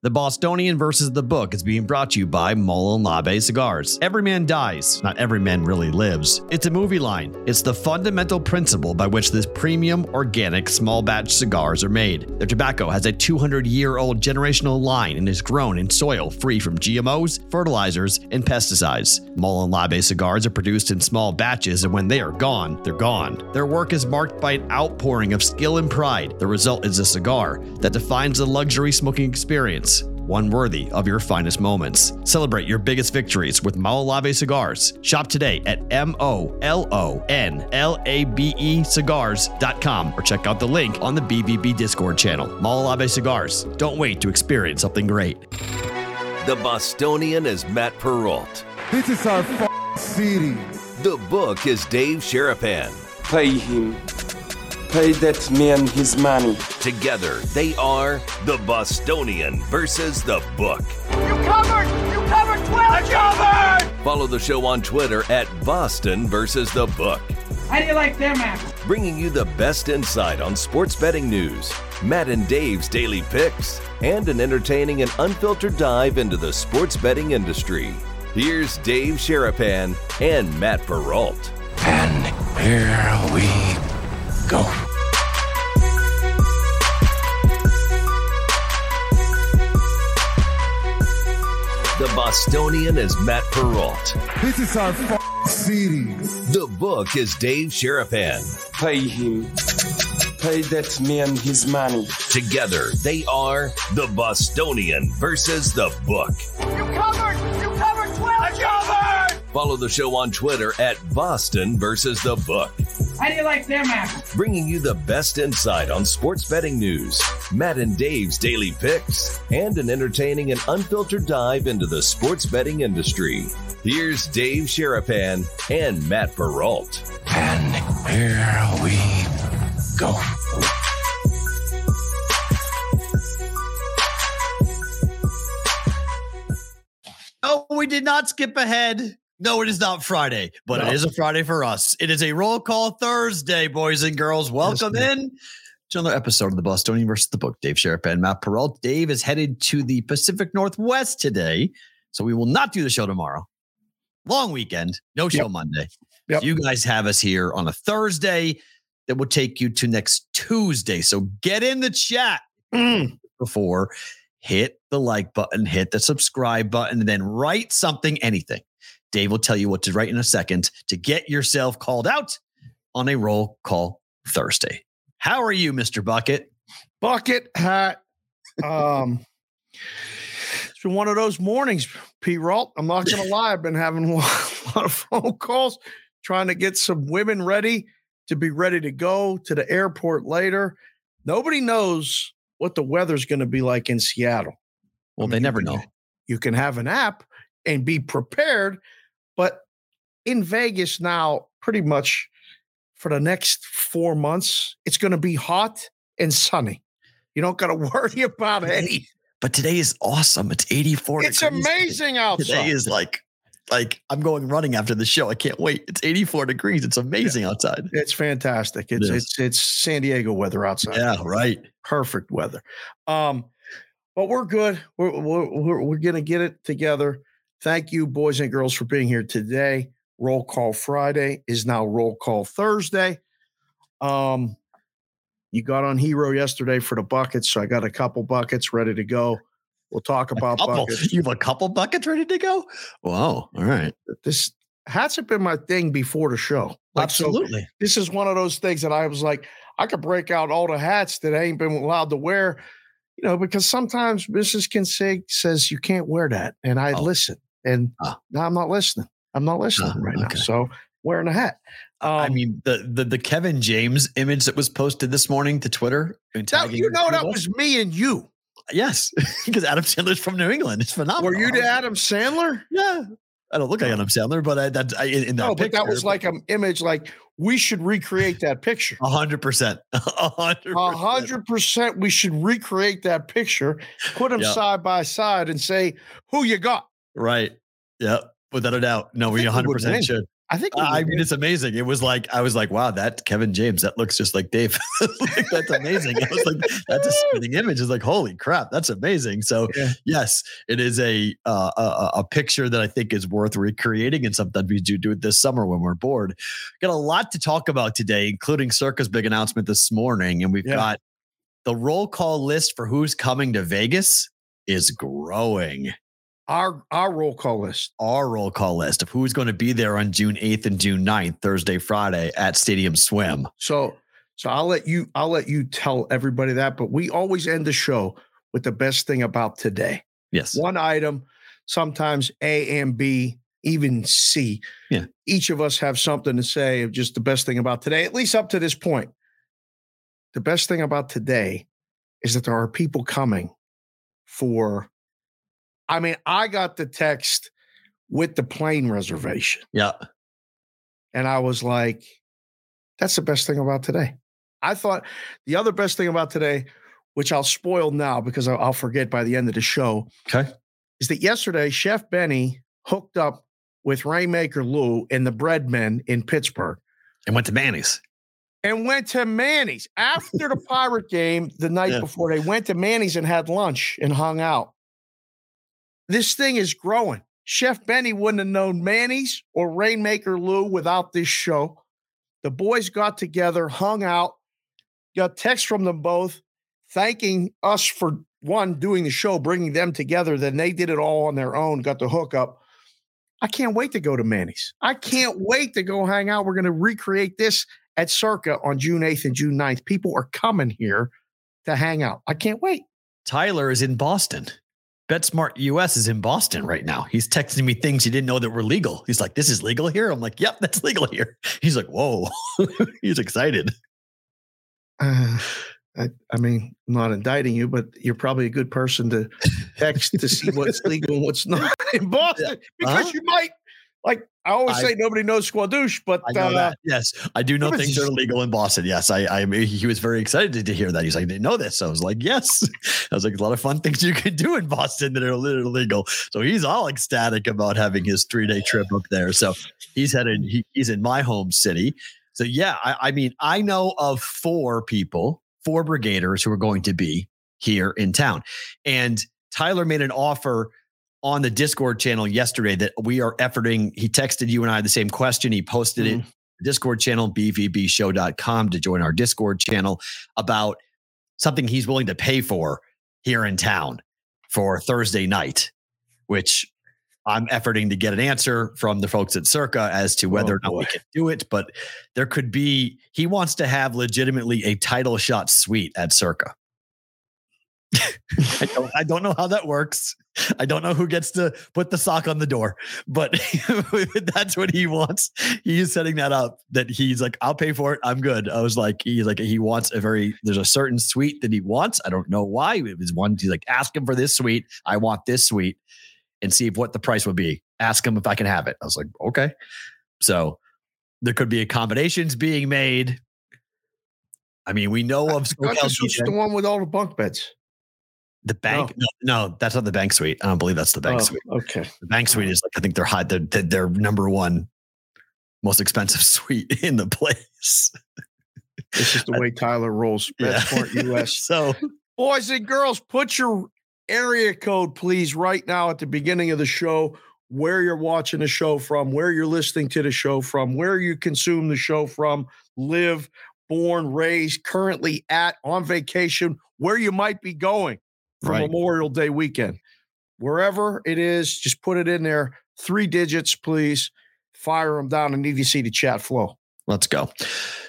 The Bostonian versus the Book is being brought to you by Molon Labe Cigars. Every man dies, not every man really lives. It's a movie line. It's the fundamental principle by which this premium, organic, small batch cigars are made. Their tobacco has a 200 year old generational line and is grown in soil free from GMOs, fertilizers, and pesticides. Molon Labe cigars are produced in small batches, and when they are gone, they're gone. Their work is marked by an outpouring of skill and pride. The result is a cigar that defines the luxury smoking experience one worthy of your finest moments. Celebrate your biggest victories with Molon Labe cigars. Shop today at M O L O N L A B E cigars.com or check out the link on the BBB Discord channel. Molon Labe Cigars. Don't wait to experience something great. The Bostonian is Matt Perrault. This is our f- city. The book is Dave Sharapan. Pay him. Pay that man his money. Together, they are the Bostonian versus the book. You covered! You covered 12! I covered! Follow the show on Twitter at Boston versus the book. How do you like them apples? Bringing you the best insight on sports betting news, Matt and Dave's daily picks, and an entertaining and unfiltered dive into the sports betting industry. Here's Dave Sharapan and Matt Perrault. And here we go. The Bostonian is Matt Perrault. This is our f- city. The book is Dave Sharapan. Pay him. Pay that man his money. Together, they are the Bostonian versus the book. You covered! You covered 12! I covered! Follow the show on Twitter at Boston versus the book. How do you like them apples? Bringing you the best insight on sports betting news, Matt and Dave's daily picks, and an entertaining and unfiltered dive into the sports betting industry. Here's Dave Sharapan and Matt Perrault. And here we go. No, we did not skip ahead. No, it is not Friday, but No. it is a Friday for us. It is a roll call Thursday, boys and girls. Welcome in to another episode of the Bostonian versus the Book. Dave Sharapan, Matt Perrault. Dave is headed to the Pacific Northwest today, so we will not do the show tomorrow. Long weekend, no show Yep. Monday. Yep. So you guys have us here on a Thursday that will take you to next Tuesday. So get in the chat Mm. before, hit the like button, hit the subscribe button, and then write something, anything. Dave will tell you what to write in a second to get yourself called out on a roll call Thursday. How are you, Mr. Bucket? Bucket hat. Um, it's been one of those mornings, P. Ralt. I'm not going to lie. I've been having a lot of phone calls trying to get some women ready to be ready to go to the airport later. Nobody knows what the weather's going to be like in Seattle. Well, I they never you can- know. You can have an app and be prepared, in Vegas now, pretty much for the next four months, it's going to be hot and sunny. You don't got to worry about any. But today is awesome. It's 84. It's degrees today. amazing outside. Today is like, like I'm going running after the show. I can't wait. It's 84 degrees. It's amazing outside. It's fantastic. It's is. it's it's San Diego weather outside. Yeah, right. perfect weather. Um, but we're good. We're we're we're, we're gonna get it together. Thank you, boys and girls, for being here today. Roll call Friday is now roll call Thursday. Um, you got on hero yesterday for the buckets, so I got a couple buckets ready to go. We'll talk about buckets. You have a couple buckets ready to go? Wow. All right. This hats have been my thing before the show. Like, so Absolutely. this is one of those things that I was like, I could break out all the hats that I ain't been allowed to wear, you know, because sometimes Mrs. Kinsig says you can't wear that. And I Oh. listen. And Ah. now I'm not listening. I'm not listening Ah, right okay. now. So wearing a hat. Um, I mean, the, the the Kevin James image that was posted this morning to Twitter. now, you know that was me and you. yes, because Adam Sandler's from New England. It's phenomenal. Were you the Adam Sandler? Yeah, I don't look like Adam Sandler, but I, that I, in that No, but that picture, was like an image like we should recreate that picture. a hundred percent, a hundred percent. we should recreate that picture, put them Yeah. side by side, and say who you got. right. Yeah, without a doubt. No, we think hundred would percent should. I think we I mean, it's amazing. It was like I was like, wow, that Kevin James, that looks just like Dave. like, that's amazing. I was like, that's a spinning image. It's like, holy crap, that's amazing. So Yeah. yes, it is a, uh, a a picture that I think is worth recreating, and sometimes we do do it this summer when we're bored. Got a lot to talk about today, including Circa's big announcement this morning, and we've Yeah. got the roll call list for who's coming to Vegas is growing our our roll call list. our roll call list of who's going to be there on June 8th and June 9th, Thursday, Friday at Stadium Swim. So so I'll let you I'll let you tell everybody that, but we always end the show with the best thing about today. Yes. One item, sometimes A and B, even C. Yeah. Each of us have something to say of just the best thing about today, at least up to this point. The best thing about today is that there are people coming for I mean, I got the text with the plane reservation. Yeah. And I was like, that's the best thing about today. I thought the other best thing about today, which I'll spoil now because I'll, forget by the end of the show, Okay. is that yesterday Chef Benny hooked up with Rainmaker Lou and the Breadmen in Pittsburgh And went to Manny's. and went to Manny's after the Pirate game the night Yeah. before. They went to Manny's and had lunch and hung out. This thing is growing. Chef Benny wouldn't have known Manny's or Rainmaker Lou without this show. The boys got together, hung out, got texts from them both thanking us for one doing the show, bringing them together. Then they did it all on their own, got the hookup. I can't wait to go to Manny's. I can't wait to go hang out. We're going to recreate this at Circa on June 8th and June 9th. People are coming here to hang out. I can't wait. Tyler is in Boston. BetSmart US is in Boston right now. He's texting me things he didn't know that were legal. He's like, "This is legal here." I'm like, "Yep, that's legal here." He's like, "Whoa!" He's excited. Uh, I, I mean, I'm not indicting you, but you're probably a good person to text to see what's legal and what's not in Boston because Uh-huh. you might, like I always I- say, nobody knows Squadouche, but I uh. Yes, I do know things that are it's- legal in Boston. Yes, I, I. He was very excited to, hear that. He's like, "I didn't know this." So I was like, "Yes." I was like, "A lot of fun things you can do in Boston that are literally legal." So he's all ecstatic about having his three day trip up there. So he's headed. He, he's in my home city. So yeah, I, I mean, I know of four people, four brigaders who are going to be here in town, and Tyler made an offer on the Discord channel yesterday that we are efforting. He texted you and I the same question. He posted it mm-hmm. Discord channel, bvbshow.com to join our Discord channel about something he's willing to pay for here in town for Thursday night, which I'm efforting to get an answer from the folks at Circa as to whether Oh, or not we can do it. But there could be, he wants to have legitimately a title shot suite at Circa. I don't, I don't know how that works. I don't know who gets to put the sock on the door, but that's what he wants. He's setting that up that he's like, I'll pay for it. I'm good. I was like, he's like, he wants a very, there's a certain suite that he wants. I don't know why. It was one, he's like, ask him for this suite. I want this suite and see if what the price would be. Ask him if I can have it. I was like, okay. So there could be accommodations being made. I mean, we know of Gunter SoCal Suite's the one with all the bunk beds. The bank? Oh. No. no, that's not the bank suite. I don't believe that's the bank Oh, suite. okay. The bank suite is like I think they're high. They're, they're they're number one most expensive suite in the place. This is the way Tyler rolls. Yeah. US. so Boys and girls, put your area code, please, right now at the beginning of the show, where you're watching the show from, where you're listening to the show from, where you consume the show from, live, born, raised, currently at, on vacation, where you might be going for Right. Memorial Day weekend. Wherever it is, just put it in there. Three digits, please. Fire them down. I need to chat flow. let's go.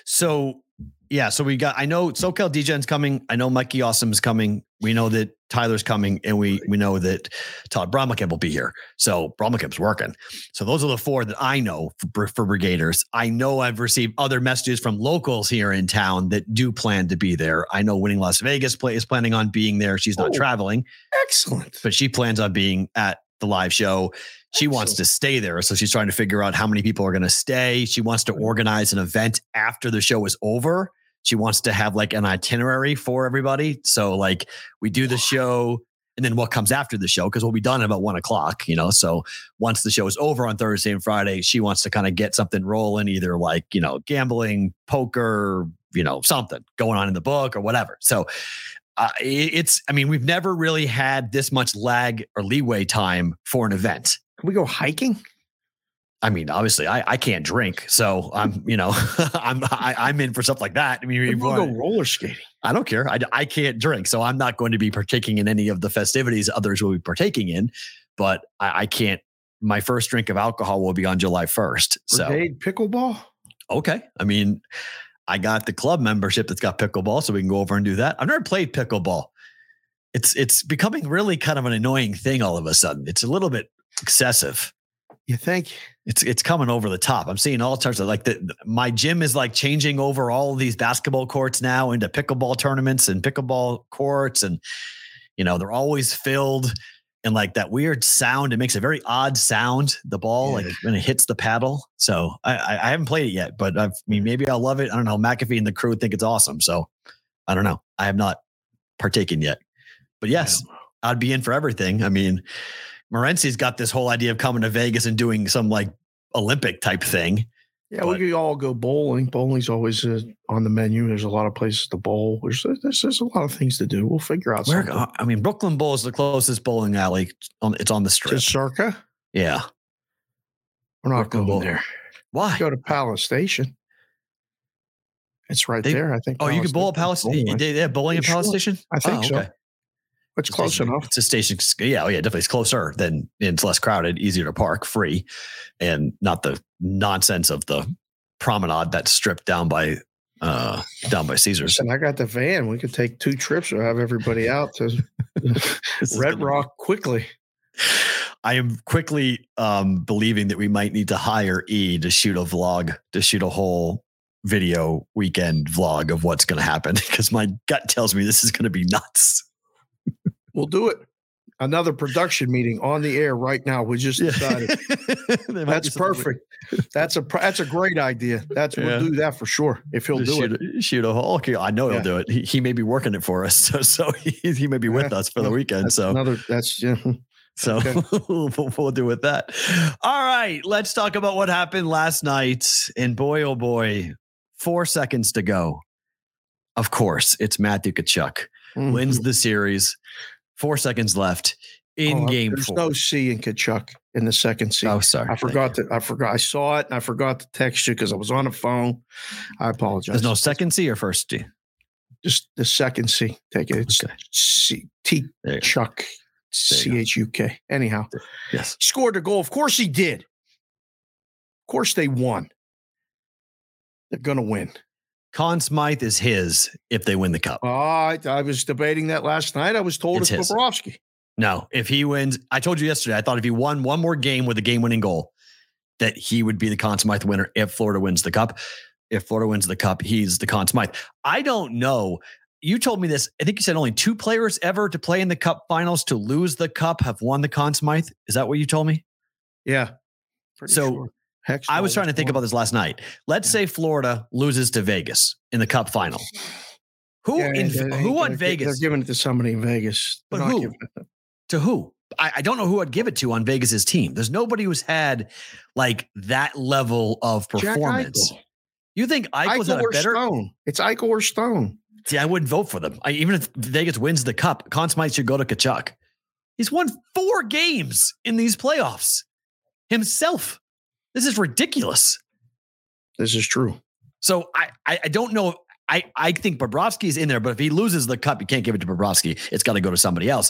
So yeah, so we got. I know SoCal DJ's coming. I know Mikey Awesome is coming. We know that Tyler's coming, and we we know that Todd Bromacamp will be here. So Bromacamp's working. So those are the four that I know for, for brigaders. I know I've received other messages from locals here in town that do plan to be there. I know Winning Las Vegas play is planning on being there. She's not Oh. traveling, Excellent. but she plans on being at the live show. She wants to stay there. So she's trying to figure out how many people are going to stay. She wants to organize an event after the show is over. She wants to have like an itinerary for everybody. So, like, we do the show and then what comes after the show because we'll be done at about one o'clock. You know, so once the show is over on Thursday and Friday, she wants to kind of get something rolling, either like you know gambling, poker, you know something going on in the book or whatever. So. Uh, it's, I mean, we've never really had this much lag or leeway time for an event. Can we go hiking? I mean, obviously, I, I can't drink, so I'm you know I'm I, am i am in for stuff like that. I mean, we'll go roller skating. I don't care. I, I can't drink, so I'm not going to be partaking in any of the festivities others will be partaking in. But I, I can't. My first drink of alcohol will be on July 1st. So Brigade pickleball. Okay, I mean, I got the club membership that's got pickleball, so we can go over and do that. I've never played pickleball. It's it's becoming really kind of an annoying thing all of a sudden. It's a little bit excessive. You think it's it's coming over the top? I'm seeing all sorts of like the my gym is like changing over all these basketball courts now into pickleball tournaments and pickleball courts, and you know they're always filled and like that weird sound. It makes a very odd sound. The ball yeah. like when it hits the paddle. So I, I, I haven't played it yet, but I've, I mean maybe I'll love it. I don't know. McAfee and the crew think it's awesome. So I don't know. I have not partaken yet, but yes, I'd be in for everything. I mean, Morency's got this whole idea of coming to Vegas and doing some like Olympic type thing. Yeah, but, we could all go bowling. Bowling's always uh, on the menu. There's a lot of places to bowl. There's, there's, there's a lot of things to do. We'll figure out. Where, something. I mean, Brooklyn Bowl is the closest bowling alley. On, it's on the strip. To Circa. Yeah, we're not Brooklyn going Bowl. there. Why? go to Palace Station. It's right they, there. I think. Oh, Palace you can bowl at Palace. Station. They, they have bowling at Palace sure. Station. I think oh, okay. so. It's close station, enough. It's a station. Yeah, oh yeah, definitely. It's closer than it's less crowded, easier to park, free, and not the nonsense of the promenade that's stripped down by uh down by Caesars. And I got the van. We could take two trips or have everybody out to Red Rock quickly. I am quickly um believing that we might need to hire E to shoot a vlog, to shoot a whole video weekend vlog of what's going to happen because my gut tells me this is going to be nuts. We'll do it. Another production meeting on the air right now. We just decided. that's perfect. That's a that's a great idea. That's yeah. we'll do that for sure. If he'll just do shoot, it, shoot a hole. Okay, I know yeah. he'll do it. He, he may be working it for us, so so he, he may be with yeah. us for the weekend. That's so another that's yeah. So okay. we'll, we'll do with that. All right, let's talk about what happened last night. And boy, oh boy, four seconds to go. Of course, it's Matthew Tkachuk mm-hmm. wins the series. Four seconds left in oh, game there's four. no C in Tkachuk in the second C. Oh, sorry. I forgot that. I forgot. I saw it and I forgot to text you because I was on the phone. I apologize. There's no second C or first C? Just the second C. Take it. It's okay. C T Chuck C H U K. Anyhow, yes, scored a goal. Of course he did. Of course they won. They're gonna win. Conn Smythe is his if they win the cup. Oh, I, I was debating that last night. I was told it's, it's Bobrovsky. No, if he wins, I told you yesterday, I thought if he won one more game with a game winning goal, that he would be the Conn Smythe winner if Florida wins the cup. If Florida wins the cup, he's the Conn Smythe. I don't know. You told me this. I think you said only two players ever to play in the cup finals to lose the cup have won the Conn Smythe. Is that what you told me? Yeah. So sure. I was trying to think about this last night. Let's say Florida loses to Vegas in the Cup final. Who yeah, in they, who on Vegas? They're giving it to somebody in Vegas. They're but who? To who? I, I, don't know who I'd give it to on Vegas's team. There's nobody who's had like that level of performance. You think Eichel's Eichel a better? Stone. It's Eichel or Stone. See, I wouldn't vote for them. I, even if Vegas wins the cup, Conn Smythe should go to Tkachuk. He's won four games in these playoffs himself. This is ridiculous. This is true. So I, I, I don't know. I, I think Bobrovsky is in there, but if he loses the cup, you can't give it to Bobrovsky. It's got to go to somebody else.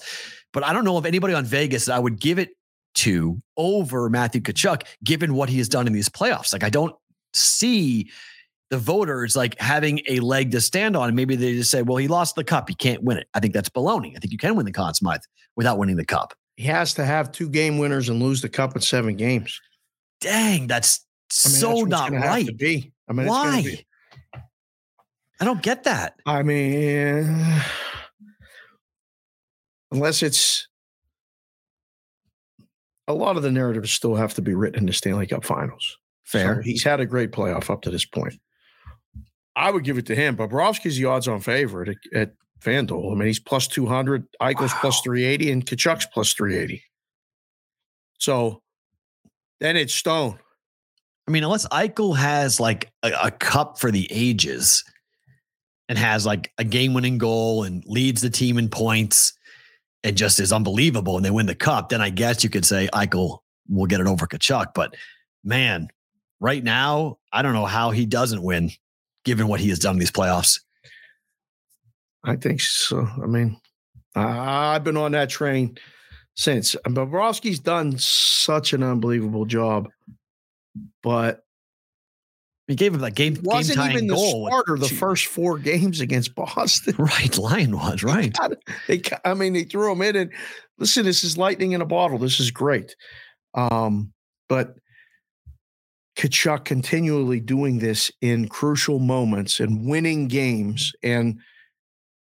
But I don't know if anybody on Vegas I would give it to over Matthew Tkachuk, given what he has done in these playoffs. Like I don't see the voters like having a leg to stand on. Maybe they just say, well, he lost the cup. He can't win it. I think that's baloney. I think you can win the Conn Smythe without winning the cup. He has to have two game winners and lose the cup in seven games dang, that's I mean, so that's not right. To be. I mean, why? I don't get that. I mean, unless it's a lot of the narratives still have to be written in the Stanley Cup Finals. Fair. So he's had a great playoff up to this point. I would give it to him. Bobrovsky's the odds-on favorite at, at FanDuel. I mean, he's plus 200, Eichel's plus 380, and Tkachuk's plus 380. So then it's Stone. I mean, unless Eichel has like a, a cup for the ages and has like a game winning goal and leads the team in points and just is unbelievable and they win the cup, then I guess you could say Eichel will get it over Tkachuk. But man, right now, I don't know how he doesn't win given what he has done in these playoffs. I think so. I mean, I've been on that train since. Bobrovsky's done such an unbelievable job, but he gave him that game. Wasn't game even the goal starter the first four games against Boston. Right, Lyon was right. They, they, I mean, they threw him in, and listen, this is lightning in a bottle. This is great, um, but Tkachuk continually doing this in crucial moments and winning games and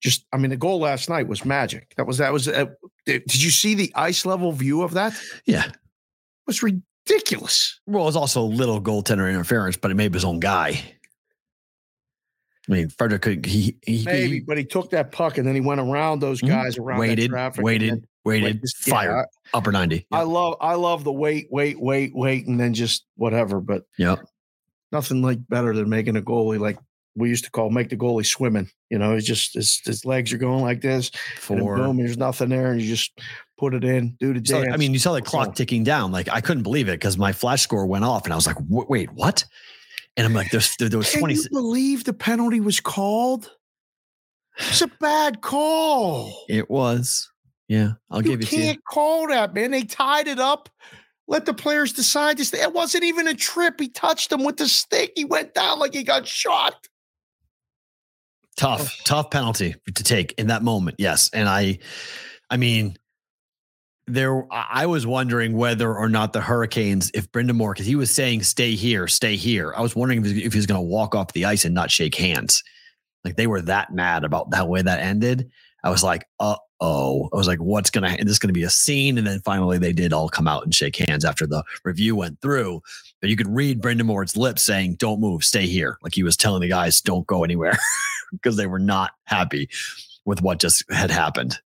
just I mean the goal last night was magic. That was that was uh, did you see the ice level view of that? Yeah. It was ridiculous. Well, it was also a little goaltender interference, but it made his own guy. I mean, Frederic could he, he maybe, he, but he took that puck and then he went around those mm-hmm. guys around waited, waited, waited, fired yeah, upper ninety. I love I love the wait, wait, wait, wait, and then just whatever. But yeah, nothing like better than making a goalie like we used to call make the goalie swimming. You know, it's just his, his legs are going like this. Four. boom, there's nothing there, and you just put it in, do the dance. I mean, you saw the clock ticking down. Like I couldn't believe it because my flash score went off, and I was like, "Wait, what?" And I'm like, "There's there, there was Can 20." You believe the penalty was called? It's a bad call. It was. Yeah, I'll you give it to you. can't call that, man. They tied it up. Let the players decide this. It wasn't even a trip. He touched him with the stick. He went down like he got shot. Tough, oh. tough penalty to take in that moment. Yes. And I, I mean, there, I was wondering whether or not the Hurricanes, if Brind'Amour, because he was saying, stay here, stay here. I was wondering if, if he was going to walk off the ice and not shake hands. Like they were that mad about that way that ended. I was like, uh oh. I was like, what's going to, is this going to be a scene? And then finally they did all come out and shake hands after the review went through. But you could read Brind'Amour's lips saying, don't move, stay here. Like he was telling the guys, don't go anywhere because they were not happy with what just had happened.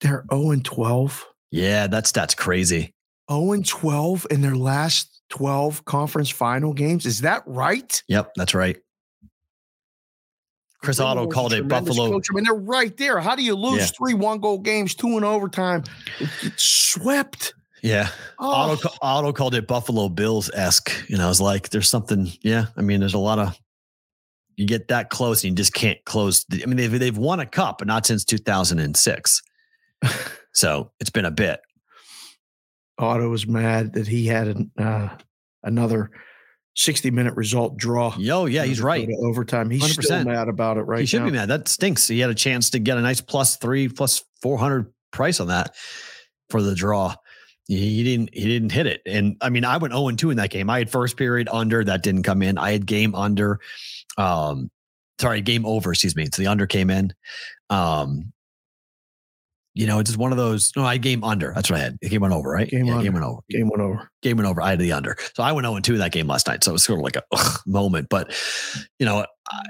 They're 0 and 12. Yeah, that's that's crazy. 0 and 12 in their last 12 conference final games. Is that right? Yep, that's right. Chris Otto called it Buffalo. Coach. I mean, they're right there. How do you lose yeah. three one goal games, two in overtime? It's swept. Yeah. Oh. Otto, Otto called it Buffalo Bills esque. You know, I was like, there's something. Yeah. I mean, there's a lot of, you get that close and you just can't close. The, I mean, they've, they've won a cup, but not since 2006. so it's been a bit. Otto was mad that he had an, uh, another 60 minute result draw. Yo, yeah, he's right. Overtime. He's 100%. still mad about it right He should now. be mad. That stinks. He had a chance to get a nice plus three, plus 400 price on that for the draw. He didn't. He didn't hit it, and I mean, I went zero and two in that game. I had first period under that didn't come in. I had game under, um, sorry, game over. Excuse me. So the under came in. Um, you know, it's just one of those. No, I game under. That's what I had. Game went over, right? Game, yeah, under. game went over. Game went over. Game went over. I had the under. So I went 0 2 that game last night. So it was sort of like a ugh, moment. But, you know,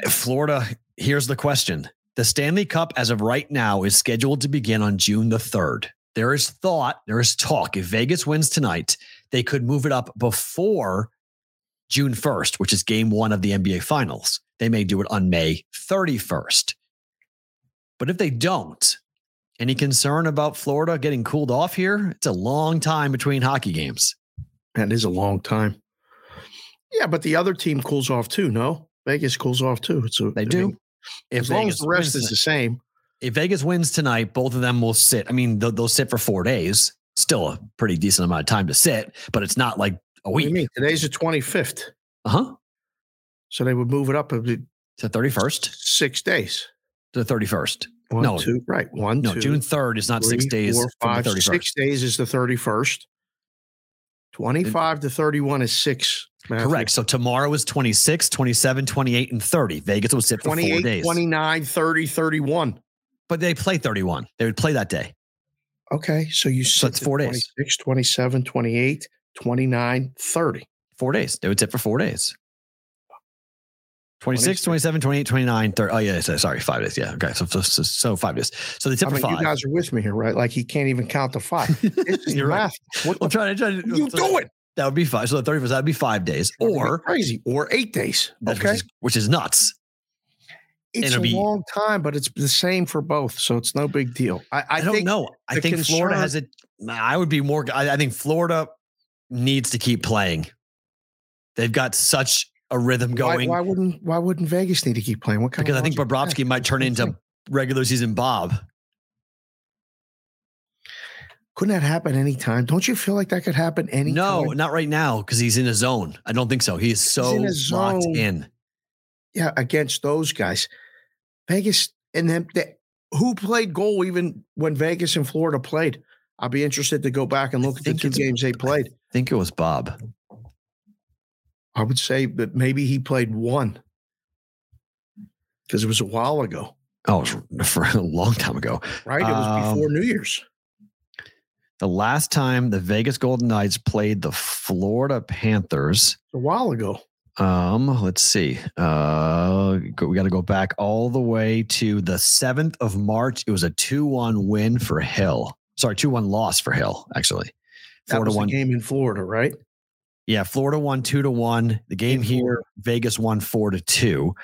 Florida, here's the question. The Stanley Cup, as of right now, is scheduled to begin on June the 3rd. There is thought, there is talk. If Vegas wins tonight, they could move it up before June 1st, which is game one of the NBA Finals. They may do it on May 31st. But if they don't, any concern about Florida getting cooled off here? It's a long time between hockey games. That is a long time. Yeah, but the other team cools off too. No, Vegas cools off too. So they I do. Mean, as long as the rest is the same. If Vegas wins tonight, both of them will sit. I mean, they'll, they'll sit for four days. Still a pretty decent amount of time to sit, but it's not like a week. Today's the twenty fifth. Uh huh. So they would move it up to thirty first. Six days. To the thirty first. One, no, two, right. One, no, two, June 3rd is not three, six days. six days is the 31st. 25 to 31 is six. Matthew. Correct. So tomorrow is 26, 27, 28, and 30. Vegas will sit for four days. 29, 30, 31. But they play 31. They would play that day. Okay. So you so it's four 26, days. 26, 27, 28, 29, 30. Four days. They would sit for four days. 26, 27, 28, 29, 30. Oh, yeah. Sorry. Five days. Yeah. Okay. So, so, so, so five days. So they I tip for five. you guys are with me here, right? Like he can't even count to five. You're right. math. What Well, the try to, to you do it? That would be five. So the 31st, that'd be five days. Or, crazy. Or eight days. which Okay. is, which is nuts. It's a be- long time, but it's the same for both. So it's no big deal. I, I, I, don't know. I think Florida has it. I would be more. I, I think Florida needs to keep playing. They've got such a rhythm going why wouldn't why wouldn't Vegas need to keep playing? What kind because of I think that? Bobrovsky might turn into regular season Bob. Couldn't that happen anytime? Don't you feel like that could happen anytime? No, not right now because he's in a zone. I don't think so. He is so in locked zone. in. Yeah, against those guys. Vegas and then they, who played goal even when Vegas and Florida played? I'll be interested to go back and look at the two games they played. I think it was Bob. I would say that maybe he played one because it was a while ago, Oh, it was for a long time ago. right? It was Um, before New Year's. The last time the Vegas Golden Knights played the Florida Panthers. A while ago. Um, let's see. Uh, we got to go back all the way to the seventh of March. It was a two-one win for Hill. Sorry, two-one loss for Hill. Actually, That Florida was won. the game in Florida, right? Yeah, Florida won two to one. The game In here, Florida. Vegas won four to two.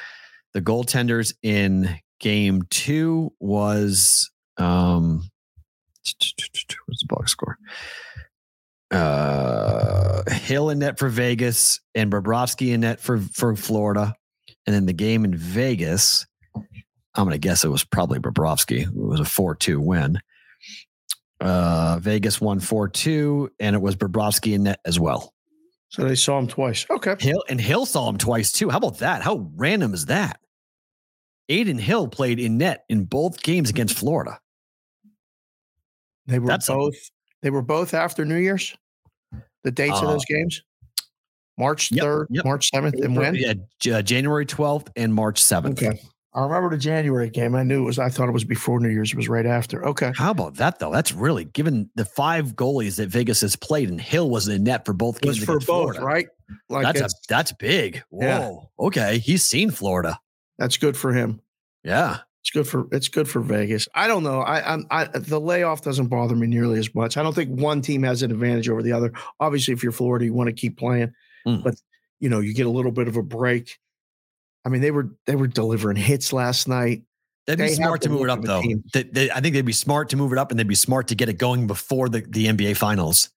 The goaltenders in game two was um, what's the box score? Uh, Hill in net for Vegas and Bobrovsky in net for for Florida, and then the game in Vegas. I'm gonna guess it was probably Bobrovsky. It was a four two win. Uh, Vegas won four two, and it was Bobrovsky in net as well. So they saw him twice. Okay. Hill and Hill saw him twice too. How about that? How random is that? Adin Hill played in net in both games against Florida. They were That's both they were both after New Year's. The dates of Uh, those games? March 3rd, yep. March 7th, and when? Yeah, J- uh, January 12th and March 7th. Okay. I remember the January game. I knew it was I thought it was before New Year's. It was right after. Okay. How about that though? That's really given the five goalies that Vegas has played, and Hill was in net for both games for both, Florida. right? Like that's a, that's, that's big. Whoa. Yeah. Okay, he's seen Florida. that's good for him. Yeah. It's good for it's good for Vegas. I don't know. I I'm I the layoff doesn't bother me nearly as much. I don't think one team has an advantage over the other. Obviously, if you're Florida, you want to keep playing, Mm. but you know, you get a little bit of a break. I mean, they were they were delivering hits last night. They'd be They smart to move it up though. They, they, I think they'd be smart to move it up, and they'd be smart to get it going before the, the NBA Finals.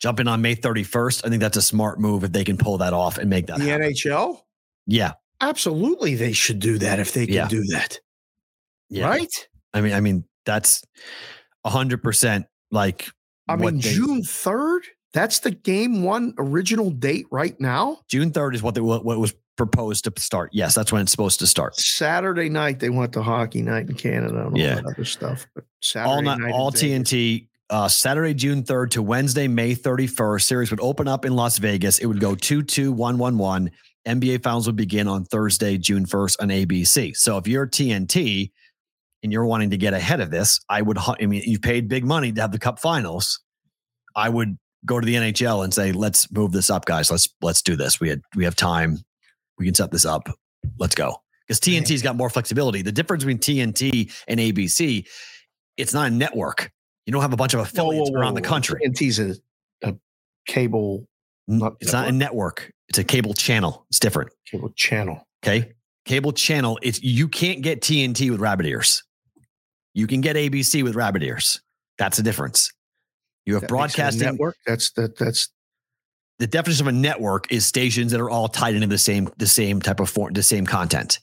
Jumping on May 31st, I think that's a smart move if they can pull that off and make that The happen. NHL, Yeah. Absolutely, they should do that if they can Yeah. do that. Yeah. Right? I mean, I mean, that's hundred percent like I mean, they- June third. That's the game one original date right now. June third is what they, what, was proposed to start. Yes, that's when it's supposed to start. Saturday night they went to hockey night in Canada and all Yeah. that other stuff. But Saturday all night, night all TNT. Uh, Saturday, June 3rd to Wednesday, May 31st. Series would open up in Las Vegas. It would go 2 2 1 1 1. NBA finals would begin on Thursday, June 1st on ABC. So if you're TNT and you're wanting to get ahead of this, I would, I mean, you paid big money to have the cup finals. I would go to the NHL and say, let's move this up, guys. Let's, let's do this. We had, we have time. We can set this up. Let's go. Because TNT's got more flexibility. The difference between TNT and ABC, it's not a network. You don't have a bunch of Whoa, affiliates whoa, around the whoa. country. TNT's a, a cable not It's not a network. It's a cable channel. It's different. cable channel. Okay. Cable channel. It's you can't get TNT with rabbit ears. You can get ABC with rabbit ears. That's the difference. You have That makes it a broadcasting. network. That's that. That's The definition of a network is stations that are all tied into the same the same type of form, the same content.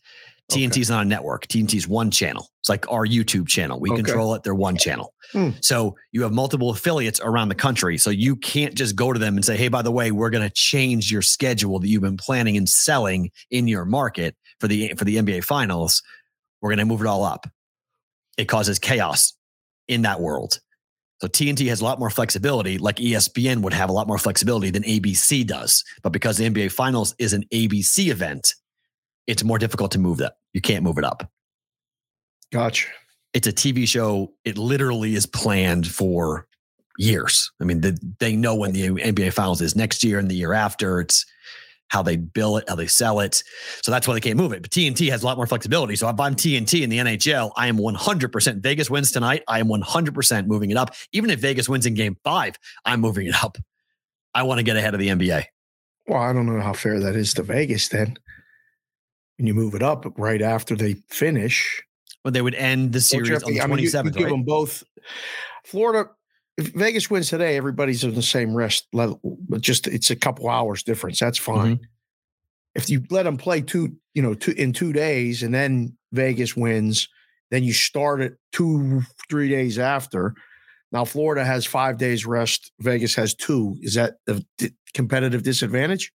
Okay. TNT is not a network. TNT is one channel. It's like our YouTube channel. We Okay. control it. They're one channel. Hmm. So you have multiple affiliates around the country. So you can't just go to them and say, hey, by the way, we're going to change your schedule that you've been planning and selling in your market for the for the NBA finals. We're going to move it all up. It causes chaos in that world. So TNT has a lot more flexibility, like ESPN would have a lot more flexibility than ABC does. But because the NBA finals is an ABC event, it's more difficult to move that. You can't move it up. gotcha. It's a TV show. It literally is planned for years. I mean, the, they know when the NBA finals is next year and the year after. It's how they bill it, how they sell it. So that's why they can't move it. But TNT has a lot more flexibility. So if I'm TNT in the NHL, I am 100%. Vegas wins tonight. I am 100% moving it up. Even if Vegas wins in game five, I'm moving it up. I want to get ahead of the NBA. Well, I don't know how fair that is to Vegas then. And you move it up right after they finish. When they would end the series on the 27th. I mean, you, you give them both. Florida, if Vegas wins today, everybody's in the same rest level. But just it's a couple hours difference. That's fine. Mm-hmm. If you let them play two, you know, two in two days, and then Vegas wins, then you start it two, three days after. Now Florida has five days rest. Vegas has two. Is that a competitive disadvantage?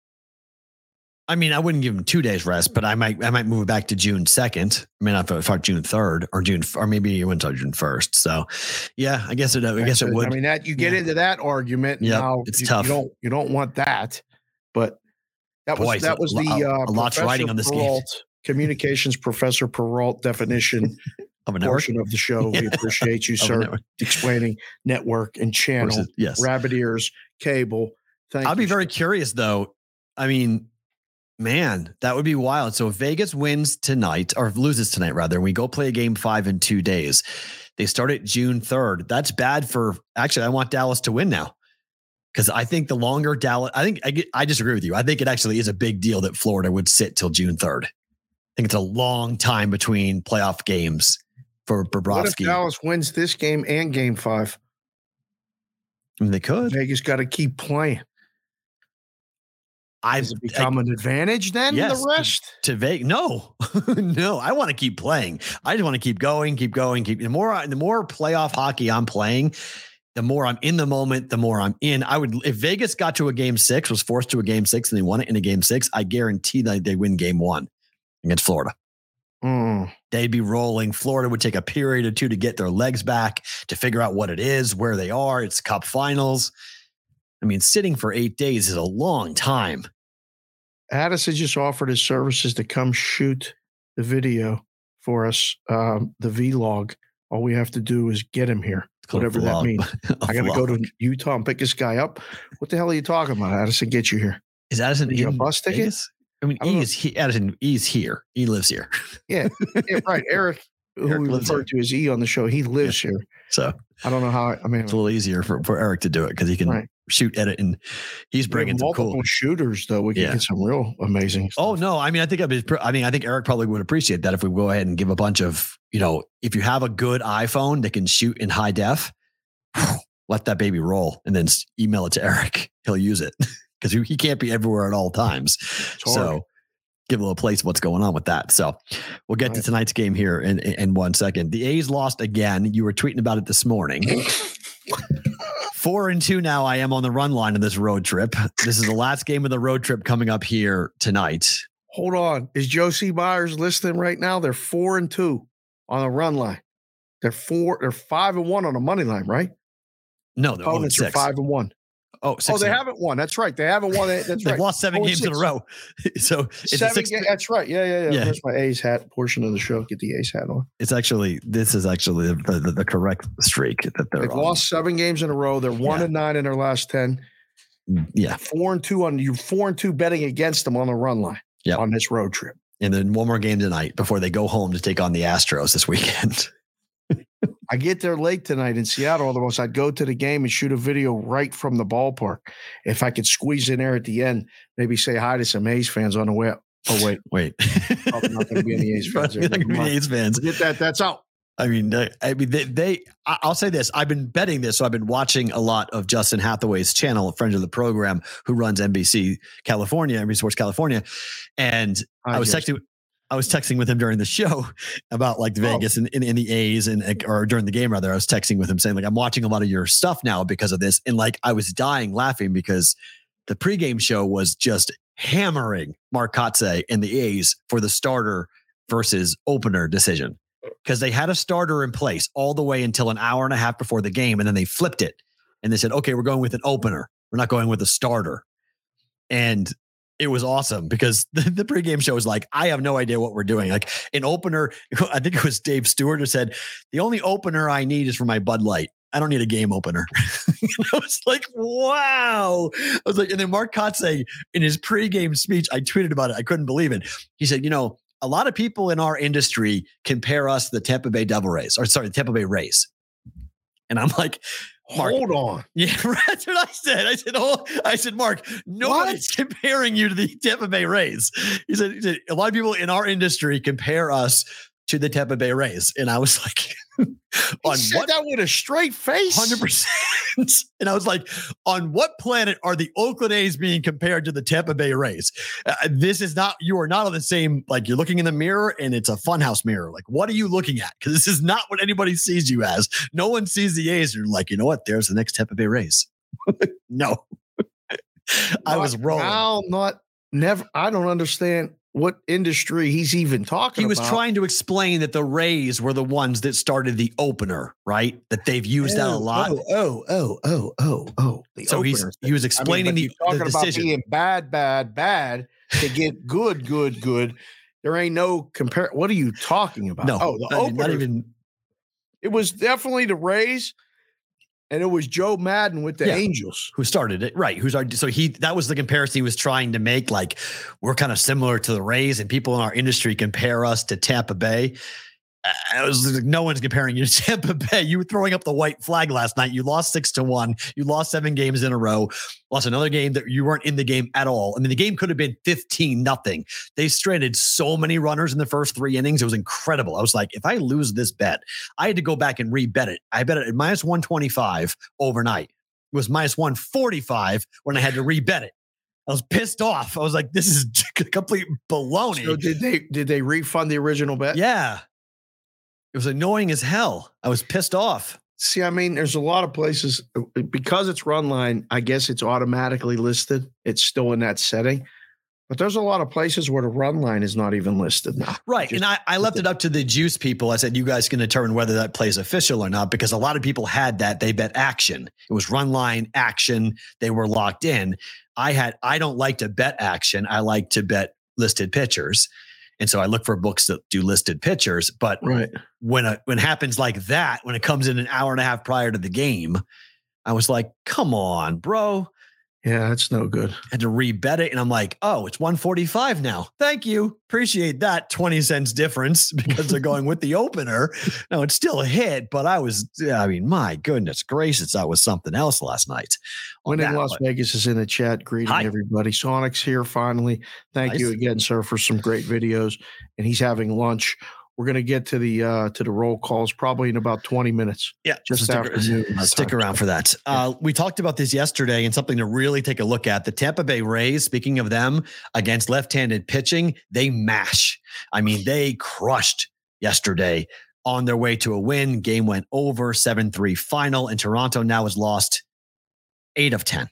I mean, I wouldn't give them two days rest, but I might I might move it back to June second. I mean, I thought June third or June or maybe it went to June first. So, yeah, I guess it. I guess it would. I mean, that you get yeah. into that argument. Yeah, now, it's you, tough. You don't you don't want that, but that was that was the uh, a lot's writing on this Perrault, game. Communications professor Perrault definition of a portion of the show. Yeah. We appreciate you, sir, explaining network and channel. Yes, rabbit ears, cable. Thank I'll you, be very curious though. I mean, Man, that would be wild. So if Vegas wins tonight or loses tonight, rather, and we go play a game five in two days, they start at June 3rd. That's bad for actually, I want Dallas to win now. Because I think the longer Dallas, I think I, I disagree with you. I think it actually is a big deal that Florida would sit till June 3rd. I think it's a long time between playoff games for Bobrovsky. What if Dallas wins this game and game five? I mean, they could. Vegas got to keep playing. I've become I, an advantage then yes, the rest to, to Vegas. No, no, I want to keep playing. I just want to keep going, keep going, keep the more the more playoff hockey I'm playing, the more I'm in the moment, the more I'm in. I would if Vegas got to a game six, was forced to a game six, and they won it in a game six, I guarantee that they win game one against Florida. Mm. They'd be rolling. Florida would take a period or two to get their legs back, to figure out what it is, where they are. It's cup finals. I mean, sitting for eight days is a long time. Addison just offered his services to come shoot the video for us, um, the vlog. All we have to do is get him here, whatever that means. I got to go to Utah and pick this guy up. What the hell are you talking about? Addison, get you here. Is Addison in a bus ticket? Vegas? I mean, I is he, Addison. He's here. He lives here. Yeah, yeah right. Eric, who Eric we referred here. to as E on the show, he lives yeah. here. So I don't know how. I mean, it's a little easier for, for Eric to do it because he can right shoot, edit, and he's bringing some multiple cool shooters. Though we can yeah. get some real amazing. Oh, stuff. Oh no, I mean I think I'd be, I mean I think Eric probably would appreciate that if we go ahead and give a bunch of you know if you have a good iPhone that can shoot in high def, let that baby roll and then email it to Eric. He'll use it because he can't be everywhere at all times. So give a little place what's going on with that. So we'll get right. to tonight's game here in, in one second. The A's lost again. You were tweeting about it this morning. Four and two now. I am on the run line of this road trip. This is the last game of the road trip coming up here tonight. Hold on. Is Josie Myers listening right now? They're four and two on the run line. They're four, they're five and one on the money line, right? No, they're oh opponents are five and one. Oh, oh, they haven't won. That's right. They haven't won. That's They've right. lost seven oh, games six. in a row. so seven. Six, ga- that's right. Yeah, yeah, yeah. yeah. There's my A's hat portion of the show. Get the A's hat on. It's actually this is actually the, the, the correct streak that they're. They've on. lost seven games in a row. They're one yeah. and nine in their last ten. Mm, yeah, four and two on you. Four and two betting against them on the run line. Yeah, on this road trip. And then one more game tonight before they go home to take on the Astros this weekend. I get there late tonight in Seattle. Otherwise, I'd go to the game and shoot a video right from the ballpark. If I could squeeze in there at the end, maybe say hi to some A's fans on the way. Oh wait, wait. Probably not going to be any A's fans. There. Be A's fans. Get that. That's out. I mean, I mean, they, they, I'll say this. I've been betting this. So I've been watching a lot of Justin Hathaway's channel, a friend of the program who runs NBC California, NBC Sports California. And I, I was texting, I was texting with him during the show about like oh. Vegas and, in the A's and or during the game rather. I was texting with him saying like I'm watching a lot of your stuff now because of this, and like I was dying laughing because the pregame show was just hammering Mark Kotsay and the A's for the starter versus opener decision because they had a starter in place all the way until an hour and a half before the game, and then they flipped it and they said, okay, we're going with an opener. We're not going with a starter. And it was awesome because the, the, pregame show was like, I have no idea what we're doing. Like an opener, I think it was Dave Stewart who said, the only opener I need is for my Bud Light. I don't need a game opener. I was like, wow. I was like, and then Mark Kotsay in his pregame speech, I tweeted about it. I couldn't believe it. He said, you know, a lot of people in our industry compare us to the Tampa Bay Devil Rays, or sorry, the Tampa Bay Rays. And I'm like, Mark, Hold on. yeah, that's what I said. I said, oh, I said, Mark, nobody's comparing you to the Tampa Bay Rays. He said, he said, a lot of people in our industry compare us to the Tampa Bay Rays. And I was like, on said what that with a straight face. Hundred percent. And I was like, on what planet are the Oakland A's being compared to the Tampa Bay Rays? Uh, this is not. You are not on the same. Like you're looking in the mirror, and it's a funhouse mirror. Like what are you looking at? Because this is not what anybody sees you as. No one sees the A's. And you're like, you know what? There's the next Tampa Bay Rays. no, I was wrong. I'll not never. I don't understand what industry he's even talking He was about. trying to explain that the Rays were the ones that started the opener, right? That they've used that a Oh, lot. Oh, oh, oh, oh, oh, oh. The so he's he was I mean, explaining the, talking the about being bad, bad, bad to get good, good, good. There ain't no compare. What are you talking about? no, oh, the I mean, not even It was definitely the Rays, and it was Joe Maddon with the Yeah. Angels. who started it, right? Who's our so he that was the comparison he was trying to make. Like we're kind of similar to the Rays, and people in our industry compare us to Tampa Bay. I was like, no one's comparing you to Tampa Bay. You were throwing up the white flag last night. You lost six to one. You lost seven games in a row. Lost another game that you weren't in the game at all. I mean, the game could have been 15 nothing. They stranded so many runners in the first three innings. It was incredible. I was like, if I lose this bet, I had to go back and rebet it. I bet it at minus 125 overnight. It was minus 145 when I had to rebet it. I was pissed off. I was like, this is complete baloney. So did they did they refund the original bet? yeah. It was annoying as hell. I was pissed off. See, I mean, there's a lot of places uh, because it's run line. I guess it's automatically listed. It's still in that setting, but there's a lot of places where the run line is not even listed now. Right. Just- and I, I left it up to the juice people. I said, you guys can determine whether that plays official or not, because a lot of people had that. They bet action. It was run line action. They were locked in. I had, I don't like to bet action. I like to bet listed pitchers. And so I look for books that do listed pitchers. But Right. when a, when it happens like that, when it comes in an hour and a half prior to the game, I was like, come on, bro. Yeah, that's no good. had to rebet it. And I'm like, oh, it's 145 now. Thank you. Appreciate that 20 cents difference because they're going with the opener. No, it's still a hit, but I was, I mean, my goodness gracious, that was something else last night. Winning that Las one. Vegas is in the chat. Greeting Hi. everybody. Sonic's here finally. Thank you again, sir, for some great videos. And he's having lunch. We're gonna get to the uh to the roll calls probably in about 20 minutes. Yeah, Just so stick, afternoon, our stick around for that. Uh, we talked about this yesterday and something to really take a look at. The Tampa Bay Rays, speaking of them against left handed pitching, they mash. I mean, they crushed yesterday on their way to a win. Game went over 7 3 final, and Toronto now has lost eight of 10.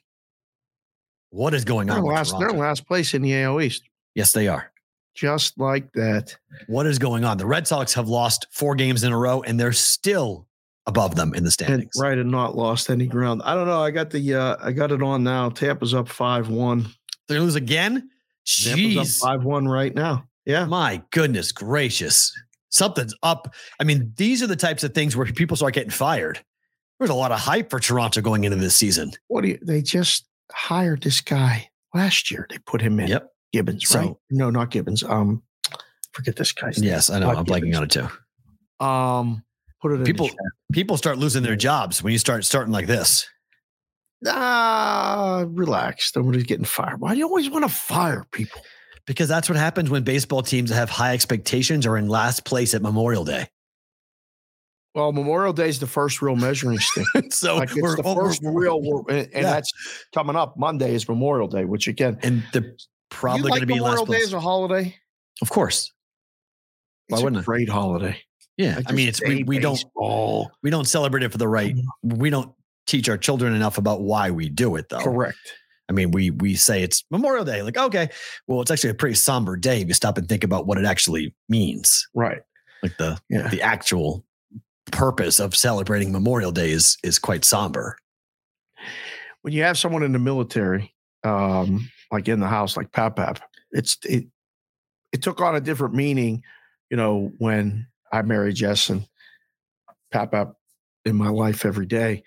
What is going They're on? last, they're Toronto? last place in the AL East. Yes, they are. Just like that. What is going on? The Red Sox have lost four games in a row, and they're still above them in the And standings. right and not lost any ground. I don't know. I got the uh I got it on now. Tampa's up five one. To lose again? Tampa's up Jeez. five one right now. Yeah. My goodness gracious. Something's up. I mean, these are the types of things where people start getting fired. There's a lot of hype for Toronto going into this season. What do you they just hired this guy last year. They put him in. Yep. Gibbons, So- right? No, not Gibbons. Um forget this guy's name. Yes, I know. Not I'm blanking on it too. Um put it People the people start losing their jobs when you start starting like this. Ah, relax. Nobody's getting fired. Why do you always want to fire people? Because that's what happens when baseball teams have high expectations are in last place at Memorial Day. Well, Memorial Day is the first real measuring stick. so like it's we're, the first real, and, and Yeah. that's coming up. Monday is Memorial Day, which again, and you probably like going to be Memorial Day place. as a holiday. Of course. Why It's wouldn't a I? great holiday. Yeah. I mean, it's we, we don't Oh, we don't celebrate it for the right. We don't teach our children enough about why we do it though. correct. I mean, we we say it's Memorial Day. Like, okay, well, it's actually a pretty somber day if you stop and think about what it actually means. Right. Like the Yeah. the actual purpose of celebrating Memorial Day is is quite somber. When you have someone in the military, um, like in the house, like Pap Pap, it's it. It took on a different meaning, you know, when I married Jess and Pap Pap in my life every day.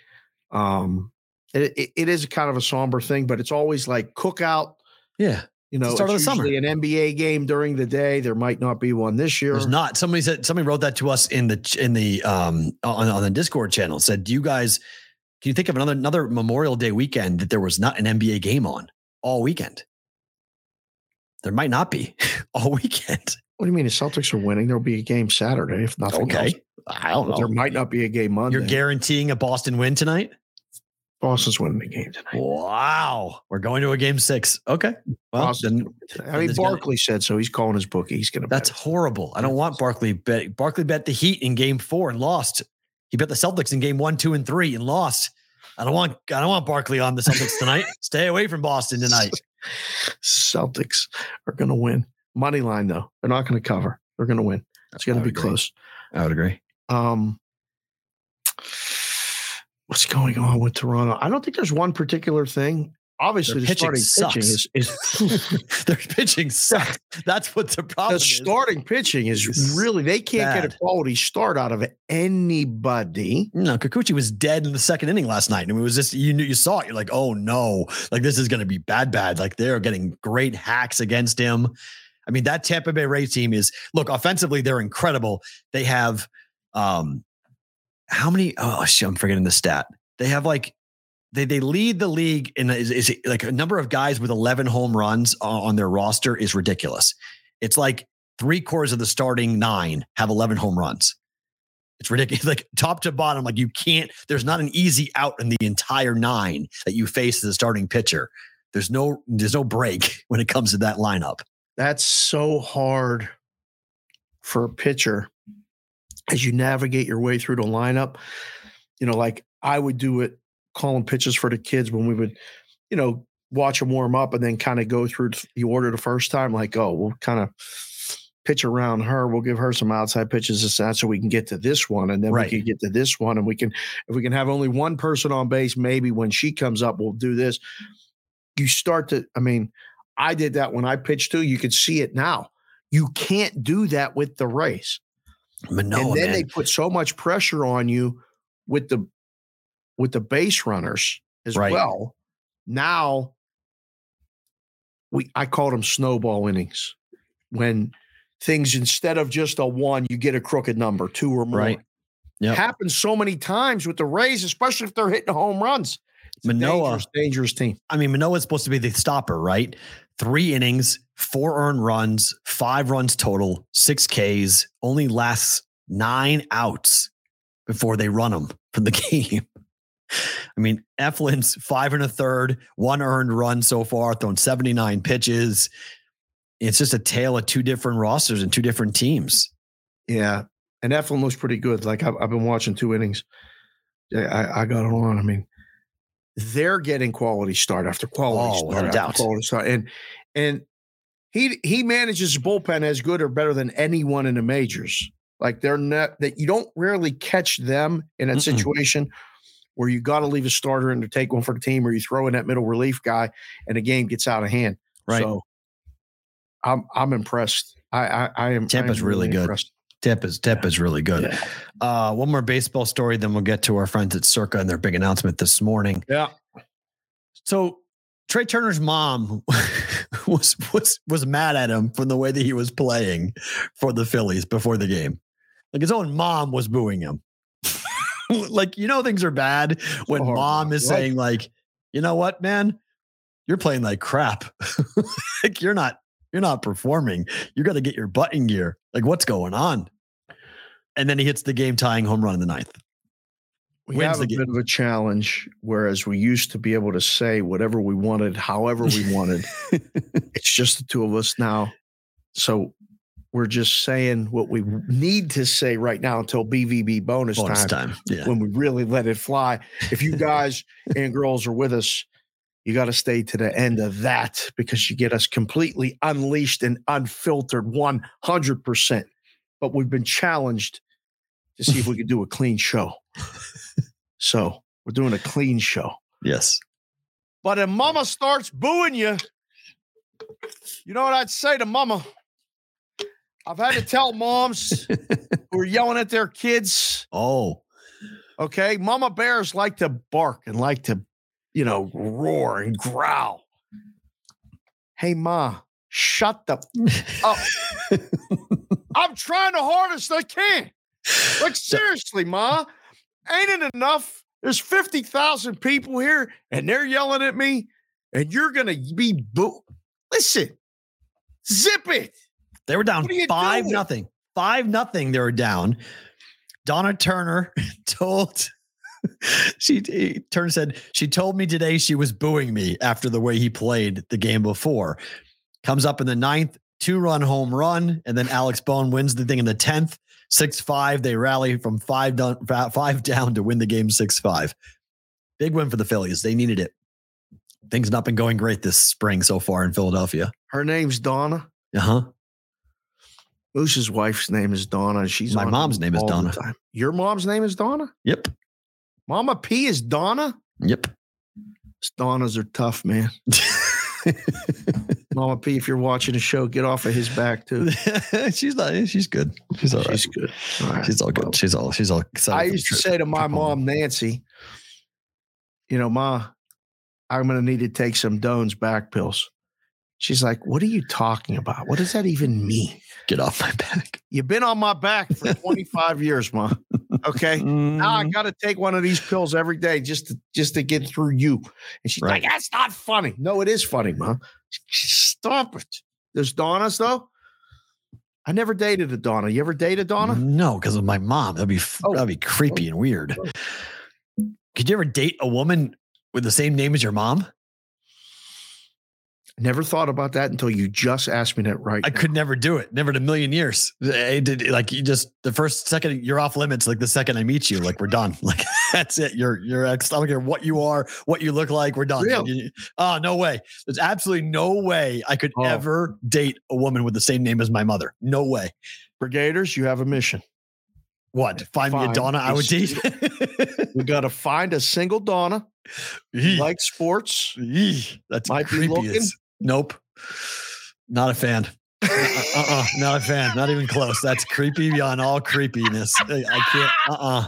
Um, it, it, it is kind of a somber thing, but it's always like cookout. Yeah. You know, start of the summer. an NBA game during the day. There might not be one this year. There's not. Somebody said somebody wrote that to us in the in the um on, on the Discord channel. Said, "Do you guys can you think of another another Memorial Day weekend that there was not an NBA game on all weekend? There might not be all weekend. What do you mean? The Celtics are winning. There'll be a game Saturday, if nothing else. Okay, I don't But There might not be a game Monday. You're guaranteeing a Boston win tonight? Boston's winning the game tonight. Wow, we're going to a game six. Okay, well Boston's then gonna win tonight. I mean, Barkley said so. He's calling his bookie. He's going to. That's horrible. I don't want Barkley bet. Barkley bet the Heat in Game Four and lost. He bet the Celtics in Game One, Two, and Three and lost. I don't want. I don't want Barkley on the Celtics tonight. Stay away from Boston tonight. Celtics are going to win. Money line though, they're not going to cover. They're going to win. It's going to be agree. close. I would agree. Um, what's going on with Toronto? I don't think there's one particular thing. Obviously, Their the pitching starting pitching sucks. is, is Their pitching sucks. That's what the problem the is. starting pitching is It's really they can't get a quality start out of anybody. No, Kikuchi was dead in the second inning last night. And it was just you knew you saw it. You're like, oh no, like this is gonna be bad, bad. Like they're getting great hacks against him. I mean, that Tampa Bay Rays team is look, offensively, they're incredible. They have um how many oh shit, I'm forgetting the stat. They have like they they lead the league in is, is like a number of guys with 11 home runs on, on their roster is ridiculous. It's like three quarters of the starting nine have 11 home runs. It's ridiculous. Like top to bottom, like you can't, there's not an easy out in the entire nine that you face as a starting pitcher. There's no, there's no break when it comes to that lineup. That's so hard for a pitcher as you navigate your way through the lineup. You know, like I would do it calling pitches for the kids when we would, you know, watch them warm up and then kind of go through the order the first time. Like, oh, we'll kind of pitch around her. We'll give her some outside pitches this that so we can get to this one, and then Right. we can get to this one, and we can if we can have only one person on base, maybe when she comes up, we'll do this. You start to, I mean, I did that when I pitched too. You could see it now. You can't do that with the race. Manoah, and then man. they put so much pressure on you with the with the base runners as Right. well. Now we I called them snowball innings. When things instead of just a one, you get a crooked number, two or more. Right. Yep. Happens so many times with the Rays, especially if they're hitting home runs. It's a Manoah- dangerous, dangerous team. I mean, Manoah's supposed to be the stopper, right? Three innings, four earned runs, five runs total, six Ks, only lasts nine outs before they run him from the game. I mean, Eflin's five and a third, one earned run so far, thrown 79 pitches. It's just a tale of two different rosters and two different teams. Yeah. And Eflin looks pretty good. Like I've, I've been watching two innings. I, I got it on. I mean, they're getting quality start after quality Oh, start after doubt. quality start. And and he he manages bullpen as good or better than anyone in the majors. Like they're not that you don't rarely catch them in that Mm-mm. situation where you got to leave a starter in to take one for the team, or you throw in that middle relief guy and the game gets out of hand. Right. So I'm I'm impressed. I I, I am I Tampa's am really good. impressed. Tip is tip is really good. Yeah. Uh, one more baseball story, then we'll get to our friends at Circa and their big announcement this morning. Yeah. So Trea Turner's mom was was was mad at him from the way that he was playing for the Phillies before the game. Like his own mom was booing him. like you know things are bad when oh horrible. mom is What? saying like, you know what, man, you're playing like crap. like you're not you're not performing. You got to get your butt in gear. Like what's going on? And then he hits the game tying home run in the ninth. We wins have a game. bit of a challenge, whereas we used to be able to say whatever we wanted, however we wanted. it's just the two of us now. So we're just saying what we need to say right now until BVB bonus, Bonus time, time. Yeah. when we really let it fly. If you guys and girls are with us, you got to stay to the end of that because you get us completely unleashed and unfiltered 100%. But we've been challenged to see if we could do a clean show. So we're doing a clean show. Yes. But if mama starts booing you, you know what I'd say to mama? I've had to tell moms who are yelling at their kids, Oh, Okay. Mama bears like to bark and like to, you know, roar and growl. Hey, Ma, shut the up. I'm trying the hardest I can. Like, seriously, Ma, ain't it enough? There's 50,000 people here and they're yelling at me, and you're going to be boo. Listen, zip it. They were down What are you five doing? nothing. Five nothing. They were down. Donna Turner told she Turner said she told me today she was booing me after the way he played the game before. Comes up in the ninth, two run home run, and then Alec Bohm wins the thing in the tenth. Six five. They rally from five down five down to win the game six five. Big win for the Phillies. They needed it. Things not been going great this spring so far in Philadelphia. Her name's Donna. Uh huh. Moose's wife's name is Donna. She's My mom's name is Donna. Your mom's name is Donna? Yep. Mama P is Donna? Yep. Donnas are tough, man. Mama P, if you're watching the show, get off of his back too. she's not. She's good. She's all right. She's good. All right. She's all good. She's all. She's all. excited I used to say to my mom, Nancy, you know, Ma, I'm going to need to take some Doan's back pills. She's like, What are you talking about? What does that even mean? "Get off my back." You've been on my back for 25 years, Ma. Okay. Now I Mm, got to take one of these pills every day just to just to get through you. And she's Right. like, "That's not funny." No, it is funny, Ma. Stop it. There's Donna's though. I never dated a Donna. You ever dated Donna? No, because of my mom. That'd be Oh. that'd be creepy and weird. Could you ever date a woman with the same name as your mom? Never thought about that until you just asked me that right. I now. could never do it. Never in a million years. Eh, I did like you just the first second you're off limits. Like the second I meet you, like we're done. Like that's it. You're you're ex. I don't care what you are, what you look like. We're done. You- Oh no way. There's absolutely no way I could Oh. ever date a woman with the same name as my mother. No way. Brigaders, you have a mission. What? Find me a Donna I would date. We got to find a single Donna, like sports. That's Might be creepy. looking. Nope. Not a fan. uh uh Not a fan. Not even close. That's creepy beyond all creepiness. I can't. Uh uh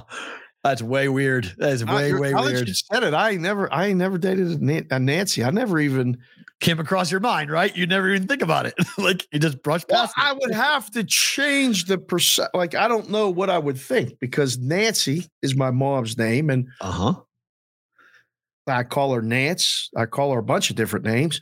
That's way weird. That is way, way weird. You said it. I never, I never dated a, Nancy. I never even. Came across your mind, right? You never even think about it. like you just brush Well, past it. I would have to change the percent. Like I don't know what I would think because Nancy is my mom's name, and Uh huh. I call her Nance. I call her a bunch of different names.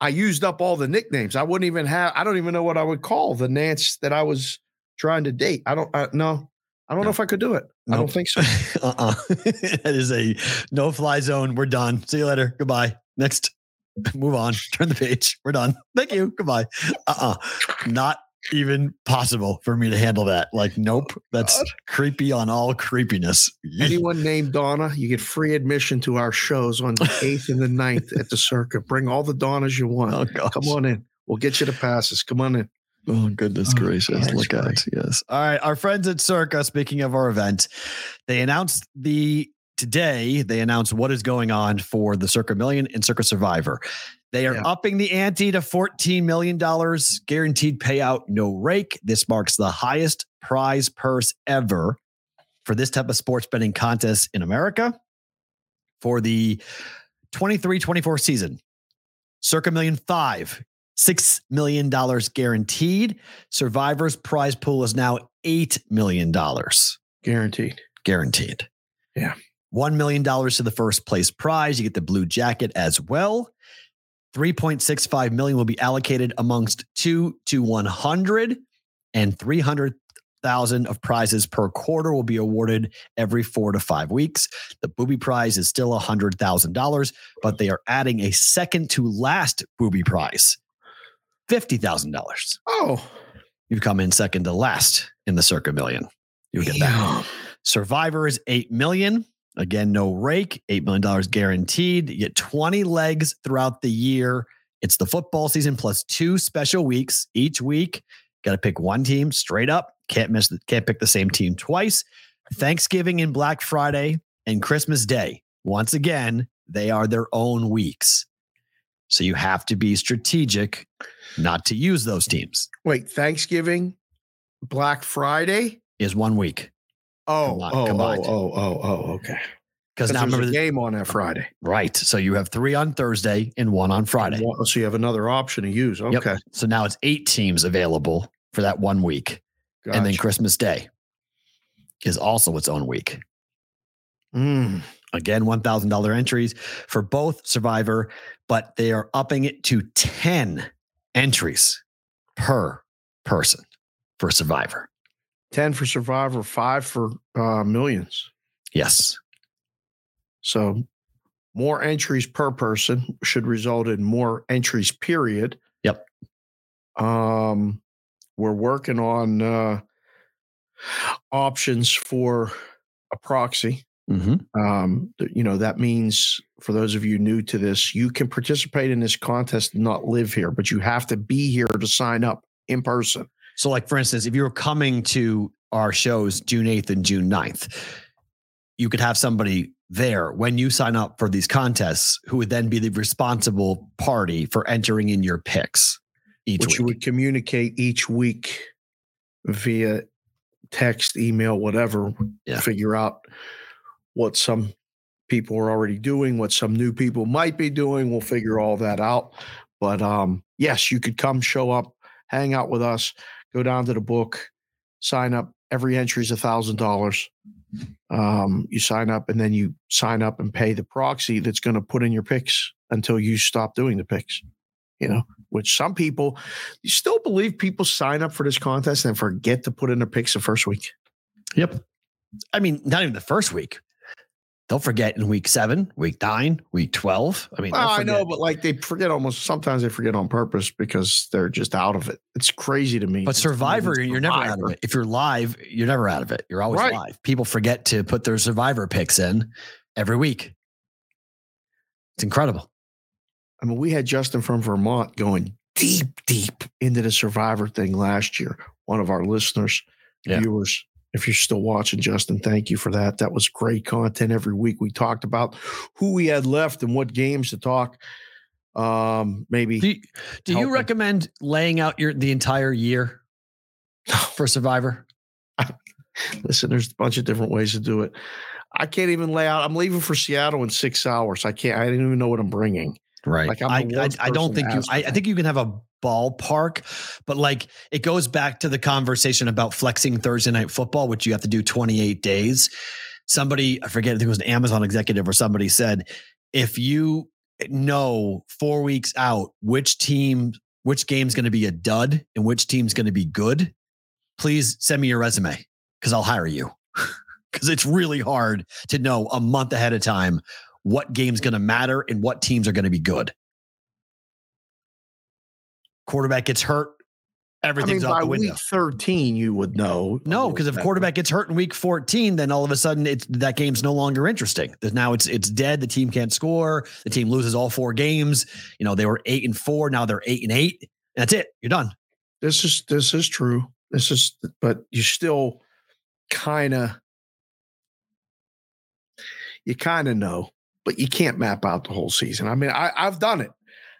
I used up all the nicknames. I wouldn't even have. I don't even know what I would call the Nance that I was trying to date. I don't. I, no, I don't know if I could do it. I don't think so. uh uh that is a no fly zone. We're done. See you later. Goodbye. Next. Move on. Turn the page. We're done. Thank you. Goodbye. Uh uh Not even possible for me to handle that. Like, nope. That's God. creepy on all creepiness. Anyone named Donna, you get free admission to our shows on the eighth and the 9th at the circuit. Bring all the Donnas you want. Oh, gosh. Come on in. We'll get you the passes. Come on in. Oh, goodness Oh, gracious. that's Look at great. it. Yes. All right. Our friends at Circa, speaking of our event, they announced the today, they announced what is going on for the Circa Million and Circa Survivor. They are Yeah. upping the ante to $14 million guaranteed payout, no rake. This marks the highest prize purse ever for this type of sports betting contest in America for the 23 24 season. Circa Million Five, $6 million guaranteed. Survivor's prize pool is now $8 million Guaranteed. guaranteed. Yeah. $1 million to the first place prize. You get the blue jacket as well. 3.65 million will be allocated amongst two to 100 and 300,000 of prizes per quarter will be awarded every four to five weeks. The booby prize is still $100,000, but they are adding a second to last booby prize, $50,000. Oh, You've come in second to last in the circa million. You get that. Survivor is 8 million. Again, no rake, $8 million guaranteed. You get 20 legs throughout the year. It's the football season plus two special weeks each week. Got to pick one team straight up. Can't miss, the, can't pick the same team twice. Thanksgiving and Black Friday and Christmas Day. Once again, they are their own weeks. So you have to be strategic not to use those teams. Wait, Thanksgiving, Black Friday. Is one week. Oh, Combi- oh, combined. oh, oh, oh, oh, okay. Because now there's remember, a the, game on that Friday. right? So you have three on Thursday and one on Friday. One- So you have another option to use. Yep. Okay. So now it's eight teams available for that one week, and then Christmas Day is also its own week. Mm. Again, $1,000 entries for both Survivor, but they are upping it to 10 entries per person for Survivor. 10 for Survivor, five for uh, millions. Yes. So more entries per person should result in more entries, period. Yep. Um, we're working on uh, options for a proxy. Mm-hmm. Um, you know, that means for those of you new to this, you can participate in this contest and not live here, but you have to be here to sign up in person. So, like for instance, if you were coming to our shows June 8th and June 9th, you could have somebody there when you sign up for these contests who would then be the responsible party for entering in your picks each which week. you would communicate each week via text, email, whatever. Yeah. Figure out what some people are already doing, what some new people might be doing. We'll figure all that out. But um, yes, you could come, show up, hang out with us, go down to the book, sign up. Every entry is a thousand dollars. Um, you sign up and then you sign up and pay the proxy that's going to put in your picks until you stop doing the picks. You know, which some people you still believe people sign up for this contest and forget to put in their picks the first week. Yep. I mean, not even the first week. They'll forget in week seven, week nine, week 12. I mean, Well, I know, but like they forget almost sometimes they forget on purpose because they're just out of it. It's crazy to me. But It's not even Survivor, you're never out of it. If you're live, you're never out of it. You're always Right. live. People forget to put their Survivor picks in every week. It's incredible. I mean, we had Justin from Vermont going deep, deep into the Survivor thing last year. One of our listeners, Yeah. viewers. If you're still watching, Justin, thank you for that. That was great content every week. We talked about who we had left and what games to talk. Um, maybe Do you, do you recommend laying out your the entire year for Survivor? listen, there's a bunch of different ways to do it. I can't even lay out. I'm leaving for Seattle in six hours. I can't. I didn't even know what I'm bringing. Right. Like, I'm I, I, I don't think you I, I think you can have a ballpark, but like it goes back to the conversation about flexing Thursday night football, which you have to do 28 days. Somebody, I forget, I think it was an Amazon executive or somebody said, if you know four weeks out which team, which game's going to be a dud and which team's going to be good, please send me your resume because I'll hire you. Because it's really hard to know a month ahead of time what game's going to matter and what teams are going to be good. Quarterback gets hurt, I mean, everything's out the window. week 13, you would know. No, because if quarterback gets hurt in week 14, then all of a sudden it's that game's no longer interesting. There's- Now it's it's dead. The team can't score. The team loses all four games. You know, they were eight and four. Now they're eight and eight. That's it. You're done. this is this is true. This is, but you still kind of, you kind of know, but you can't map out the whole season. I mean, I, I've done it.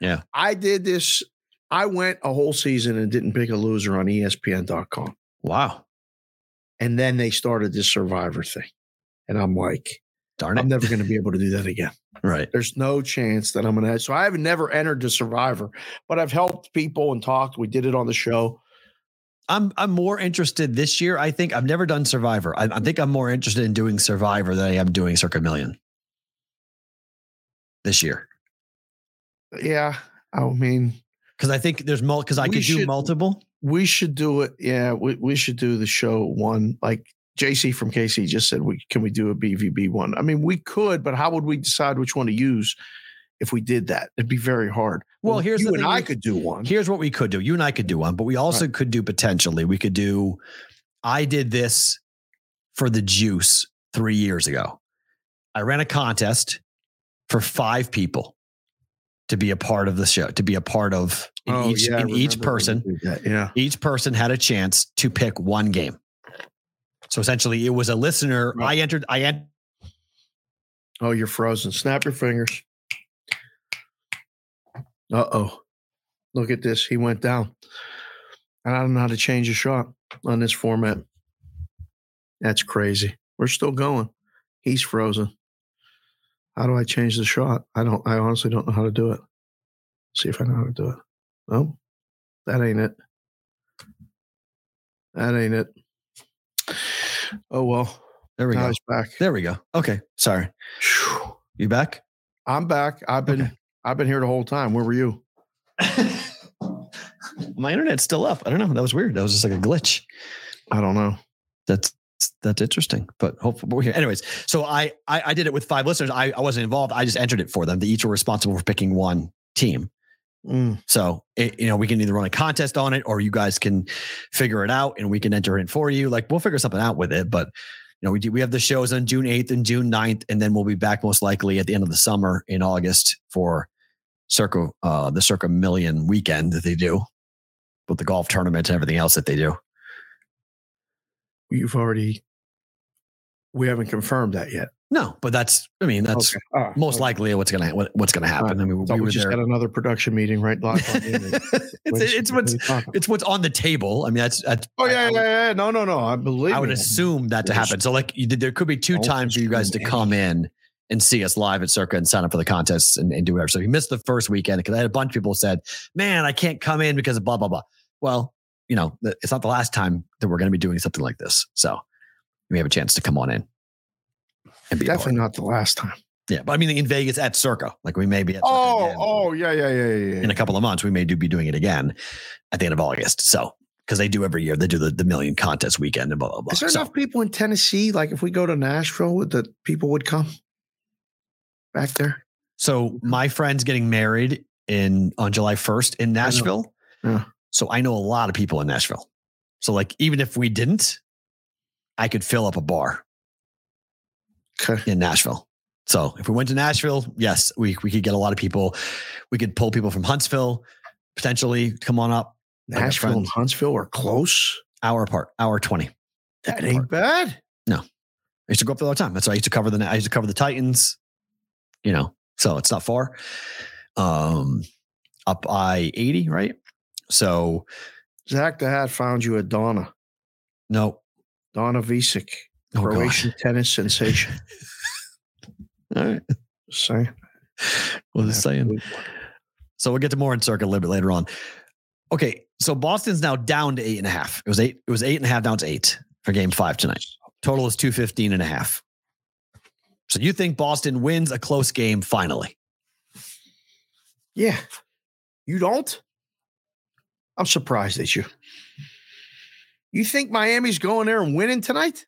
Yeah. I did this. I went a whole season and didn't pick a loser on ESPN.com. Wow. And then they started this survivor thing. And I'm like, Darn it. I'm never going to be able to do that again. right. There's no chance that I'm going to. So I have never entered the survivor, but I've helped people and talked. We did it on the show. I'm I'm more interested this year. I think I've never done Survivor. I, I think I'm more interested in doing Survivor than I am doing Circa Million this year Yeah. I mean, because I think there's multiple. because I We could do multiple. we should do it. Yeah. We, we should do the show one. Like JC from KC just said, we can we do a BVB one? I mean, we could, but how would we decide which one to use if we did that? It'd be very hard. Well, here's you the and thing I we- could do one. Here's what we could do. You and I could do one, but we also could do potentially. We could do. I did this for the juice three years ago. I ran a contest for five people to be a part of the show, to be a part of in Oh, each yeah, in each remember when you person. Yeah. Each person had a chance to pick one game. So essentially, it was a listener. Right. I entered. I entered. Oh, you're frozen. Snap your fingers. Uh oh. Look at this. He went down. And I don't know how to change a shot on this format. That's crazy. We're still going. He's frozen. How do I change the shot? I don't. I honestly don't know how to do it. See if I know how to do it. No, that ain't it. That ain't it. Oh well. There we Now go. he's back. There we go. Okay. Sorry. You back? I'm back. I've been. Okay. I've been here the whole time. Where were you? My internet's still up. I don't know. That was weird. That was just like a glitch. I don't know. That's that's interesting. But hopefully we're here. Anyways, so I, I I did it with five listeners. I, I wasn't involved. I just entered it for them. They each were responsible for picking one team. Mm. So it, you know, we can either run a contest on it or you guys can figure it out and we can enter it for you. Like we'll figure something out with it. But you know, we do we have the shows on June 8th and June 9th, and then we'll be back most likely at the end of the summer in August for Circa uh the Circa Million weekend that they do with the golf tournament and everything else that they do. You've already. We haven't confirmed that yet. No, but that's I mean, that's Okay. Ah, most okay. likely what's gonna what, what's gonna happen. I mean, So we we were just had another production meeting right on the internet. it's it's what's it's what's on the table. I mean, that's, that's Oh yeah, I yeah, yeah. No, no, no. I believe. I would me. assume that to happen. So, like, you did, there could be two times for you guys to come in and see us live at Circa and sign up for the contests and, and do whatever. So, if you missed the first weekend, because I had a bunch of people said, "Man, I can't come in because of blah blah blah." Well, you know, it's not the last time that we're going to be doing something like this. So, we have a chance to come on in and be. Definitely not the last time. Yeah, but I mean, in Vegas at Circa, like we may be at Circa Oh, again. oh, yeah, yeah, yeah, yeah. in a couple of months, we may do be doing it again at the end of August. So, because they do every year, they do the, the million contest weekend and blah blah blah. Is there So- enough people in Tennessee? Like, if we go to Nashville, would that people would come back there? So my friend's getting married in on July 1st in Nashville. Yeah. So I know a lot of people in Nashville. So like even if we didn't, I could fill up a bar Okay. in Nashville. So if we went to Nashville, yes, we we could get a lot of people. We could pull people from Huntsville, potentially come on up. Nashville and. Huntsville are close. Hour apart, hour 20. That ain't bad. No, I used to go up there all the time. That's why I used to cover the I used to cover the Titans, you know, so it's not far. Um up I 80, right? So Zach the Hat found you at Donna. no. Donna Vekić, Oh, God. Croatian tennis sensation. All right. Just saying. Well, just saying. So we'll get to more in circle a little bit later on. Okay. So Boston's now down to eight and a half. It was eight, it was eight and a half, now it's eight for game five tonight. Total is 215 and a half. So you think Boston wins a close game finally? Yeah. You don't? I'm surprised at you. You think Miami's going there and winning tonight?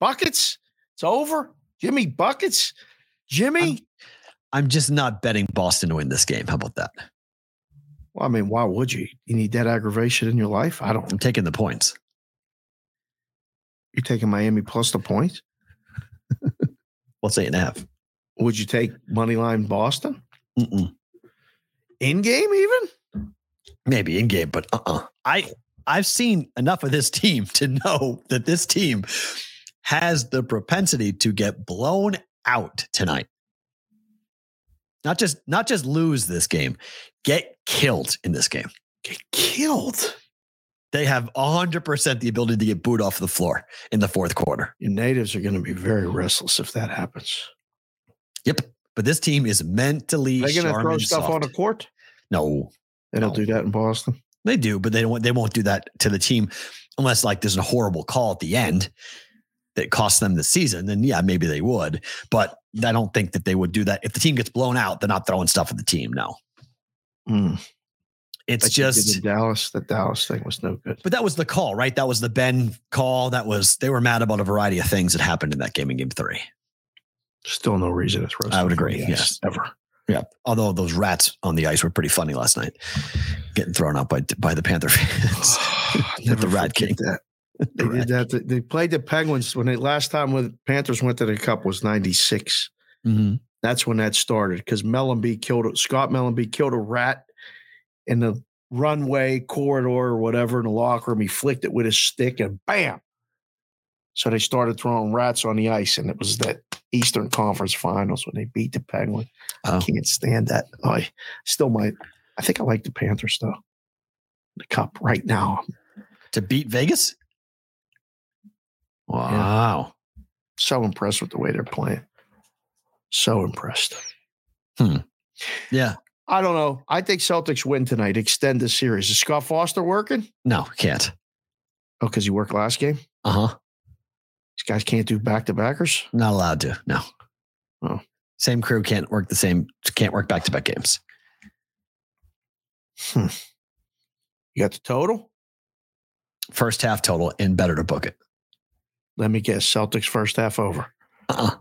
Buckets? It's over? Jimmy Buckets? Jimmy? I'm just not betting Boston to win this game. How about that? well, I mean, why would you? You need that aggravation in your life? I don't. I'm taking the points. You're taking Miami plus the points? What's eight and a half? Would you take money line Boston? Mm-mm. In game, even? Maybe in game, but uh-uh. I I've seen enough of this team to know that this team has the propensity to get blown out tonight. Not just not just lose this game, get killed in this game. Get killed. They have 100% the ability to get booed off the floor in the fourth quarter. Your natives are going to be very restless if that happens. Yep. But this team is mentally They're going to throw and stuff on soft. the court. No, They don't No. do that in Boston. They do, but they don't. They won't do that to the team unless like there's a horrible call at the end that costs them the season. Then yeah, maybe they would. But I don't think that they would do that if the team gets blown out. They're not throwing stuff at the team. No, Mm. it's Like just. Dallas. The Dallas thing was no good. But that was the call, right? That was the Ben call. That was they were mad about a variety of things that happened in that game in Game Three. Still no reason to throw. I would agree, yes. ever. Yeah. Although those rats on the ice were pretty funny last night, getting thrown out by by the Panther fans. Never the Rat King. That. The They Rat did that. They played the Penguins when they last time when Panthers went to the Cup was '96. Mhm. That's when that started because Mellanby killed Scott Mellanby killed a rat in the runway corridor or whatever in the locker room. He flicked it with his stick and bam. So they started throwing rats on the ice, and it was that Eastern Conference Finals when they beat the Penguins. Oh. I can't stand that. I still might. I think I like the Panthers though. The Cup right now. To beat Vegas? Wow. So impressed with the way they're playing. So impressed. Yeah. I don't know. I think Celtics win tonight. Extend the series. Is Scott Foster working? No, can't. Oh, because he worked last game. Uh huh. These guys can't do back to backers. Not allowed to. No. Oh. Same crew can't work the same. Can't work back to back games. You got the total? First half total and better to book it. Let me guess. Celtics first half over. Uh-uh.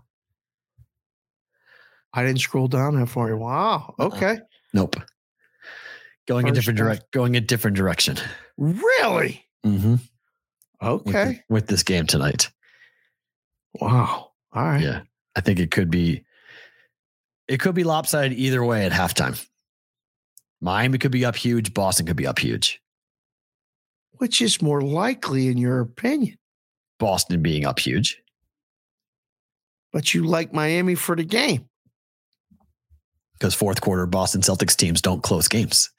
I didn't scroll down that far. Wow. Uh-uh. Okay. Nope. Going a different direct. Going a different direction. Really? Mm-hmm. Okay. With, this game tonight. Wow. All right. Yeah. I think it could be. It could be lopsided either way at halftime. Miami could be up huge. Boston could be up huge. Which is more likely, in your opinion? Boston being up huge. But you like Miami for the game. because fourth quarter Boston Celtics teams don't close games.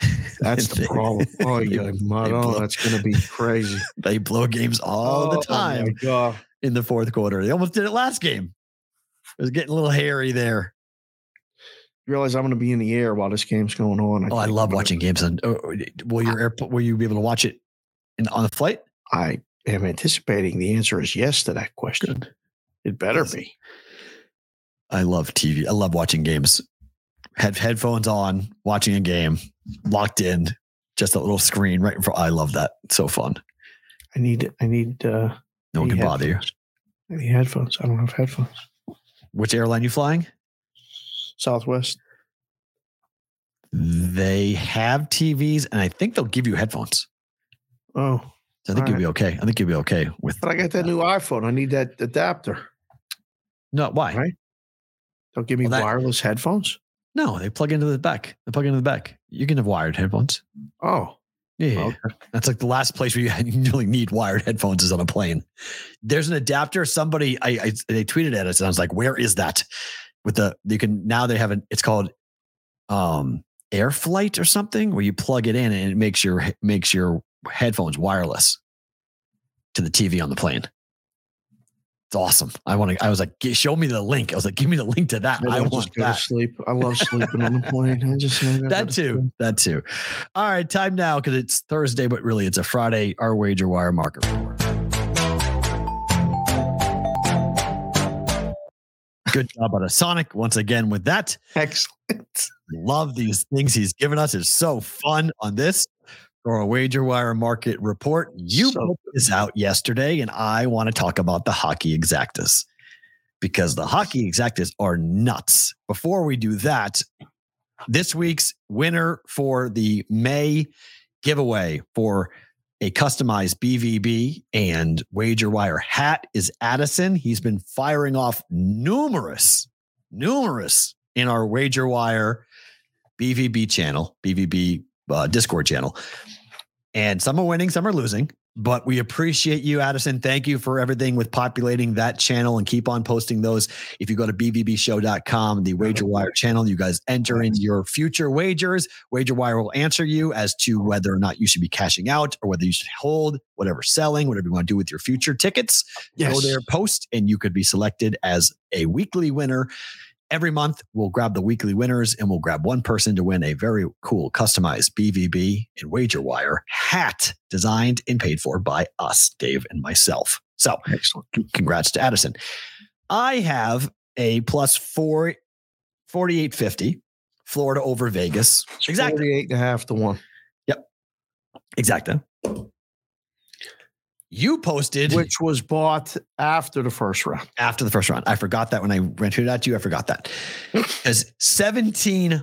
That's the problem. Oh, yeah. they blow- that's going to be crazy. They blow games all the Oh, my time God. In the fourth quarter. They almost did it last game. It was getting a little hairy there. You realize I'm going to be in the air while this game's going on. Oh, I love I'm watching games. On, oh, will your airport? Will you be able to watch it in, on the flight? I am anticipating the answer is yes to that question. It better Yes. be. I love TV. I love watching games. Head headphones on, watching a game, locked in, just a little screen right in front. I love that. It's so fun. I need. I need. uh No one can bother you. headphones. I need headphones. I don't have headphones. Which airline you flying? Southwest. They have TVs, and I think they'll give you headphones. Oh, So I think you'll be okay. I think you'll be okay with. but I got that new iPhone. I need that adapter. No, why? Right. Don't give me Well, that- wireless headphones. No, they plug into the back. They plug into the back. You can have wired headphones. Oh, Yeah, okay. that's like the last place where you really need wired headphones is on a plane. There's an adapter. Somebody, I, I they tweeted at us, and I was like, "Where is that?" With the you can now they have an it's called um air flight or something where you plug it in and it makes your makes your headphones wireless to the TV on the plane. It's awesome. I want to. I was like, show me the link. I was like, give me the link to that. I I'll want just that. to sleep. I love sleeping on the plane. I just I That too. That too. All right, time now because it's Thursday, but really it's a Friday. Our wager wire market report. Good job out of Sonic once again with that. Excellent. Love these things he's given us. It's so fun on this for a wager wire market report. You So put this out yesterday, and I want to talk about the hockey exactas because the hockey exactas are nuts. Before we do that, this week's winner for the May giveaway for a customized BVB and wager wire hat is Addison. He's been firing off numerous, numerous in our wager wire BVB channel, BVB uh, Discord channel. And some are winning, some are losing, but we appreciate you, Addison. Thank you for everything with populating that channel and keep on posting those. If you go to bvbshow.com, the Wager Wire channel, you guys enter in your future wagers. Wager Wire will answer you as to whether or not you should be cashing out or whether you should hold, whatever selling, whatever you want to do with your future tickets. Yes. Go there, post, and you could be selected as a weekly winner. Every month, we'll grab the weekly winners and we'll grab one person to win a very cool customized BVB and Wager Wire hat designed and paid for by us, Dave and myself. So, Excellent. congrats to Addison. I have a plus four, 4850, Florida over Vegas. Exactly. 48 and a half to one, Yep. Exactly. You posted which was bought after the first round. after the first round. I forgot that when I rented it out to you. I forgot that. Because 17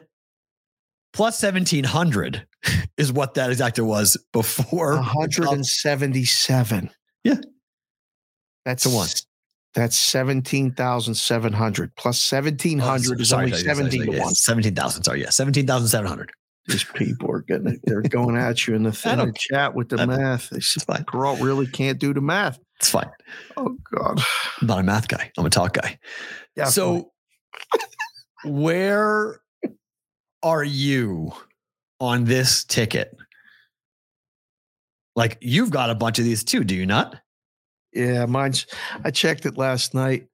plus 1700 is what that exacta was before. 177. Yeah. That's To one. That's 17,700 plus 1700 is Sorry, only sorry, 17 sorry, to yeah, 1. 17,000. Sorry. Yeah. 17,700. These people are getting. They're going at you in the, I in the chat with the math. They said, fine. Perrault really can't do the math. It's fine. Oh, God. I'm not a math guy. I'm a talk guy. Definitely. So, where are you on this ticket? Like, you've got a bunch of these too, do you not? Yeah, mine's. I checked it last night.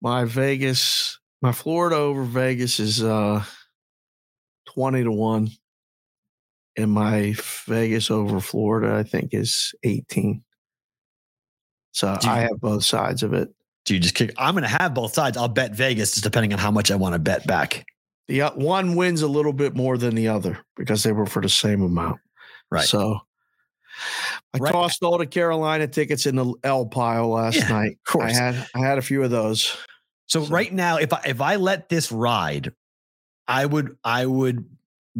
My Vegas, my Florida over Vegas is uh twenty to one, and my Vegas over Florida, I think, is eighteen. So you- I have both sides of it. Do you just kick? I'm going to have both sides. I'll bet Vegas, just depending on how much I want to bet back. The o- one wins a little bit more than the other because they were for the same amount. Right. So I Right. tossed all the Carolina tickets in the L pile last Yeah, night. of course. I had I had a few of those. So So- right now, if I if I let this ride, I would I would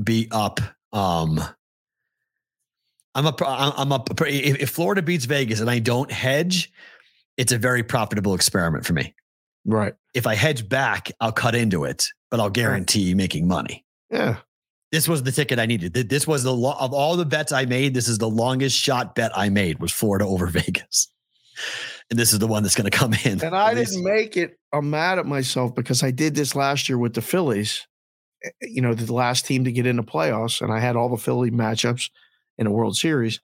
be up. Um, I'm up. I'm a If, if Florida beats Vegas and I don't hedge, it's a very profitable experiment for me. Right. If I hedge back, I'll cut into it, but I'll guarantee making money. Yeah. This was the ticket I needed. This was the lo- of all the bets I made. This is the longest shot bet I made was Florida over Vegas, and this is the one that's going to come in. And I didn't make it. I'm mad at myself because I did this last year with the Phillies. You know, the last team to get into playoffs, and I had all the Philly matchups in the World Series,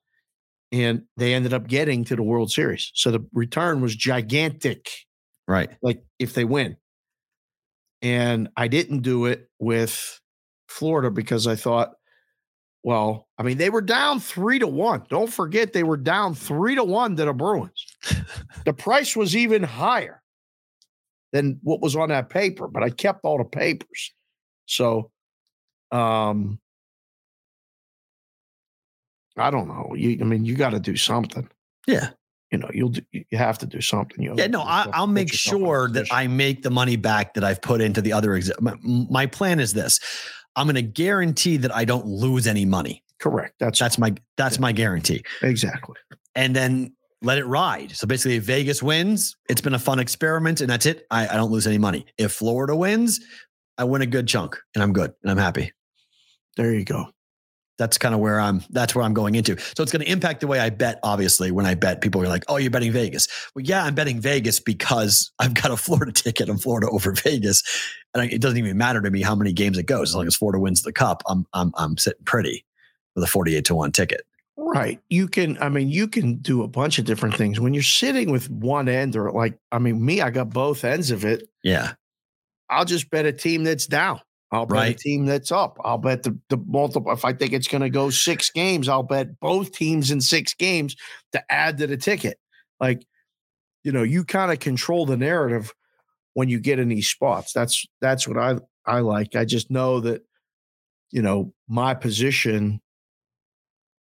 and they ended up getting to the World Series. So the return was gigantic. right. like if they win. And I didn't do it with Florida because I thought, well, I mean, they were down three to one. Don't forget they were down three to one to the Bruins. the price was even higher than what was on that paper, but I kept all the papers. So um I don't know. You I mean, you got to do something. Yeah. You know, you'll do, you have to do something. You Yeah, no, I, I'll make sure that I make the money back that I've put into the other. My, my plan is this: I'm going to guarantee that I don't lose any money. correct. That's That's my that's my guarantee, exactly. and then let it ride. So basically, if Vegas wins, it's been a fun experiment, and that's it. I, I don't lose any money. If Florida wins, I win a good chunk, and I'm good, and I'm happy. There you go. That's kind of where I'm. That's where I'm going into. So it's going to impact the way I bet. Obviously, when I bet, people are like, "Oh, you're betting Vegas." Well, yeah, I'm betting Vegas because I've got a Florida ticket. I'm Florida over Vegas, and I, it doesn't even matter to me how many games it goes. As long as Florida wins the cup, I'm I'm I'm sitting pretty with a 48 to one ticket. Right. You can, I mean, you can do a bunch of different things. When you're sitting with one end, or like, I mean, me, I got both ends of it. Yeah, I'll just bet a team that's down. I'll bet a team that's up. I'll bet the, the multiple. If I think it's going to go six games, I'll bet both teams in six games to add to the ticket. Like, you know, you kind of control the narrative when you get in these spots. That's that's what I I like. I just know that, you know, my position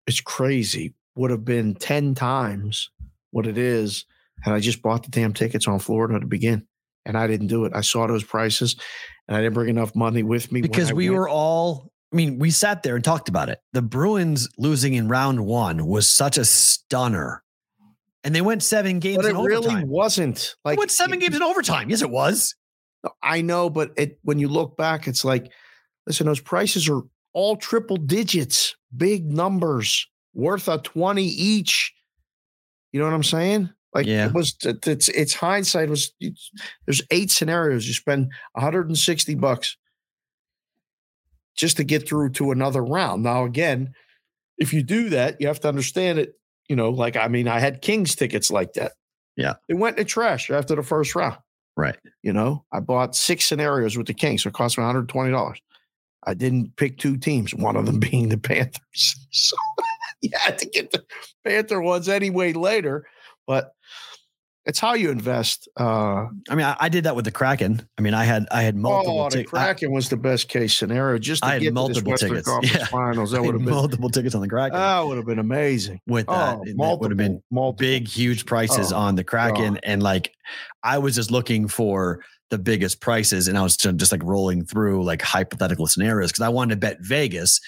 is crazy. Would have been 10 times what it is. And I just bought the damn tickets on Florida to begin. And I didn't do it. I saw those prices and I didn't bring enough money with me. because we went. were all. I mean, we sat there and talked about it. The Bruins losing in round one was such a stunner, and they went seven games but it really overtime. wasn't They like went seven games in overtime. Yes, it was. I know, but it when you look back, it's like, listen, those prices are all triple digits, big numbers, worth a 20 each. You know what I'm saying? Like Yeah. it was it's it's hindsight was it's, there's eight scenarios. You spend 160 bucks just to get through to another round. Now, again, if you do that, you have to understand it. You know, like I mean, I had Kings tickets like that. Yeah. They went in the trash after the first round. Right. You know, I bought six scenarios with the Kings, so it cost me $120. I didn't pick two teams, one of them being the Panthers. So you had to get the Panther ones anyway later, but it's how you invest. Uh, I mean, I, I did that with the Kraken. I mean, I had I had multiple oh, the tickets. I, Kraken was the best case scenario. Just to I had multiple tickets. Conference Yeah. Finals, that I would had have been multiple tickets on the Kraken. that would have been amazing. with that, Oh, it multiple, would have been multiple. big, huge prices Oh, on the Kraken. And like, I was just looking for the biggest prices, and I was just like rolling through like hypothetical scenarios because I wanted to bet Vegas.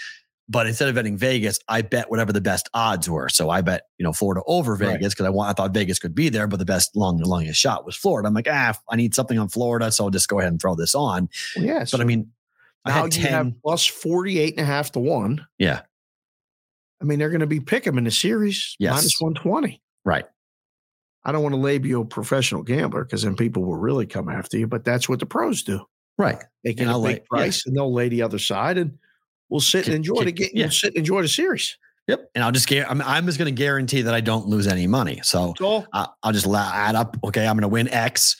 But instead of betting Vegas, I bet whatever the best odds were. So I bet, you know, Florida over Vegas because I want I thought Vegas could be there, but the best long longest shot was Florida. I'm like, ah, I need something on Florida, so I'll just go ahead and throw this on. Well, yeah, But so I mean, I now had you 10. have plus 48 and a half to one. yeah, I mean, they're going to be pick 'em in the series Yes. minus 120. right. I don't want to label you a professional gambler because then people will really come after you, but that's what the pros do. Right. They And a big lay- yeah. price and they'll lay the other side and we'll sit and enjoy the game. yeah. We'll sit and enjoy the series. Yep. And I'll just get, I'm, I'm just going to guarantee that I don't lose any money. So So uh, I'll just la- add up. Okay. I'm going to win X.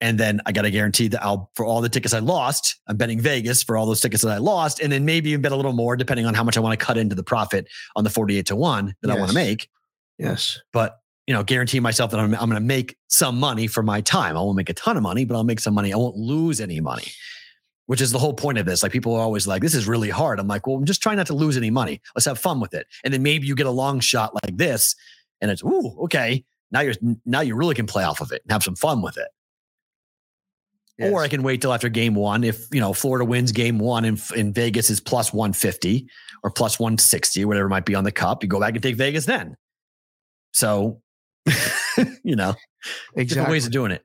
And then I got to guarantee that I'll, for all the tickets I lost, I'm betting Vegas for all those tickets that I lost. And then maybe even bet a little more depending on how much I want to cut into the profit on the 48 to one that I want to make. yes, But, you know, guarantee myself that I'm, I'm going to make some money for my time. I won't make a ton of money, but I'll make some money. I won't lose any money, which is the whole point of this. Like people are always like, this is really hard. I'm like, well, I'm just trying not to lose any money. Let's have fun with it. And then maybe you get a long shot like this and it's, ooh, okay. Now you're, now you really can play off of it and have some fun with it. Or I can wait till after game one. If you know Florida wins game one and in Vegas is plus 150 or plus 160, whatever it might be on the cup, you go back and take Vegas then. So, you know, different ways of doing it.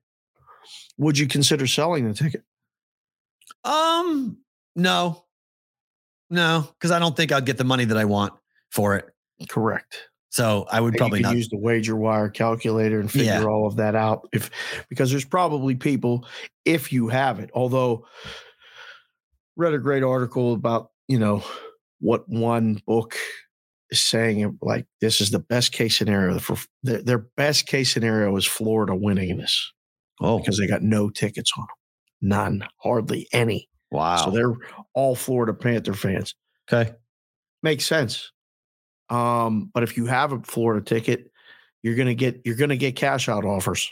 Would you consider selling the ticket? Um, no, no, because I don't think I'll get the money that I want for it. Correct. So I would And probably not. use the WagerWire calculator and figure Yeah. all of that out if because there's probably people if you have it although read a great article about you know what one book is saying like this is the best case scenario for their, their best case scenario is florida winning this oh, because they got no tickets on them none hardly any wow. so they're all florida panther fans okay. makes sense. Um, but if you have a Florida ticket, you're gonna get you're gonna get cash out offers.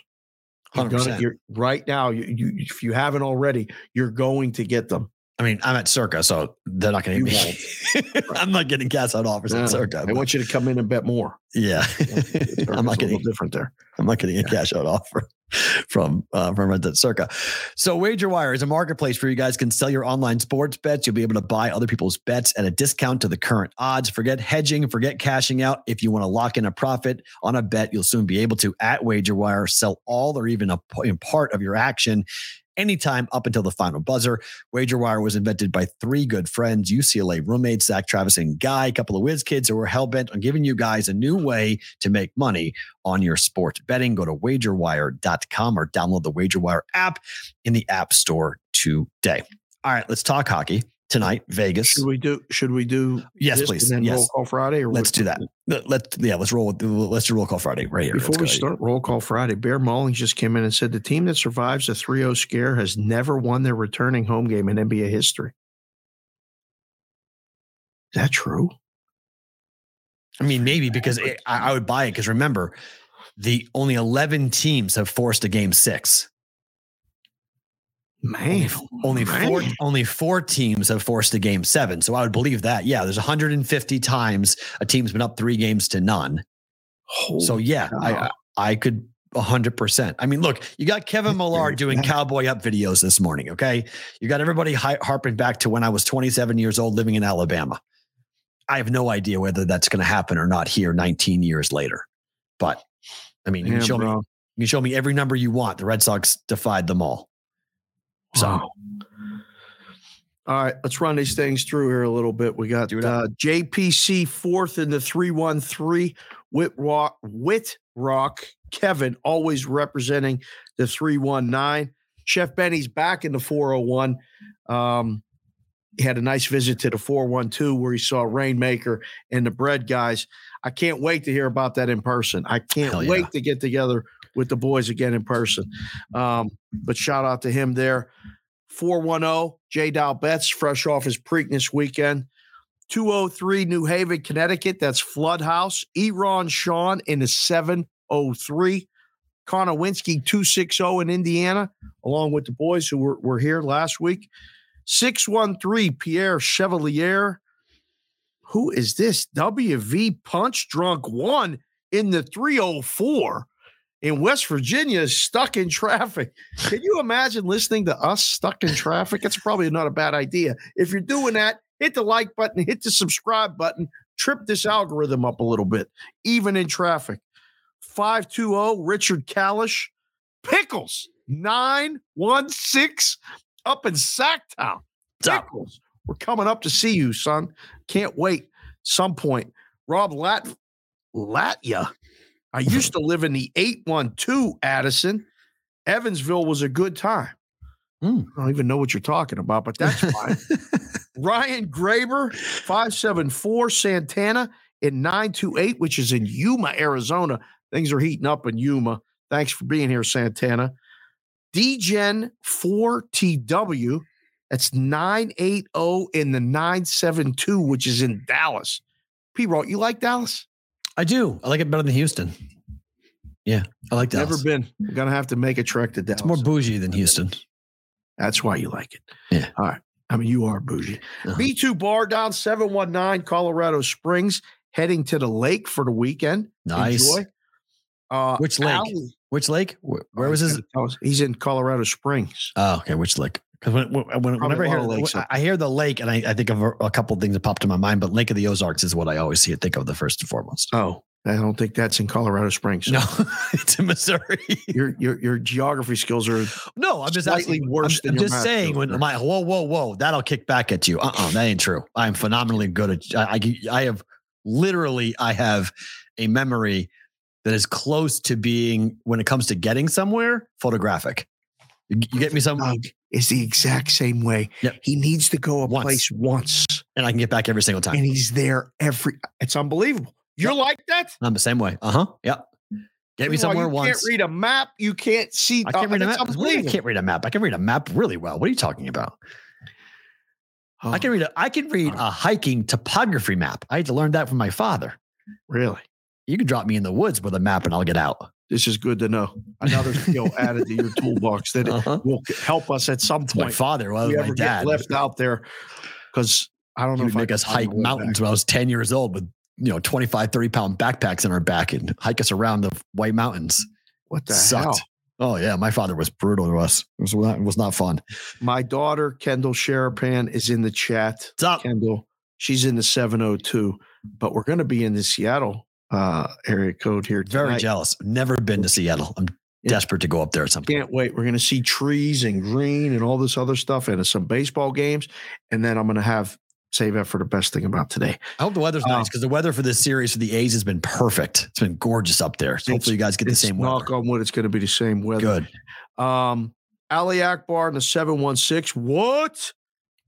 You're gonna, you're, right now, you, you if you haven't already, you're going to get them. I mean, I'm at Circa, so they're not going to hit me. I'm not getting gas out offers No, at Circa. I want you to come in and bet more. yeah. I'm not a little getting different there. I'm not getting a cash out offer from uh, from Red Dead Circa. So WagerWire is a marketplace where you guys can sell your online sports bets. You'll be able to buy other people's bets at a discount to the current odds. Forget hedging, forget cashing out. If you want to lock in a profit on a bet, you'll soon be able to at WagerWire sell all or even a part of your action. Anytime up until the final buzzer. WagerWire was invented by three good friends, UCLA roommates, Zach Travis and Guy, a couple of whiz kids who were hell bent on giving you guys a new way to make money on your sports betting. Go to wagerwire.com or download the WagerWire app in the App Store today. All right, let's talk hockey tonight, Vegas. Should we do? Should we do? Yes, please. And then Yes. roll call Friday. Or Let's do that. Let, let- yeah, let's roll. Let's do roll call Friday right here. Before Let's we start roll call Friday, Bear Mullings just came in and said the team that survives a 3-0 scare has never won their returning home game in NBA history. Is that true? I mean, maybe because it, I, I would buy it because remember, the only eleven teams have forced a game six. Man, Only four, man. only four teams have forced a game seven. So I would believe that. Yeah, there's 150 times a team's been up three games to none. Holy So yeah, I. I could hundred percent. I mean, look, you got Kevin Millar doing cowboy up videos this morning. Okay, you got everybody hi- harping back to when I was 27 years old living in Alabama. I have no idea whether that's going to happen or not here 19 years later. But I mean, you Yeah, can show me you can show me every number you want. The Red Sox defied them all. So Wow. All right, let's run these things through here a little bit. We got uh, JPC fourth in the 313, Whit Rock, Whit Rock, Kevin always representing the 319. Chef Benny's back in the 401. Um, he had a nice visit to the 412 where he saw Rainmaker and the bread guys. I can't wait to hear about that in person. I can't yeah. wait to get together with the boys again in person. Um, but shout out to him there. 410 J Dow Betts, fresh off his Preakness weekend. 203 New Haven, Connecticut. That's Floodhouse. Eron Sean in the 703. Connor Winsky 260 in Indiana, along with the boys who were, were here last week. 613 Pierre Chevalier. Who is this? WV Punch Drunk One in the 304 in West Virginia is stuck in traffic. Can you imagine listening to us stuck in traffic? It's probably not a bad idea. If you're doing that, hit the like button, hit the subscribe button, trip this algorithm up a little bit, even in traffic. 520 Richard Kalish, Pickles 916 up in Sacktown. Pickles, we're coming up to see you, son. Can't wait. Some point. Rob Lat Latya. I used to live in the 812 Addison. Evansville was a good time. Hmm. I don't even know what you're talking about, but that's fine. Ryan Graber, 574 Santana in 928, which is in Yuma, Arizona. Things are heating up in Yuma. Thanks for being here, Santana. DGen 4TW, that's 980 in the 972, which is in Dallas. P. Roll, you like Dallas? I do. I like it better than Houston. Yeah, I like Dallas. Never been. We're gonna have to make a trek to Dallas. It's more bougie than Houston. That's why you like it. Yeah. All right. I mean, you are bougie. Uh-huh. B2 Bar down 719 Colorado Springs, heading to the lake for the weekend. Nice. Enjoy. Uh, Which lake? Allie- Which lake? Where, where Oh, was his? gonna tell us. He's in Colorado Springs. Oh, okay. Which lake? Because when, when, when- whenever I hear, lakes I, hear the lake, and I, I think of a, a couple of things that popped in my mind, but Lake of the Ozarks is what I always see it think of the first and foremost. Oh, I don't think that's in Colorado Springs. No, it's in Missouri. Your your your geography skills are No, I'm just Slightly asking. worse I'm, than I'm just saying when my whoa, whoa, whoa, that'll kick back at you. Uh, uh that ain't true. I am phenomenally good at. I, I, I have literally, I have a memory that is close to being when it comes to getting somewhere photographic. You, you get me some, Doug is the exact same way. Yep. He needs to go a Once. place once, and I can get back every single time. and he's there every. It's unbelievable. You're like that. I'm the same way. Uh huh. Yep. Get me Well, somewhere you once. can't read a map. You can't see. I can't read a map. What do you mean I can't read a map. I can read a map really well. What are you talking about? I can read a I can read a hiking topography map. I had to learn that from my father. really. You can drop me in the woods with a map and I'll get out. This is good to know. Another skill added to your toolbox that Uh-huh. will help us at some point. my father. Well, If that we was ever my dad. left out there, because I don't know if I make can us hike mountains back. when I was 10 years old with, you know, 25, 30 pound backpacks on our back and hike us around the White Mountains. What the Sucked. hell? Oh, yeah. My father was brutal to us. It was not, it was not fun. My daughter Kendall Sherapan is in the chat. What's up? Kendall, she's in the 702, but we're going to be in the Seattle uh, area code here. Very jealous. Never been to Seattle. I'm Yeah. desperate to go up there at some point. Can't wait. We're going to see trees and green and all this other stuff and some baseball games. And then I'm going to have save that for the best thing about today. I hope the weather's Uh, nice because the weather for this series for the A's has been perfect. It's been gorgeous up there. So hopefully you guys get the same knock weather. on wood. It's going to be the same weather. Good. Um, Ali Akbar in the 716. What?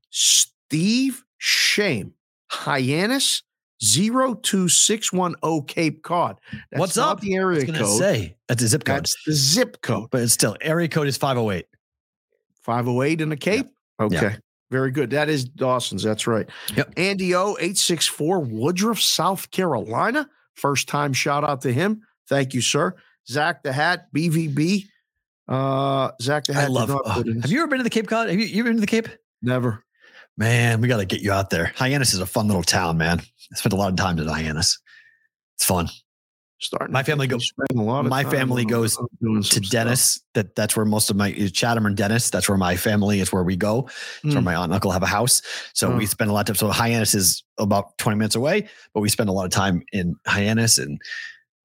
Steve Shame. Hyannis 02610 Cape Cod. That's What's not up? The I area was going to code. say that's a zip code, That's the zip code. but it's still area code is 508. 508 in the Cape. Okay. Yeah. Very good. That is Dawson's. That's right. Yep. Andy O, 864 Woodruff, South Carolina. First time shout out to him. Thank you, sir. Zach the Hat, BVB. Uh, Zach the Hat. I love. in- have you ever been to the Cape Cod? Have you, you ever been to the Cape? Never. Man, we got to get you out there. Hyannis is a fun little town, man. I spent a lot of time in Hyannis. It's fun. Starting. My family you go- spend a lot of my family goes To some stuff. Dennis, that that's where most of my Chatham and Dennis. That's where my family is. Where we go. It's where Mm. my aunt and uncle have a house. So we spend a lot of time. So Hyannis is about 20 minutes away, but we spend a lot of time in Hyannis and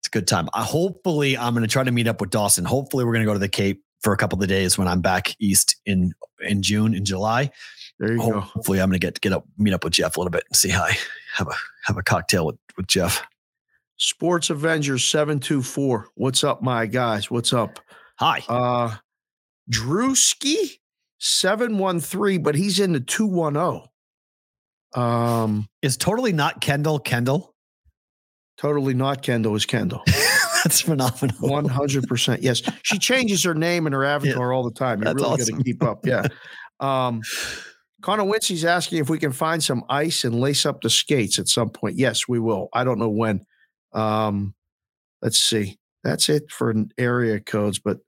it's a good time. I, hopefully, I'm going to try to meet up with Dawson. Hopefully, we're going to go to the Cape for a couple of days when I'm back east in in June, in July. There you go. Hopefully, I'm going to get get up, meet up with Jeff a little bit and see how I have a have a cocktail with, with Jeff. Sports Avengers 724. What's up, my guys? What's up? Hi. Uh Drewski 713, but he's in the 210. Um, Is totally not Kendall Kendall. totally not Kendall is Kendall. That's phenomenal. 100%. Yes. She changes her name and her avatar all the time. You really got to keep up. Yeah. Um, Connor Wincy's asking if we can find some ice and lace up the skates at some point. Yes, we will. I don't know when. Um, let's see. That's it for area codes, but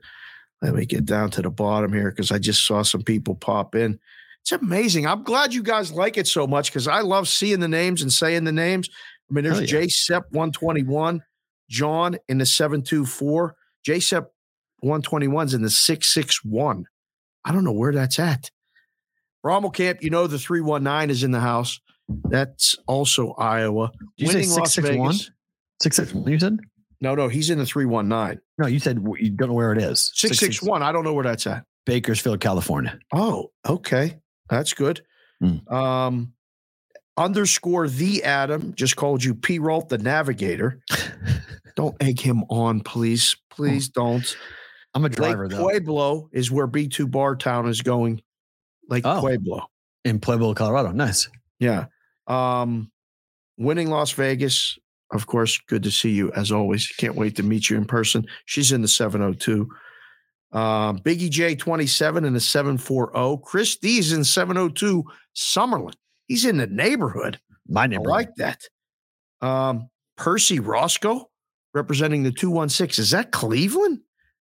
let me get down to the bottom here because I just saw some people pop in. It's amazing. I'm glad you guys like it so much because I love seeing the names and saying the names. I mean, there's Hell yeah. J Sep 121, John in the 724, J Sep 121's in the 661. I don't know where that's at. Rommel Camp, you know the 319 is in the house. That's also Iowa. Did you say Winning Las 661? Vegas. Six six. You said No, no, he's in the 319. no. You said you don't know where it is. 661. I don't know where that's at. Bakersfield, California. Oh, okay. That's good. Hmm. Um, underscore the Adam just called you P. Rolt, the navigator. don't egg him on, please. Please don't. I'm a driver, Lake driver though. Pueblo is where B2 Bar Town is going. Lake Oh. Pueblo. in Pueblo, Colorado. Nice. Yeah. Um, winning Las Vegas. of course, good to see you as always. Can't wait to meet you in person. She's in the 702. Uh, Biggie J 27 in the 740. Chris D's in 702 Summerlin. He's in the neighborhood. My I like that. Um, Percy Roscoe representing the 216. Is that Cleveland?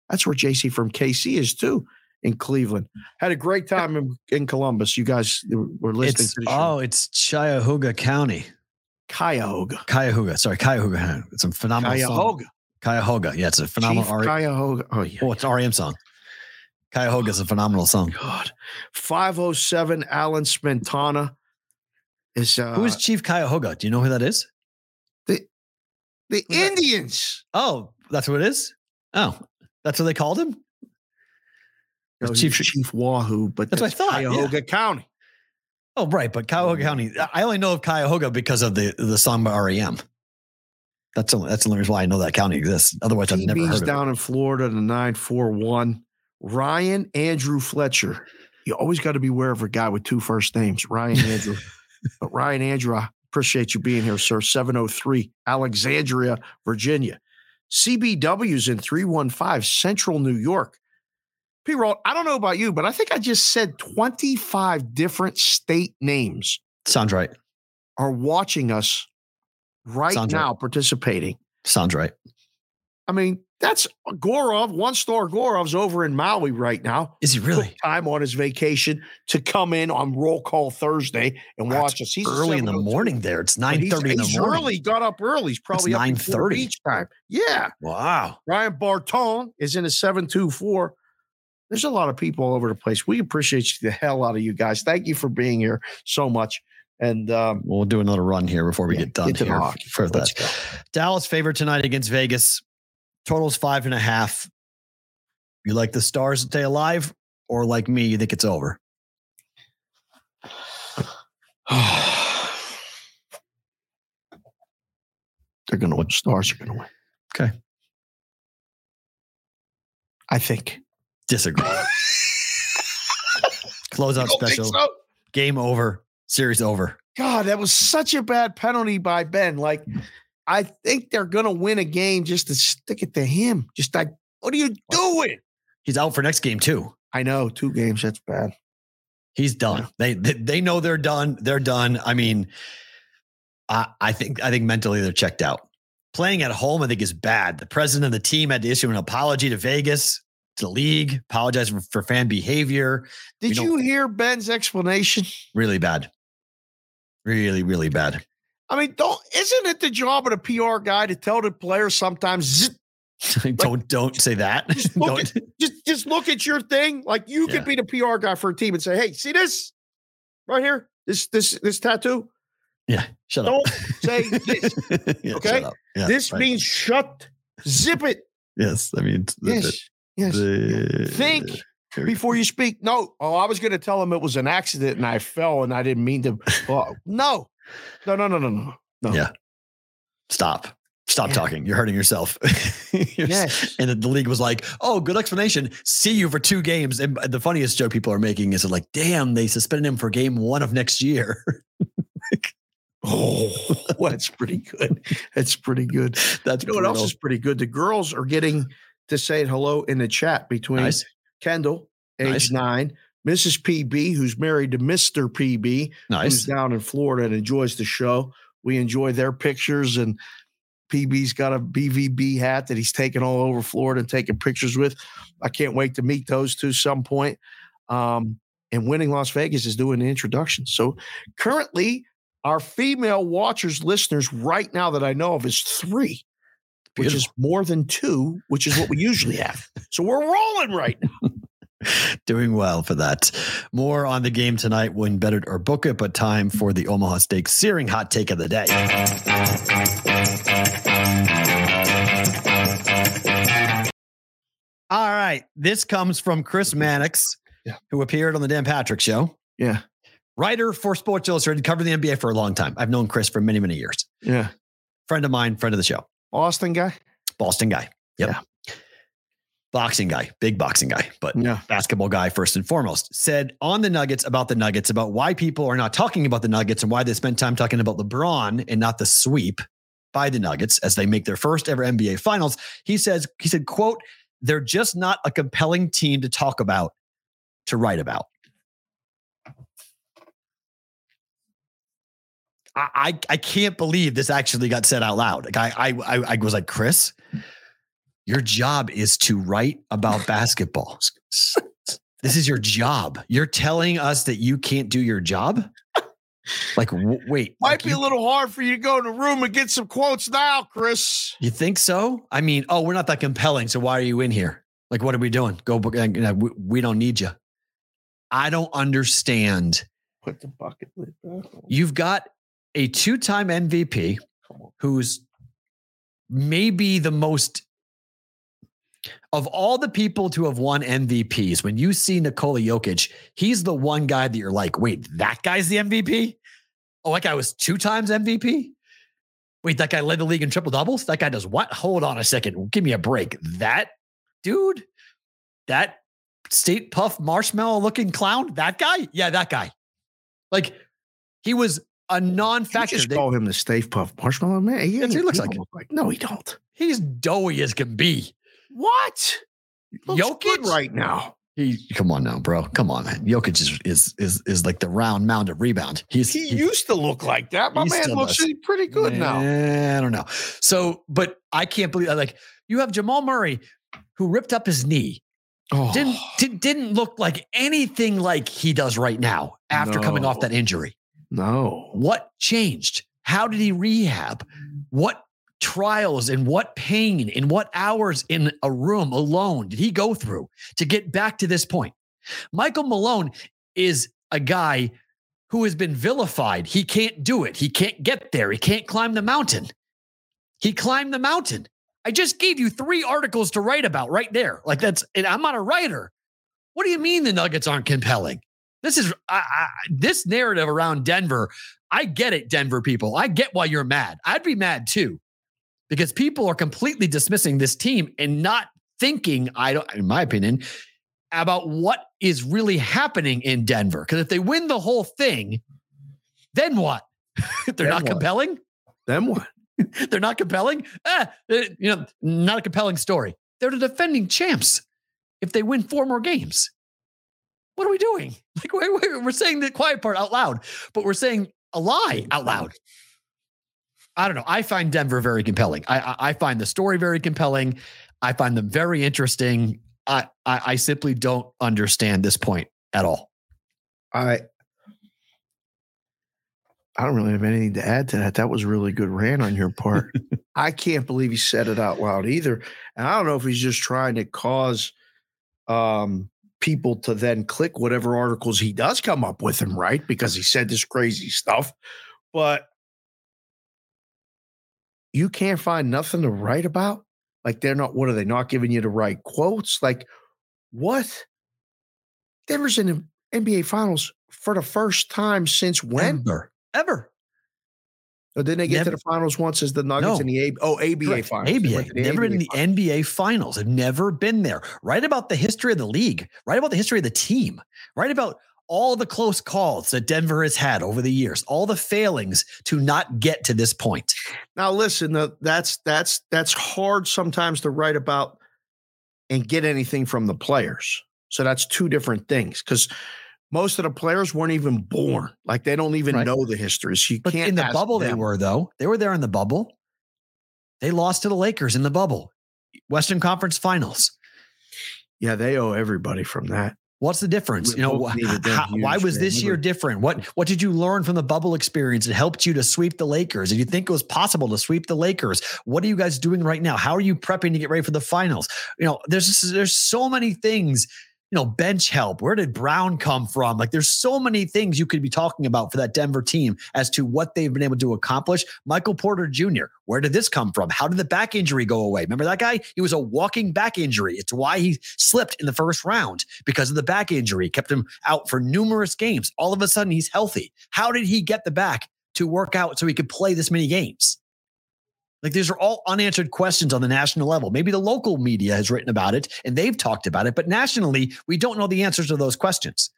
That's where JC from KC is too, in Cleveland. Had a great time in, in Columbus. You guys were listening It's the oh, it's Cuyahoga County. Cuyahoga. Cuyahoga. Sorry, Cuyahoga. It's a phenomenal song. Cuyahoga. Cuyahoga. Yeah, it's a phenomenal Chief R- Cuyahoga. Oh, yeah. Oh, it's an REM song. Cuyahoga is a phenomenal song. God. 507 Alan Spentana is uh, Who is Chief Cuyahoga? Do you know who that is? the that? Indians. Oh, that's what it is. Oh, that's what they called him. No, It's Chief Chief- Wahoo, but That's what I thought, yeah. Cuyahoga County. Oh, right, but Cuyahoga mm. County. I only know of Cuyahoga because of the the song by REM. That's the, that's the only reason why I know that county exists. Otherwise, I've never heard of it. down in Florida, the 941. Ryan Andrew Fletcher. You always got to beware of a guy with two first names, Ryan Andrew. but Ryan Andrew, I appreciate you being here, sir. 703, Alexandria, Virginia. CBW's in 315, Central New York. P. Roll, I don't know about you, but I think I just said 25 different state names Sounds right. are watching us right Sounds right. now, participating. Sounds right. I mean, that's Gorov. One star Gorov's over in Maui right now. Is he Took really time on his vacation to come in on roll call Thursday and Wow, watch us. He's early in the oh morning? There, it's But nine thirty in the he's morning. early. Got up early. He's probably up before 9:30. beach time. Yeah. Wow. Ryan Barton is in a seven two four. There's a lot of people all over the place. We appreciate you the hell out of you guys. Thank you for being here so much. And um, We'll do another run here before we Yeah, get done get here for that. Dallas favored tonight against Vegas. Totals five and a half. You like the Stars to stay alive, or like me, you think it's over? they're going to win. Stars are going to win. Okay. I think. Disagree. Closeout special. so? Game over. Series over. God, that was such a bad penalty by Ben. Like, I think they're going to win a game just to stick it to him. Just like, what are you doing? He's out for next game too. I know, two games. That's bad. He's done. They, they they know they're done. They're done. I mean, I I think I think mentally they're checked out. Playing at home, I think, is bad. The president of the team had to issue an apology to Vegas, to the league, apologize for, for fan behavior. Did you hear Ben's explanation? Really bad. Really, really bad. I mean, don't isn't it the job of the PR guy to tell the players sometimes "Zzz, don't don't say that. Just look Don't- just just look at your thing? Like you Yeah. could be the PR guy for a team and say, "Hey, see this right here? This this this tattoo? yeah, shut up. Don't say this. Yeah, okay? Yeah, this right. means shut, zip it. yes. I mean, Yes, yes. the- Think before you speak. No, oh, I was going to tell him it was an accident and I fell and I didn't mean to. Well, no, no, no, no, no, no. no. Yeah. Stop. Stop Yeah. talking. You're hurting yourself. You're Yes. And the league was like, "Oh, good explanation. See you for two games." And uh, the funniest joke people are making is like, "Damn, they suspended him for game one of next year." Oh, that's pretty good. That's pretty good. That's You know what else is pretty good? The girls are getting to say hello in the chat between nice. Kendall, age Nice. nine, Mrs. PB, who's married to Mr. PB, who's Nice. down in Florida and enjoys the show. We enjoy their pictures, and PB's got a BVB hat that he's taking all over Florida and taking pictures with. I can't wait to meet those two some point. Um, and Winning Las Vegas is doing the introduction. So currently, our female watchers, listeners, right now that I know of, is three, which is more than two, which is what we usually have. So we're rolling right now. Doing well for that. More on the game tonight. Win better or book it, but time for the Omaha Steak searing hot take of the day. All right. This comes from Chris Mannix, Yeah. who appeared on the Dan Patrick Show. Yeah. Writer for Sports Illustrated, covered the NBA for a long time. I've known Chris for many, many years. Yeah. Friend of mine, friend of the show. Austin guy. Boston guy. Yep. Yeah. Boxing guy, big boxing guy, but Yeah. basketball guy first and foremost, said on the Nuggets about the Nuggets, about why people are not talking about the Nuggets and why they spend time talking about LeBron and not the sweep. by the Nuggets as they make their first ever NBA finals. He says, he said, quote, they're just not a compelling team to talk about, to write about. I, I, can't believe this actually got said out loud. Like I, I, I, was like, Chris, your job is to write about basketball. This is your job. You're telling us that you can't do your job? Like, w- wait. Might like be you, a little hard for you to go in the room and get some quotes now, Chris. You think so? I mean, oh, we're not that compelling. So why are you in here? Like, what are we doing? Go, we don't need you. I don't understand. Put the bucket lid back on. You've got a two time MVP who's maybe the most of all the people to have won MVPs. When you see Nikola Jokic, he's the one guy that you're like, wait, that guy's the MVP? Oh, that guy was two times MVP? Wait, that guy led the league in triple doubles? That guy does what? Hold on a second. Give me a break. That dude, that Stay Puft marshmallow looking clown, that guy? Yeah, that guy. Like he was a non-factor. just They- call him the Stay Puft Marshmallow Man. He, he looks like. like. No, he don't. he's doughy as can be. What? Jokic? right now. He come on now, bro. Come on, man. Jokic is is is, is like the round mound of rebound. He's He he- used to look like that. My man looks does. pretty good now. Eh, I don't know. So, but I can't believe like you have Jamal Murray who ripped up his knee. Oh, Didn't did, didn't look like anything like he does right now after coming off that injury. No. What changed? How did he rehab? What trials and what pain and what hours in a room alone did he go through to get back to this point? Michael Malone is a guy who has been vilified. He can't do it. He can't get there. He can't climb the mountain. He climbed the mountain. I just gave you three articles to write about right there. Like that's, and I'm not a writer. What do you mean the Nuggets aren't compelling? This is I, I, this narrative around Denver. I get it, Denver people. I get why you're mad. I'd be mad too, because people are completely dismissing this team and not thinking. I don't, in my opinion, about what is really happening in Denver. Because if they win the whole thing, then what? They're Then not what? compelling. Then what? They're not compelling. Eh, you know, not a compelling story. They're the defending champs. If they win four more games, what are we doing? Like we're, we're- saying the quiet part out loud, but we're saying a lie out loud. I don't know. I find Denver very compelling. I, I, I find the story very compelling. I find them very interesting. I, I, I simply don't understand this point at all. I I don't really have anything to add to that. That was a really good rant on your part. I can't believe he said it out loud either. And I don't know if he's just trying to cause um people to then click whatever articles he does come up with him, right? Because he said this crazy stuff. But you can't find nothing to write about. Like they're not, what are they not giving you the right quotes? Like what? Denver's in the NBA finals for the first time since when? Ever. Ever. Or didn't they get Never- to the finals once as the Nuggets No. in the A- oh ABA Correct. finals? ABA, the never been in the finals. NBA finals. Have never been there. Write about the history of the league. Write about the history of the team. Write about all the close calls that Denver has had over the years, all the failings to not get to this point. Now listen, that's that's that's hard sometimes to write about and get anything from the players. So that's two different things because most of the players weren't even born. Like they don't even Right. know the history. So you But can't in the bubble, they were though. They were there in the bubble. They lost to the Lakers in the bubble, Western Conference Finals. Yeah, they owe everybody from that. What's the difference? We You know, how- why was this year different? What what did you learn from the bubble experience that helped you to sweep the Lakers? Did you think it was possible to sweep the Lakers? What are you guys doing right now? How are you prepping to get ready for the finals? You know, there's just, there's so many things. You know, bench help. Where did Brown come from? Like, there's so many things you could be talking about for that Denver team as to what they've been able to accomplish. Michael Porter Jr. Where did this come from? How did the back injury go away? Remember that guy? He was a walking back injury. It's why he slipped in the first round because of the back injury, kept him out for numerous games. All of a sudden, he's healthy. How did he get the back to work out so he could play this many games? Like these are all unanswered questions on the national level. Maybe the local media has written about it and they've talked about it, but nationally, we don't know the answers to those questions.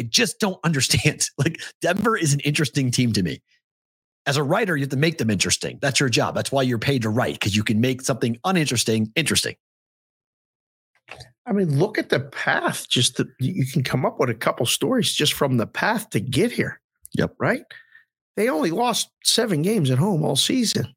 I just don't understand. Like Denver is an interesting team to me. As a writer, you have to make them interesting. That's your job. That's why you're paid to write because you can make something uninteresting interesting. I mean, look at the path. Just the, you can come up with a couple stories just from the path to get here. Yep. Right. They only lost seven games at home all season.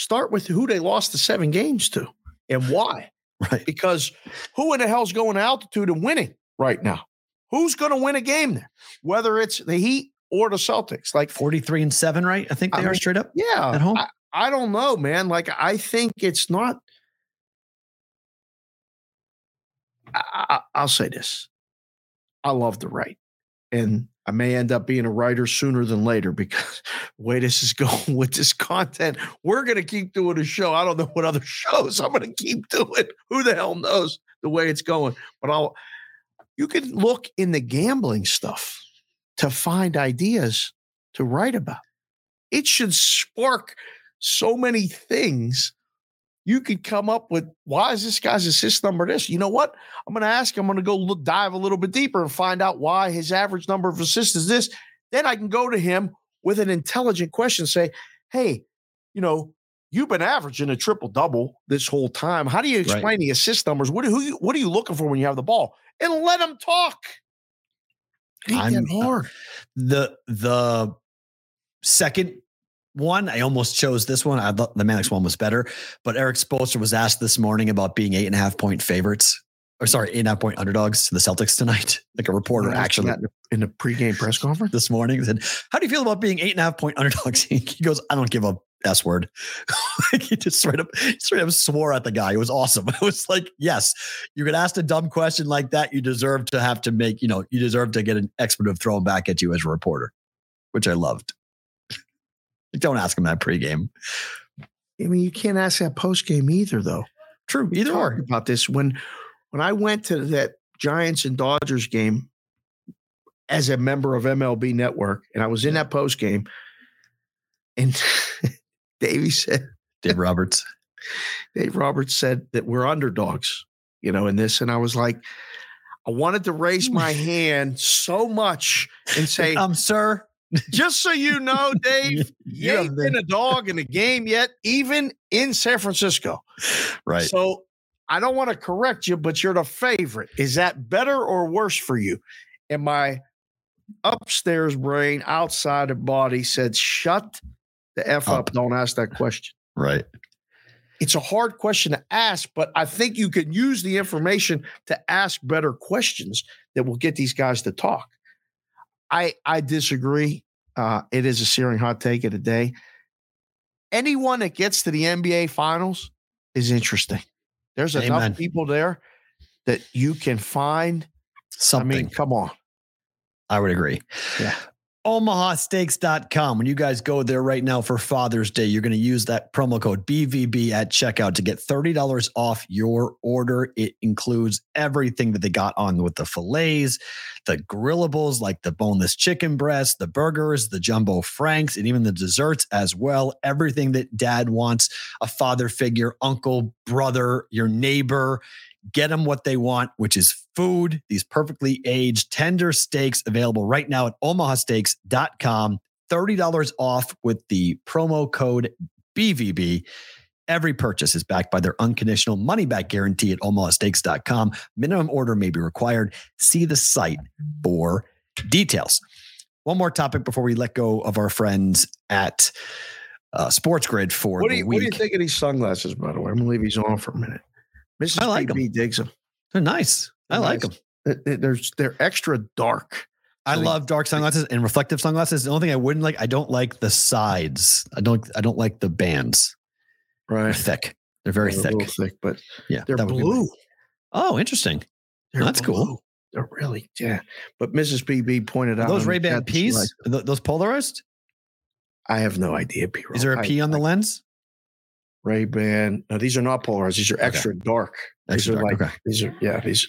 Start with who they lost the seven games to and why. Right. Because who in the hell's going to altitude and winning right now? Who's going to win a game there? Whether it's the Heat or the Celtics. Like 43 and 7, right? I think they I are mean, straight up. Yeah. At home? I, I don't know, man. Like I think it's not. I, I, will say this. I love the right. And I may end up being a writer sooner than later because the way this is going with this content, we're going to keep doing a show. I don't know what other shows I'm going to keep doing. Who the hell knows the way it's going? But I'll, you can look in the gambling stuff to find ideas to write about. It should spark so many things. You could come up with why is this guy's assist number this? You know what? I'm going to ask. I'm going to go look, dive a little bit deeper and find out why his average number of assists is this. Then I can go to him with an intelligent question. Say, hey, you know, you've been averaging a triple double this whole time. How do you explain right. the assist numbers? What, who, what are you looking for when you have the ball? And let him talk. Ain't I'm, hard. The the second one, I almost chose this one. I thought the Mannix one was better, but Erik Spoelstra was asked this morning about being eight and a half point favorites, or sorry, eight and a half point underdogs to the Celtics tonight. Like a reporter actually in the pregame press conference this morning said, "How do you feel about being eight and a half point underdogs?" He goes, "I don't give a S word." he just straight up, straight up swore at the guy. It was awesome. It was like, yes, you get asked a dumb question like that, you deserve to have to make, you know, you deserve to get an expletive thrown back at you as a reporter, which I loved. Don't ask him that pregame. I mean, you can't ask that postgame either, though. True, either or. about this when when I went to that Giants and Dodgers game as a member of MLB Network, and I was in that post game, and Davey said, Dave Roberts. Dave Roberts said that we're underdogs, you know, in this, and I was like, I wanted to raise my hand so much and say, um, sir, just so you know, Dave, you ain't been a dog in a game yet, even in San Francisco. Right. So I don't want to correct you, but you're the favorite. Is that better or worse for you? And my upstairs brain, outside of body said, shut the F up. up. Don't ask that question. Right. It's a hard question to ask, but I think you can use the information to ask better questions that will get these guys to talk. I I disagree. Uh, it is a searing hot take of the day. Anyone that gets to the NBA finals is interesting. There's Amen. enough people there that you can find something. I mean, come on. I would agree. Yeah. OmahaSteaks.com. When you guys go there right now for Father's Day, you're going to use that promo code BVB at checkout to get $30 off your order. It includes everything that they got on with the fillets, the grillables like the boneless chicken breast, the burgers, the jumbo franks, and even the desserts as well. Everything that dad wants a father figure, uncle, brother, your neighbor get them what they want, which is food, these perfectly aged tender steaks available right now at omahasteaks.com. $30 off with the promo code BVB. Every purchase is backed by their unconditional money back guarantee at omahasteaks.com. Minimum order may be required. See the site for details. One more topic before we let go of our friends at uh, Sports Grid for what do you, the week. What do you think of these sunglasses, by the way? I'm going to leave these on for a minute. Mrs. I like them. digs them. They're nice. I They're like nice. them. They- They're they're extra dark. I love dark sunglasses and reflective sunglasses. The only thing I wouldn't like, I don't like the sides. I don't. I don't like the bands. They're Right. thick. They're very They're thick. thick, but Yeah, they're that would be blue. Oh, interesting. They're That's cool. blue. They're really yeah. But Mrs. PB pointed Are out those Ray Ban P's, liked Th- those polarized. I have no idea. P. Is there a P on the lens? Ray Ban? No, these are not polarized. These are extra dark. These Extra are dark, like okay. these are yeah. These.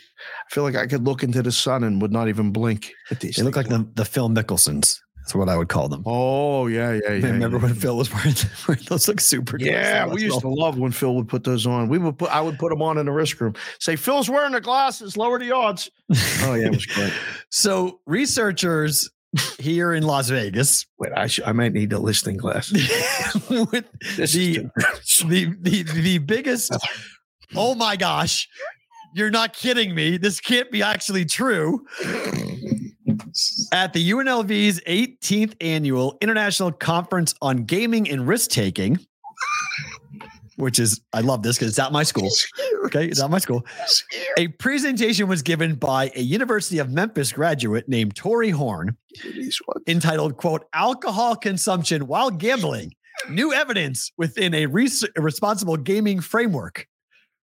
I feel like I could look into the sun and would not even blink at these. They look like the the Phil Mickelsons. That's what I would call them. Oh yeah, yeah, yeah. Remember yeah. when Phil was wearing, wearing those? Look super. good Yeah, we used to love when Phil would put those on. We would put I would put them on in the risk room. Say Phil's wearing the glasses, lower the odds. Oh yeah, it was great. So researchers here in Las Vegas Wait, I, sh- I might need a listening glass. with the, the the the biggest. Oh my gosh, you're not kidding me! This can't be actually true. At the UNLV's 18th annual International Conference on Gaming and Risk Taking, which is I love this because it's at my school. Okay, it's not my school. A presentation was given by a University of Memphis graduate named Tori Horn entitled quote alcohol consumption while gambling. New evidence within a res- responsible gaming framework.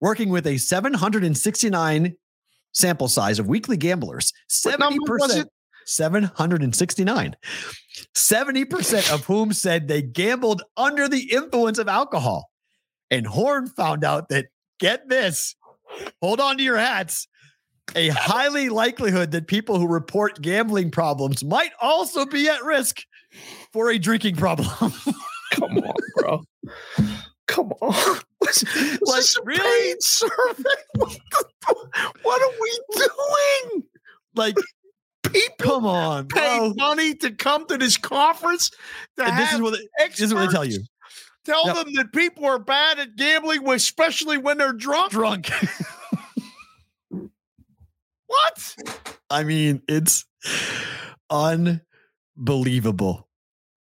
Working with a 769 sample size of weekly gamblers. What number was 70% it? 769 70% of whom said they gambled under the influence of alcohol. And horn found out that get this hold on to your hats a highly likelihood that people who report gambling problems might also be at risk for a drinking problem. Come on, bro. Come on. What's- Like, like, this a really? survey? What, the, what are we doing? like, People come on, pay bro. money to come to this conference to And this is what they, this is what they tell you. Tell Yep. them that people are bad at gambling, especially when they're drunk. Drunk. What? I mean, it's unbelievable.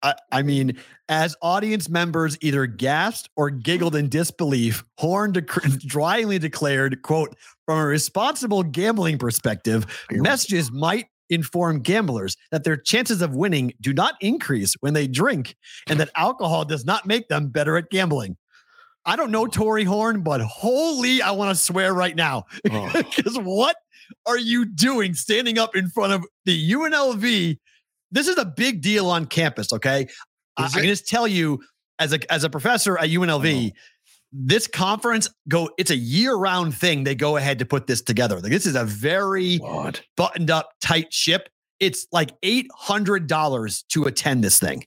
I, I mean, as audience members either gasped or giggled in disbelief, Horn dec- dryly declared, quote, from a responsible gambling perspective, messages might inform gamblers that their chances of winning do not increase when they drink and that alcohol does not make them better at gambling. I don't know Tory Horn, but holy, I want to swear right now. Oh. Because what are you doing standing up in front of the UNLV? This is a big deal on campus, okay? I, I can just tell you, as a as a professor at UNLV, oh. This conference go. It's a year round thing. They go ahead to put this together. Like this is a very God. buttoned up, tight ship. It's like eight hundred dollars to attend this thing.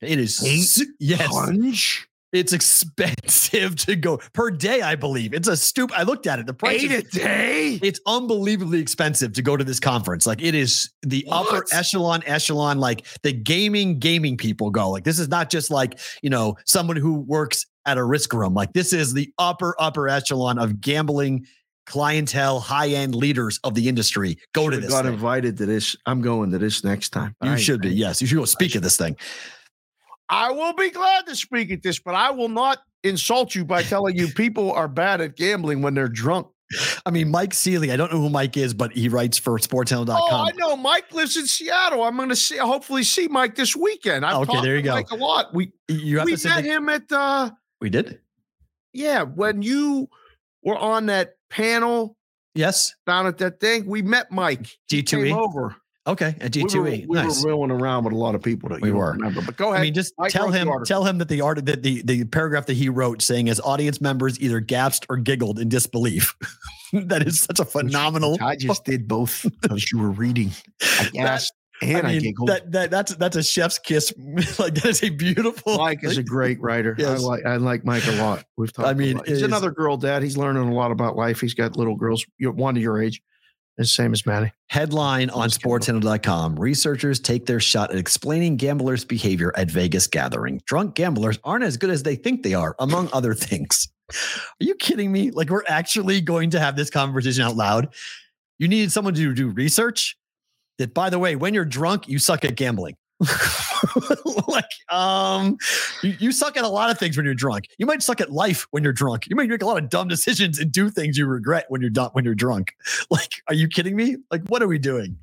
It is su- yes, Punch. it's expensive to go per day. I believe it's a stoop. I looked at it. The price Eight is a day? it's unbelievably expensive to go to this conference. Like it is the upper echelon, echelon, like the gaming, gaming people go. Like this is not just like, you know, someone who works at a risk room. Like this is the upper, upper echelon of gambling clientele, high end leaders of the industry. Go to this. got thing. invited to this. I'm going to this next time. You I- should be. Yes. You should go speak at this thing. I will be glad to speak at this, but I will not insult you by telling you people are bad at gambling when they're drunk. I mean, Mike Seeley, I don't know who Mike is, but he writes for sportshandle.com. Oh, I know. Mike lives in Seattle. I'm going to see, hopefully see Mike this weekend. I've Okay, there you go. Mike a lot. We you have we to met that- him at uh we did. yeah when you were on that panel Yes. down at that thing. We met Mike. He G2E. over. Okay. At We were, G2E. we nice. were rolling around with a lot of people that We were. remember. But go ahead. I mean, just Mike tell him, tell him that the art that the the paragraph that he wrote saying as audience members either gasped or giggled in disbelief. that is such a phenomenal. I just did both because you were reading. I gasped and I I, mean, giggled. that that that's that's a chef's kiss. like that is a beautiful. Mike is a great writer. Yes. I like I like Mike a lot. We've talked. I mean, he's is- another girl dad. He's learning a lot about life. He's got little girls, one of your age, and same as Maddie. Headline on sportshandle.com. Researchers take their shot at explaining gamblers' behavior at Vegas gathering. Drunk gamblers aren't as good as they think they are, among other things. Are you kidding me? Like, we're actually going to have this conversation out loud. You needed someone to do research that, by the way, when you're drunk, you suck at gambling. like, um, you, you suck at a lot of things when you're drunk. You might suck at life when you're drunk. You might make a lot of dumb decisions and do things you regret when you're when you're drunk. Like, are you kidding me? Like, what are we doing?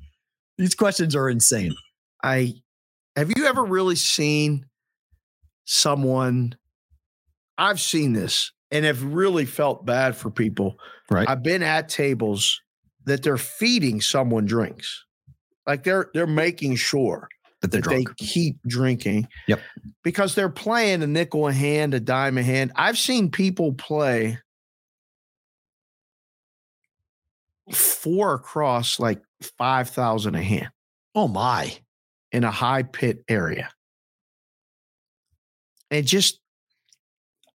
These questions are insane. I have you ever really seen someone? I've seen this and have really felt bad for people. Right. I've been at tables that they're feeding someone drinks, like they're they're making sure they're that they keep drinking. Yep. Because they're playing a nickel a hand, a dime a hand. I've seen people play four across like 5,000 a hand oh my. in a high pit area. And just,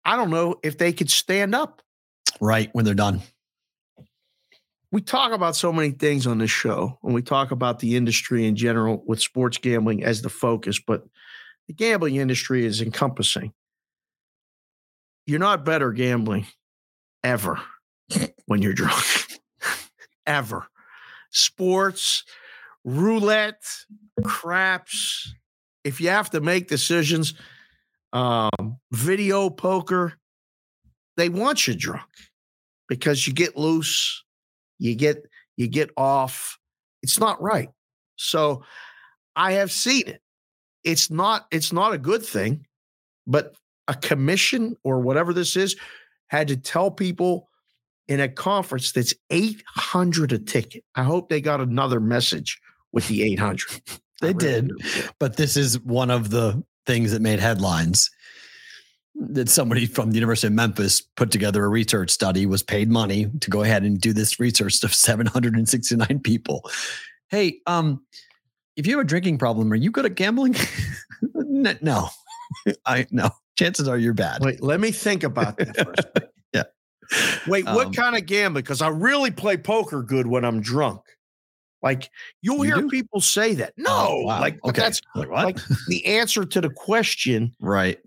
I don't know if they could stand up. Right. When they're done. We talk about so many things on this show, and we talk about the industry in general with sports gambling as the focus, but the gambling industry is encompassing. You're not better gambling ever when you're drunk. ever. Sports, roulette, craps. If you have to make decisions, um, video poker, they want you drunk because you get loose, you get you get off. It's not right. So I have seen it. It's not it's not a good thing, but a commission or whatever this is had to tell people in a conference that's 800 a ticket. I hope they got another message with the 800. They really did. Do. But this is one of the things that made headlines that somebody from the University of Memphis put together a research study, was paid money to go ahead and do this research of 769 people. Hey, um, if you have a drinking problem, are you good at gambling? no, I no. Chances are you're bad. Wait, let me think about that first. yeah. Wait, what um, kind of gambling? Because I really play poker good when I'm drunk. Like you'll you hear do? people say that. No, oh, wow. like okay. that's like, like the answer to the question. Right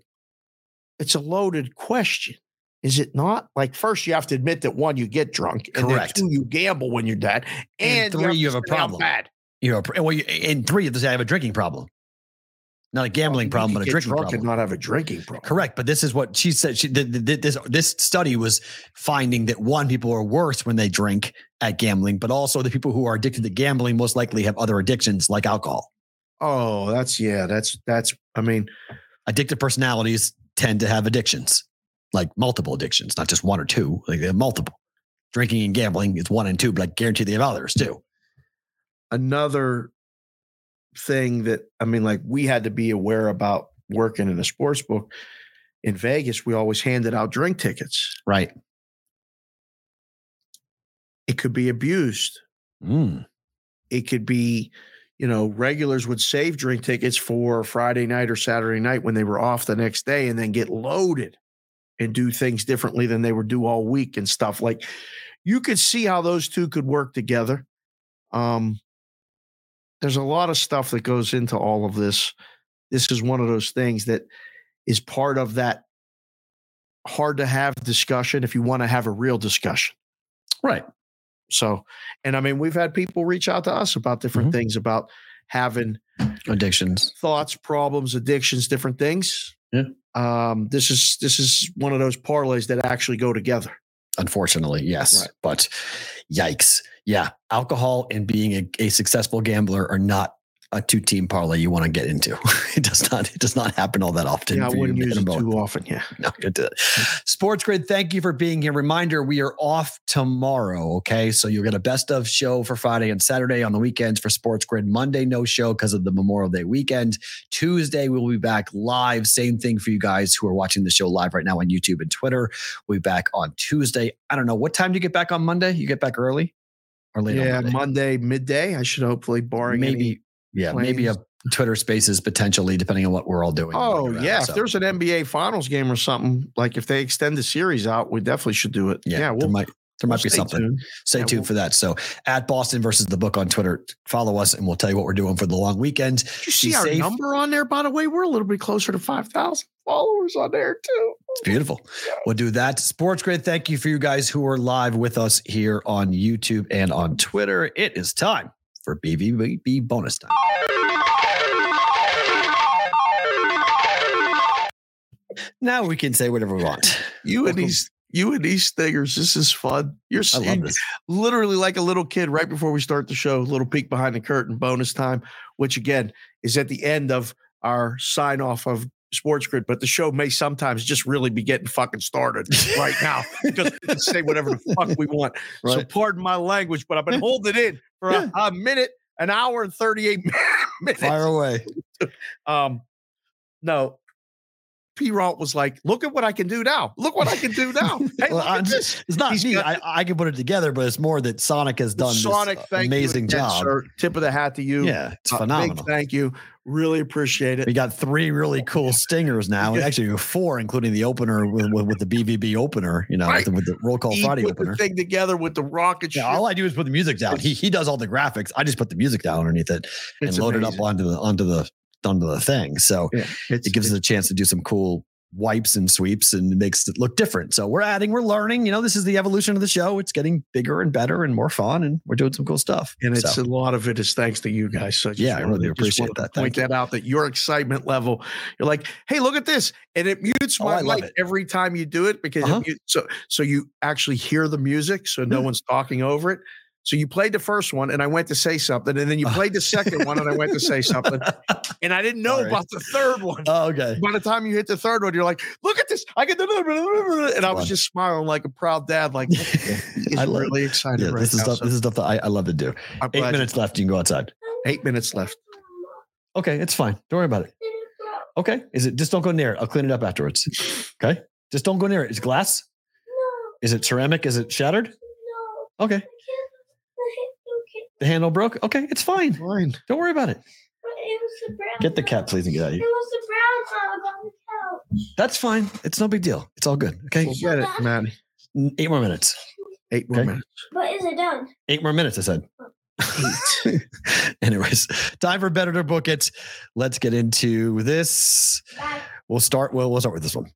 it's a loaded question. Is it not? Like first you have to admit that one, you get drunk, and Correct. then two, you gamble when you're dead, and, and three, you have, you have a problem. Bad. You know, well, you, and three, you have a drinking problem. Not a gambling well, problem, but a drinking drunk problem. And not have a drinking problem. Correct, but this is what she said. She this this study was finding that one, people are worse when they drink at gambling, but also the people who are addicted to gambling most likely have other addictions like alcohol. Oh, that's yeah, that's that's. I mean, addictive personalities tend to have addictions, like multiple addictions, not just one or two, like they have multiple. Drinking and gambling is one and two, but I guarantee they have others too. Another thing that I mean, like we had to be aware about working in a sports book in Vegas, we always handed out drink tickets. Right. It could be abused. Mm. It could be you know, regulars would save drink tickets for Friday night or Saturday night when they were off the next day and then get loaded and do things differently than they would do all week and stuff. Like you could see how those two could work together. Um, there's a lot of stuff that goes into all of this. This is one of those things that is part of that hard to have discussion if you want to have a real discussion. Right. So, and I mean, we've had people reach out to us about different mm-hmm. things about having addictions, thoughts, problems, addictions, different things. Yeah. Um, this is this is one of those parlays that actually go together. Unfortunately, yes. Right. But yikes. Yeah. Alcohol and being a, a successful gambler are not a two team parlay you want to get into. it does not. It does not happen all that often. Yeah, I wouldn't use it too often. Yeah, no, good to Sports Grid. Thank you for being here. Reminder: we are off tomorrow. Okay, so you'll get a best of show for Friday and Saturday on the weekends for Sports Grid. Monday no show because of the Memorial Day weekend. Tuesday we'll be back live. Same thing for you guys who are watching the show live right now on YouTube and Twitter. We'll be back on Tuesday. I don't know what time do you get back on Monday. You get back early or late? Yeah, Monday? Monday? midday. I should hopefully barring maybe. Yeah, maybe a Twitter Spaces potentially, depending on what we're all doing. Oh yeah, so. if there's an NBA Finals game or something, like if they extend the series out, we definitely should do it. Yeah, yeah we'll, there might there might be something. Tuned. Stay yeah, tuned we'll, for that. So at Boston versus the book on Twitter, follow us and we'll tell you what we're doing for the long weekend. Did you see Be our safe. number on there? By the way, we're a little bit closer to five thousand followers on there too. It's beautiful. Yeah. We'll do that. Sports Grid. Thank you for you guys who are live with us here on YouTube and on Twitter. It is time for BVB bonus time. now we can say whatever we want. You and these you and these stingers, this is fun. You're literally like a little kid right before we start the show, little peek behind the curtain, bonus time, which again is at the end of our sign off of Sports Grid, but the show may sometimes just really be getting fucking started right now because we can say whatever the fuck we want. Right. So pardon my language, but I've been holding it in for a, a minute, an hour and 38 minutes. Fire away. um, no, Perrault was like, "Look at what I can do now! Look what I can do now!" Hey, well, just, it's not He's me. Got, I, I, can put it together, but it's more that Sonic has done Sonic, this amazing job. Sir. Tip of the hat to you. Yeah, it's uh, phenomenal. thank you. Really appreciate it. We got three really cool stingers now, and actually four, including the opener with, with, with the BVB opener. You know, Right. with, the, with the roll call He Friday put opener. thing together with the rocket Yeah, ship. all I do is put the music down. He he does all the graphics. I just put the music down underneath it and It's load it up onto the onto the onto the thing. So Yeah, it gives us a chance to do some cool wipes and sweeps and makes it look different. So we're adding, we're learning. You know, this is the evolution of the show. It's getting bigger and better and more fun, and we're doing some cool stuff. and it's So, a lot of it is thanks to you guys. So just Yeah, I really appreciate that. Point Thank that out that your excitement level, you're like, hey, look at this, and it mutes Oh, my I mic it. every time you do it because it Uh-huh. mute- so so you actually hear the music, so no Yeah. one's talking over it. So you played the first one, and I went to say something, and then you played the second one, and I went to say something, and I didn't know Sorry. about the third one. oh, okay. By the time you hit the third one, you're like, "Look at this! I get the," and I was just smiling like a proud dad. Like, I love- really excited Yeah, right this is now. stuff. so This is stuff that I, I love to do. I'm Eight glad you- minutes left. You can go outside. Eight minutes left. Okay, it's fine. Don't worry about it. Okay, is it just don't go near it? I'll clean it up afterwards. Okay, just don't go near it. Is it glass? No. Is it ceramic? Is it shattered? No. Okay, the handle broke. Okay, it's fine. Fine. Don't worry about it. it the Get the cat, please, and get out of here. It here. was the brown dog on the couch. That's fine. It's no big deal. It's all good. Okay, We'll get it, Maddie. eight more minutes. Eight more Okay. minutes. But is it done? Eight more minutes. I said. Anyways, time for better to book it. Let's get into this. Bye. We'll start. Well, we'll start with this one.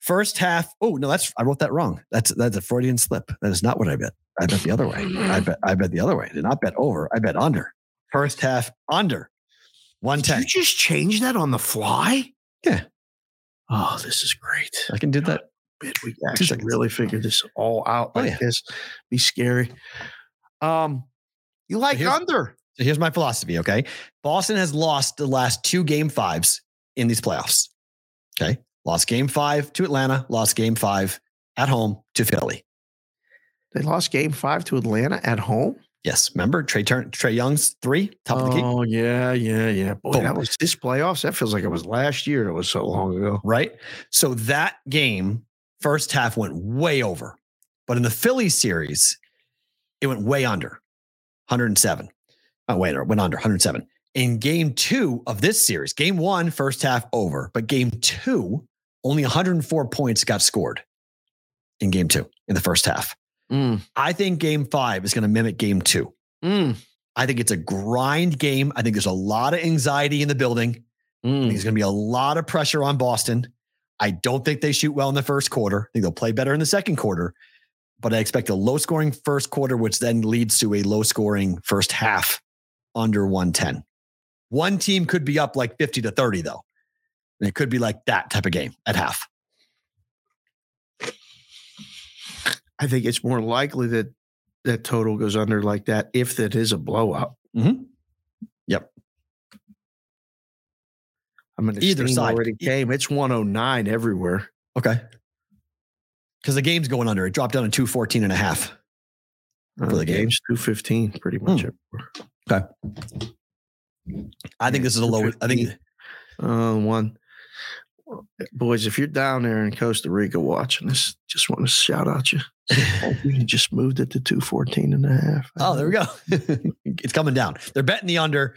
First half. Oh no, that's I wrote that wrong. That's that's a Freudian slip. That is not what I bet. I bet the other way. I bet I bet the other way. I did not bet over. I bet under. First half under. One Did you just change that on the fly? Yeah. Oh, this is great. I can do that. Man, we actually really figured this all out Oh, like yeah. this. Be scary. Um, you like here's- under? So here's my philosophy. Okay, Boston has lost the last two game fives in these playoffs. Okay, lost game five to Atlanta. Lost game five at home to Philly. They lost game five to Atlanta at home. Yes, remember Trey Turn Trae Young's three top of the key. Oh yeah, yeah, yeah. Boy, Boom. that was this playoffs. That feels like it was last year. It was so long ago. right? So that game, first half went way over. But in the Phillies series, it went way under 107. Oh, wait, it went under 107. In game two of this series, game one, first half over, but game two, only 104 points got scored in game two in the first half. Mm, I think game five is going to mimic game two. mm, I think it's a grind game. I think there's a lot of anxiety in the building. Mm. there's going to be a lot of pressure on Boston. I don't think they shoot well in the first quarter. I think they'll play better in the second quarter, but I expect a low scoring first quarter, which then leads to a low scoring first half under 110. One team could be up like 50 to 30, though. And it could be like that type of game at half. I think it's more likely that that total goes under like that if that is a blowout. Mhm. Yep. I mean, the Either side. already came. It's 109 everywhere. Okay. Because the game's going under. It dropped down to 214 and a half. Uh, For the game. game's 215 pretty much. Okay. I think this is a low. I think Uh, one. Boys, if you're down there in Costa Rica watching this, just want to shout out you. You just moved it to 214 and a half. Oh, there we go. it's coming down. They're betting the under,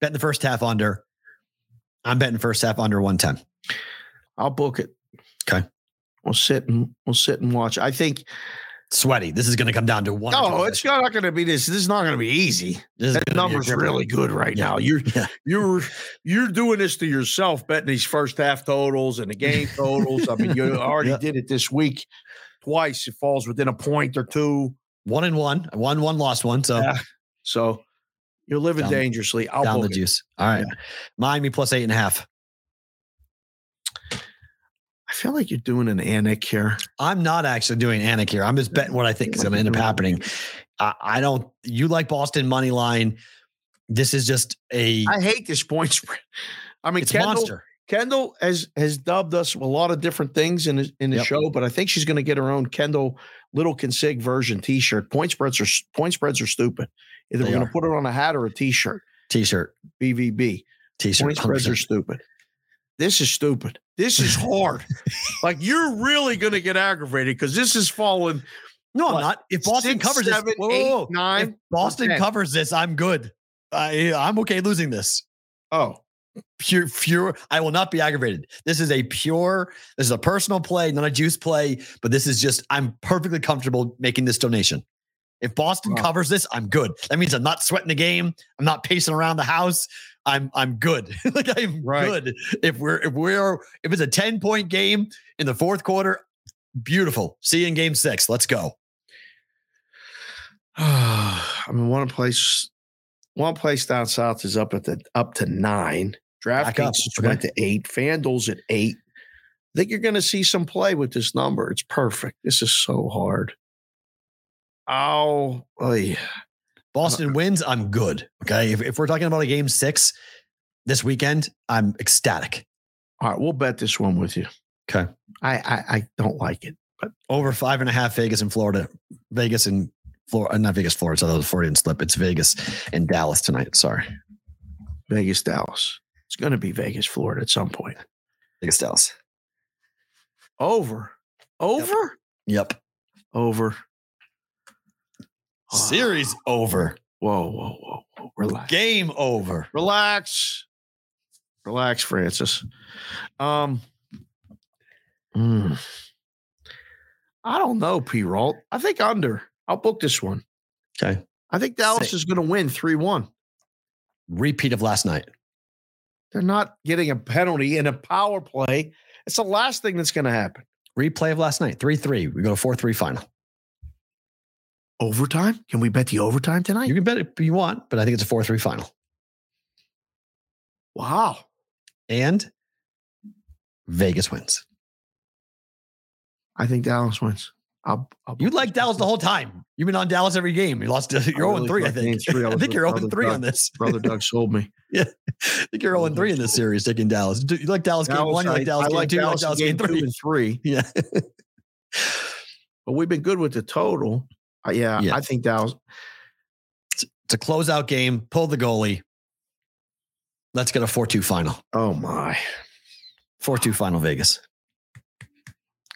betting the first half under. I'm betting first half under 110. I'll book it. Okay. We'll sit and we'll sit and watch. I think Sweaty. This is going to come down to one. no, it's not going to be this. This is not going to be easy. This That gonna be a number's really good right Yeah. now. You're Yeah. you're you're doing this to yourself, betting these first half totals and the game totals. I mean, you already Yeah. did it this week twice. It falls within a point or two. One and one. I won one, lost one. So. So you're living Down- dangerously. I'll down the it. juice. All right. Miami plus eight and a half. I feel like you're doing an Anik here. I'm not actually doing Anik here. I'm just betting what I think is going to end up happening. I, I don't, you like Boston money line. This is just a, I hate this point spread. I mean, it's Kendall, monster. Kendall has has dubbed us a lot of different things in in the Yep. show, but I think she's going to get her own Kendall Little Consig version T-shirt. Point spreads are point spreads are stupid. Either They we're going to put it on a hat or a T-shirt. T-shirt, BVB. T-shirt. Point spreads are stupid. This is stupid. This is hard. like you're really going to get aggravated because this is falling. No, I'm not. If Boston Six, covers seven, this, whoa, eight, whoa, whoa. nine, If Boston ten. covers this, I'm good. I, I'm okay losing this. Oh, pure, pure. I will not be aggravated. This is a pure. This is a personal play, not a juice play. But this is just. I'm perfectly comfortable making this donation. If Boston Wow. covers this, I'm good. That means I'm not sweating the game. I'm not pacing around the house. I'm I'm good. like I'm Right. good. If we're if we're if it's a 10 point game in the fourth quarter, beautiful. See you in game six. Let's go. I mean, one place, one place down south is up at the up to nine. DraftKings okay. went to eight. FanDuel's at eight. I think you're going to see some play with this number. It's perfect. This is so hard. Oh, oy. Boston wins, I'm good. Okay. If, if we're talking about a game six this weekend, I'm ecstatic. all right. We'll bet this one with you. Okay. I I, I don't like it, but Over five and a half Vegas and Florida. Vegas and Florida, uh, not Vegas, Florida. So the Floridian slip. It's Vegas and Dallas tonight. Sorry. Vegas, Dallas. It's going to be Vegas, Florida at some point. Vegas, Dallas. Over, over, Yep. over. Series over. Whoa, whoa, whoa, whoa. Relax. Game over. Relax. Relax, Francis. Um mm. I don't know, Perrault. I think under. I'll book this one. Okay. I think Dallas Say- is going to win 3 1. Repeat of last night. They're not getting a penalty in a power play. It's the last thing that's going to happen. Replay of last night. 3 3. We go to 4 3 final. Overtime? Can we bet the overtime tonight? You can bet it if you want, but I think it's a 4 3 final. wow. And Vegas wins. I think Dallas wins. I'll, I'll You like Dallas the whole time. You've been on Dallas every game. You lost. You're 0 really 3, I think. Three, I I think you're 0 Brother 3 on this. Brother Doug sold me. yeah. I think you're 0 3 in this series, taking Dallas. Do You like Dallas game one, you like Dallas I game like two, you like Dallas Dallas in game two and three. Yeah. But we've been good with the total. Uh, yeah. I think Dallas. It's a closeout game. Pull the goalie. Let's get a 4 2 final. Oh my. 4 2 final Vegas.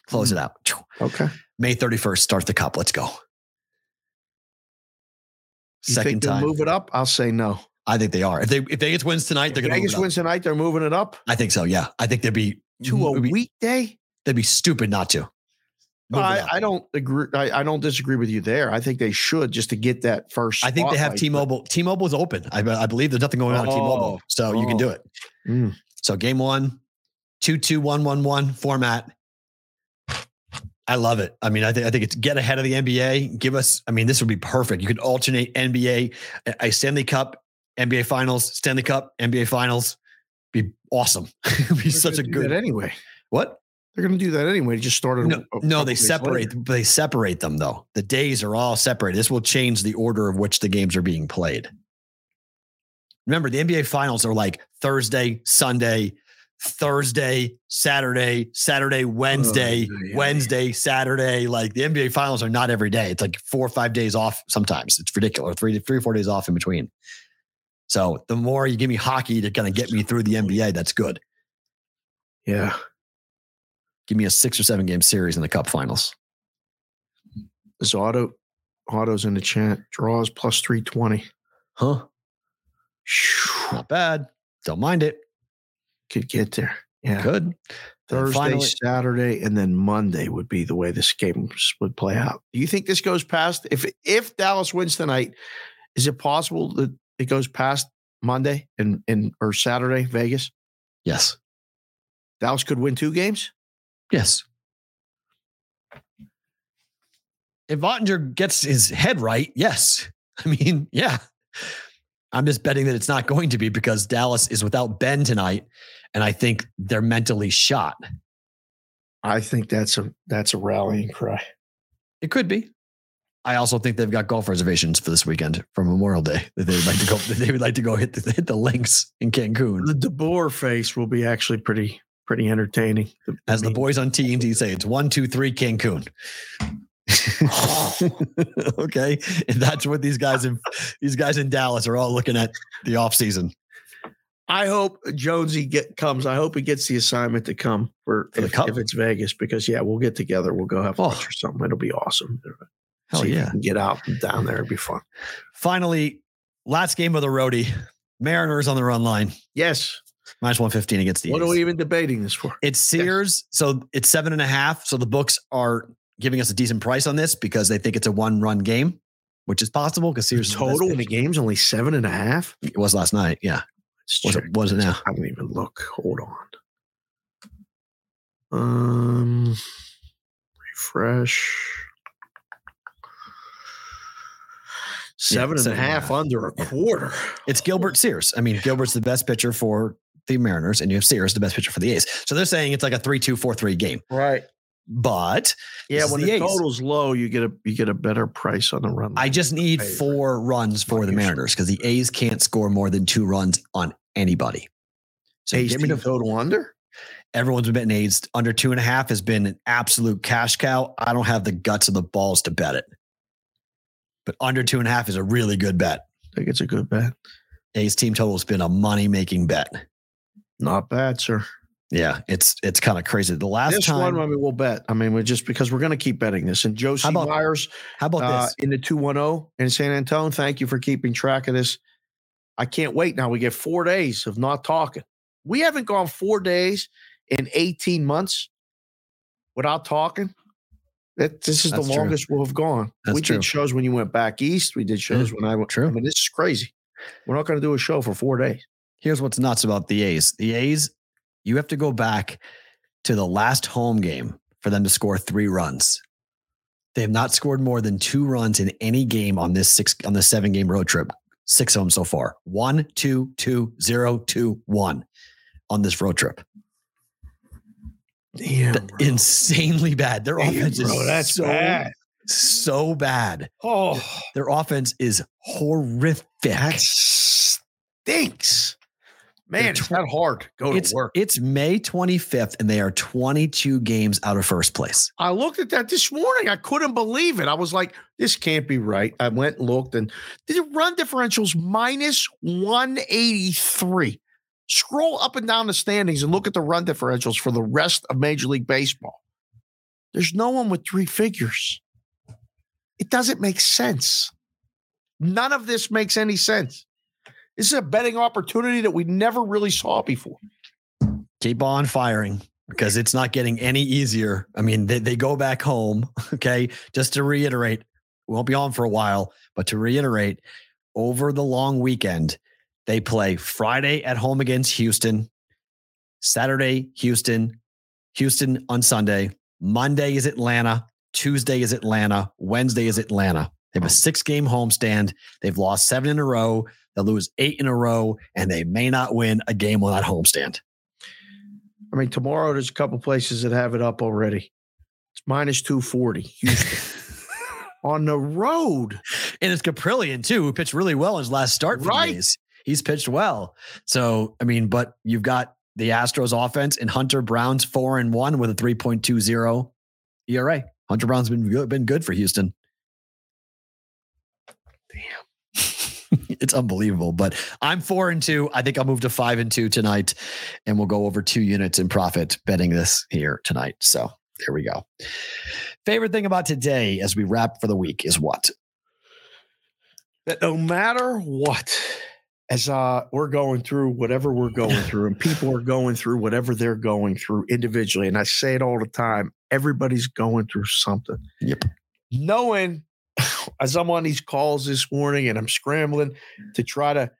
Close it out. Okay. May 31st, start the cup. Let's go. You Second time. move it up? I'll say no. I think they are. If they if Vegas wins tonight, they're going to Vegas move it up. wins tonight. They're moving it up I think so. Yeah, I think they'd be to a be- weekday. They'd be stupid not to. I. I don't agree. I, I don't disagree with you there. I think they should just to get that first. I think they have T-Mobile. T-Mobile is open. I, I believe there's nothing going on at T-Mobile, Oh, so you can do it. Mm. So game one, two two one one one format. I love it. I mean, I think I think it's get ahead of the NBA. Give us. I mean, this would be perfect. You could alternate NBA, a- Stanley Cup, NBA Finals, Stanley Cup, NBA Finals. Be awesome. It'd be such a good. anyway. What? They're going to do that anyway. Just started. No, no, they separate. Later. They separate them though. The days are all separated. This will change the order of which the games are being played. Remember, the NBA Finals are like Thursday, Sunday, Thursday, Saturday, Saturday, Wednesday, oh, yeah, yeah. Wednesday, Saturday. Like the NBA Finals are not every day. It's like four or five days off. Sometimes it's ridiculous. Three, three or four days off in between. So the more you give me hockey to kind of get me through the NBA, that's good. Yeah. Give me a six or seven game series in the Cup Finals. This auto, autos in the chat. Draws plus three twenty. Huh? Not bad. Don't mind it. Could get there. Yeah. Good. Thursday, finally- Saturday, and then Monday would be the way this game would play out. Do you think this goes past if if Dallas wins tonight? Is it possible that it goes past Monday and and or Saturday Vegas? Yes. Dallas could win two games. Yes. If Oettinger gets his head right, yes. I mean, yeah. I'm just betting that it's not going to be because Dallas is without Benn tonight, and I think they're mentally shot. I think that's a that's a rallying cry. It could be. I also think they've got golf reservations for this weekend for Memorial Day that they would like to go. they would like to go hit the, hit the links in Cancun. The DeBoer face will be actually pretty pretty entertaining. As the I mean, boys on TNT say, it's one, two, three, Cancun. okay, and that's what these guys in these guys in Dallas are all looking at the off season. I hope Jonesy get comes. I hope he gets the assignment to come for, For the if, Cup? if it's Vegas because yeah, we'll get together. We'll go have Oh. lunch or something. It'll be awesome. Hell See if yeah! can get out and down there. It'd be fun. Finally, last game of the roadie. Mariners on the run line. Yes. Minus 115 against the What A's. are we even debating this for? It's Sears, so it's seven and a half. So the books are giving us a decent price on this because they think it's a one run game, which is possible because Sears the Total in the game's only seven and a half. It was last night. Yeah. Was it, was it now? I don't even look. Hold on. Um, refresh. Seven and a seven and a half half. under a quarter. It's Gilbert Sears. I mean, Gilbert's the best pitcher for the Mariners, and you have Sears, the best pitcher for the A's. So they're saying it's like a 3 2 4 3 game. Right. But Yeah, when the the, total's low, you get a you get a better price on the run. I just need four runs for the. Mariners because the A's can't score more than two runs on anybody. So A's get me to total under. everyone's been betting A's under two and a half has been an absolute cash cow. I don't have the guts of the balls to bet it. But under two and a half is a really good bet. I think it's a good bet. A's team total has been a money making bet. Not bad, sir. Yeah, it's it's kind of crazy. The last this time, one, I mean, we'll bet. I mean, we're just because we're going to keep betting this. And Joe C. How about Myers how about uh, this? in the 210 in San Antonio. Thank you for keeping track of this. I can't wait now. We get four days of not talking. We haven't gone four days in 18 months without talking. That this is That's the true. longest we'll have gone. That's we true. did shows when you went back east. We did shows when I went. True. I mean, this is crazy. We're not going to do a show for four days. Here's what's nuts about the A's. The A's, you have to go back to the last home game for them to score three runs. They have not scored more than two runs in any game on this six on the seven game road trip. Six of them so far. One, two, two, zero, two, one on this road trip. Damn, Insanely bad. Their Damn, offense is that's so bad. so bad. Oh, Their offense is horrific. that stinks. Man, it's not hard. Go to work. it's May 25th, and they are 22 games out of first place. I looked at that this morning. I couldn't believe it. I was like, this can't be right. I went and looked, and the run differential's minus 183. Scroll up and down the standings and look at the run differentials for the rest of Major League Baseball. There's no one with three figures. It doesn't make sense. None of this makes any sense. This is a betting opportunity that we never really saw before. Keep on firing because it's not getting any easier. I mean, they, they go back home. Okay. Just to reiterate, we won't be on for a while, but to reiterate, over the long weekend, they play Friday at home against Houston, Saturday, Houston, Houston on Sunday, Monday is Atlanta, Tuesday is Atlanta, Wednesday is Atlanta. They have a six game homestand. They've lost seven in a row. They'll lose eight in a row, and they may not win a game on that homestand. I mean, tomorrow there's a couple places that have it up already. It's minus 240 Houston on the road. And it's Kaprielian too, who pitched really well in his last start. For Right. He's pitched well. So I mean, but you've got the Astros offense and Hunter Brown's four and one with a 3.20 ERA. Hunter Brown's been good, been good for Houston. Damn. it's unbelievable. But I'm four and two. I think I'll move to five and two tonight. And we'll go over two units in profit betting this here tonight. So there we go. Favorite thing about today as we wrap for the week is what? That no matter what, as uh, we're going through whatever we're going through, and people are going through whatever they're going through individually, and I say it all the time, everybody's going through something. Yep. Knowing as I'm on these calls this morning and I'm scrambling to try to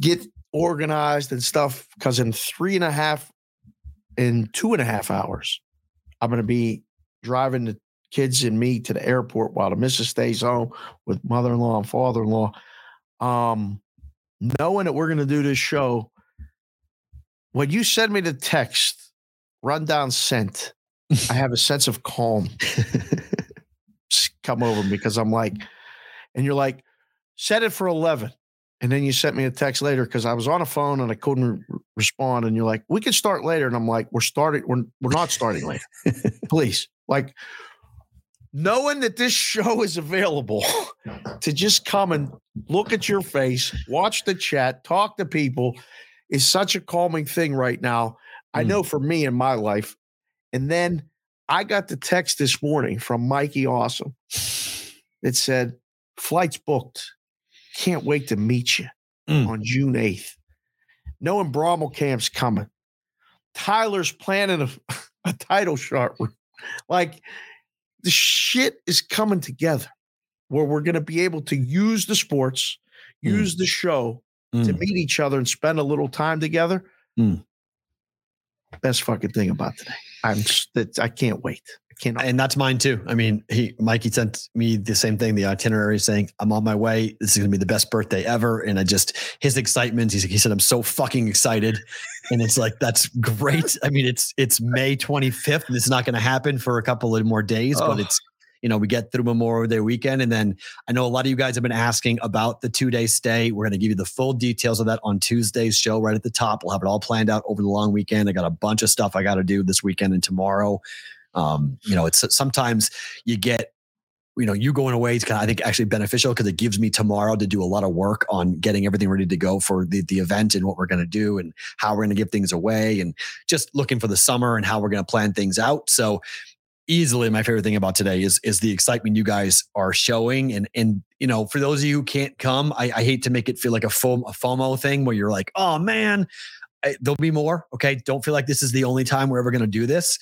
get organized and stuff, because in three and a half, in two and a half hours, I'm going to be driving the kids and me to the airport while the missus stays home with mother-in-law and father-in-law. Um, knowing that we're going to do this show, when you send me the text, rundown sent, I have a sense of calm come over because I'm like, and you're like, set it for 11. And then you sent me a text later because I was on a phone and I couldn't re- respond. And you're like, we can start later. And I'm like, we're starting, we're, we're not starting later. Please. Like, knowing that this show is available to just come and look at your face, watch the chat, talk to people is such a calming thing right now. I Mm. know for me in my life. And then I got the text this morning from Mikey Awesome. It said, flights booked. Can't wait to meet you Mm. on June 8th. knowing Brommel camp's coming. Tyler's planning a, a title shot. Like the shit is coming together where we're going to be able to use the sports, Mm. use the show to Mm. meet each other and spend a little time together. Mm. Best fucking thing about today. I'm I can't wait. I can't. And that's mine too. I mean, he Mikey sent me the same thing, the itinerary saying, I'm on my way. This is gonna be the best birthday ever. And I just his excitement, he's, he said, I'm so fucking excited. And it's like, that's great. I mean, it's it's May 25th. And this is not gonna happen for a couple of more days, but Oh. it's you know, we get through Memorial Day weekend. And then I know a lot of you guys have been asking about the two day stay. We're going to give you the full details of that on Tuesday's show right at the top. We'll have it all planned out over the long weekend. I got a bunch of stuff I got to do this weekend and tomorrow. Um, you know, it's sometimes you get, you know, you going away is kind of, I think, actually beneficial because it gives me tomorrow to do a lot of work on getting everything ready to go for the, the event and what we're going to do and how we're going to give things away and just looking for the summer and how we're going to plan things out. So, easily my favorite thing about today is is the excitement you guys are showing. And and you know for those of you who can't come i, I hate to make it feel like a, FOMO, thing where you're like oh man I, there'll be more okay? Don't feel like this is the only time we're ever going to do this.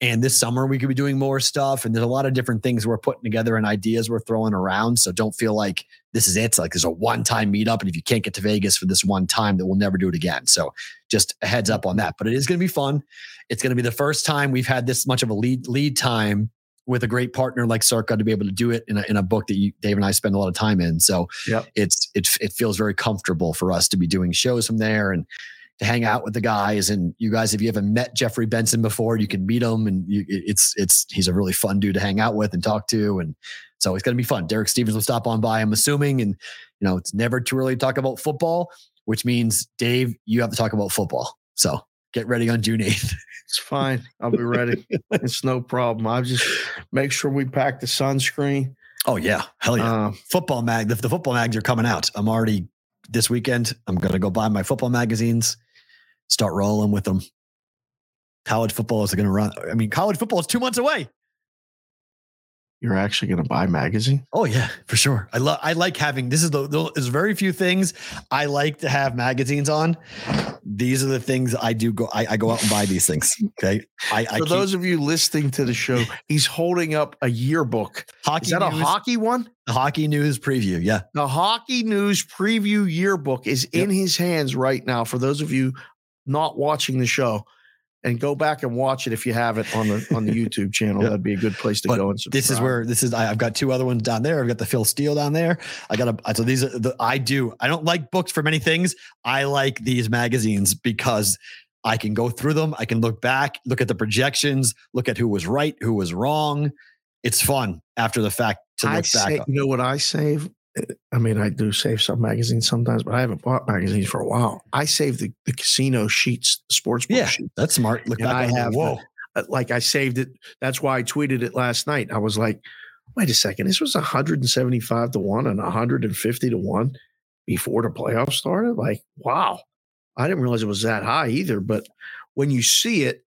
And this summer we could be doing more stuff. And there's a lot of different things we're putting together and ideas we're throwing around. So don't feel like this is it. Like there's a one-time meetup. And if you can't get to vegas for this one time that we'll never do it again. So just a heads up on that but it is going to be fun it's going to be the first time we've had this much of a lead lead time with a great partner like Circa to be able to do it in a, in a book that you, Dave and I spend a lot of time in. So Yep. it's it it feels very comfortable for us to be doing shows from there and to hang out with the guys. And you guys, if you haven't met Jeffrey Benson before, you can meet him, and you, it's it's he's a really fun dude to hang out with and talk to, and so it's going to be fun. Derek Stevens will stop on by, I'm assuming, and you know it's never too early to talk about football, which means Dave, you have to talk about football. So get ready on June 8th. It's fine. I'll be ready. it's no problem. I'll just make sure we pack the sunscreen. Oh yeah, hell yeah. Um, football mag. The, the football mags are coming out. I'm already this weekend. I'm gonna go buy my football magazines, start rolling with them. College football is going to run. I mean, college football is two months away. You're actually going to buy magazine? Oh yeah, for sure. I love. I like having. This is the. the- There's very few things I like to have magazines on. These are the things I do. Go. I, I go out and buy these things. Okay. I, I For keep those of you listening to the show, he's holding up a yearbook. hockey. Is that a hockey one? The hockey news preview? Yeah. The Hockey News Preview Yearbook is in his hands right now. For those of you not watching the show, and go back and watch it if you have it on the on the YouTube channel. Yeah. That'd be a good place to But go and this is where this is. I, I've got two other ones down there. I've got the Phil Steele down there. I got a. So these are the. I do. I don't like books for many things. I like these magazines because I can go through them. I can look back, look at the projections, look at who was right, who was wrong. It's fun after the fact to I look back. say, you know what I save? I mean, I do save some magazines sometimes, but I haven't bought magazines for a while. I save the, the casino sheets, the sports book Yeah, sheets. that's smart. Look. I have Whoa. Uh, Like I saved it. That's why I tweeted it last night. I was like, wait a second, this was 175 to 1 and 150 to 1 before the playoffs started. Like, wow. I didn't realize it was that high either. But when you see it,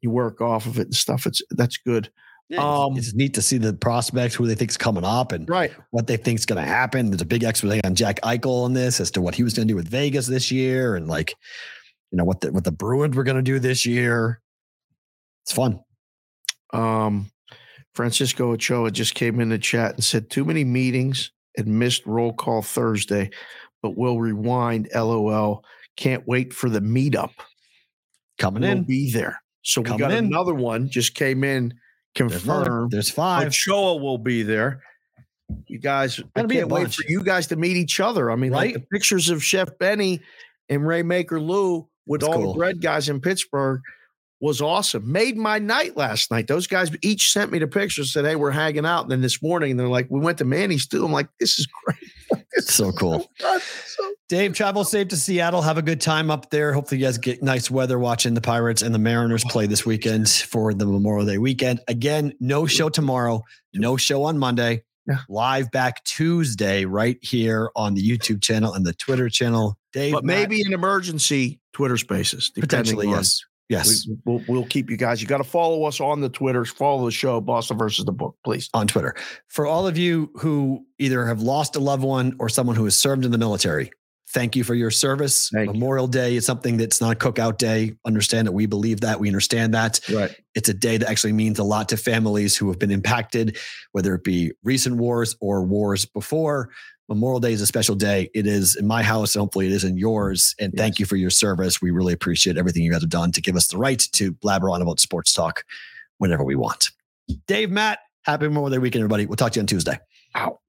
you work off of it and stuff. It's that's good. Yeah, Um, it's neat to see the prospects, who they think's coming up, and Right. what they think's going to happen. There's a big explanation on Jack Eichel on this as to what he was going to do with Vegas this year, and like, you know, what the what the Bruins were going to do this year. It's fun. Um, Francisco Ochoa just came in the chat and said too many meetings and missed roll call Thursday, but we'll rewind. LOL. Can't wait for the meetup. Coming We'll in. be there. So we Coming got in. another one just came in confirmed. there's five. Ochoa will be there. You guys, I Gonna be a can't wait for you guys to meet each other. I mean, like the pictures of Chef Benny and Ray Maker Lou with That's all cool. the bread guys in Pittsburgh was awesome. Made my night last night. Those guys each sent me the pictures, said, Hey, we're hanging out. And then this morning, they're like, We went to Manny's too. I'm like, This is great. It's so cool. Dave, travel safe to Seattle. Have a good time up there. Hopefully, you guys get nice weather watching the Pirates and the Mariners play this weekend for the Memorial Day weekend. Again, no show tomorrow, no show on Monday. Yeah. Live back Tuesday, right here on the YouTube channel and the Twitter channel. Dave, but Matt, maybe an emergency Twitter spaces. potentially, yes. Yes. We, we'll, we'll keep you guys. You got to follow us on the Twitters. Follow the show, Boston versus the book, please. on Twitter. For all of you who either have lost a loved one or someone who has served in the military, thank you for your service. Thank you. Memorial Day is something that's not a cookout day. Understand that we believe that. We understand that. Right. It's a day that actually means a lot to families who have been impacted, whether it be recent wars or wars before. Memorial Day is a special day. It is in my house. and Hopefully, it is in yours. And thank you for your service. We really appreciate everything you guys have done to give us the right to blabber on about sports talk whenever we want. Dave, Matt, happy Memorial Day weekend, everybody. We'll talk to you on Tuesday. Out.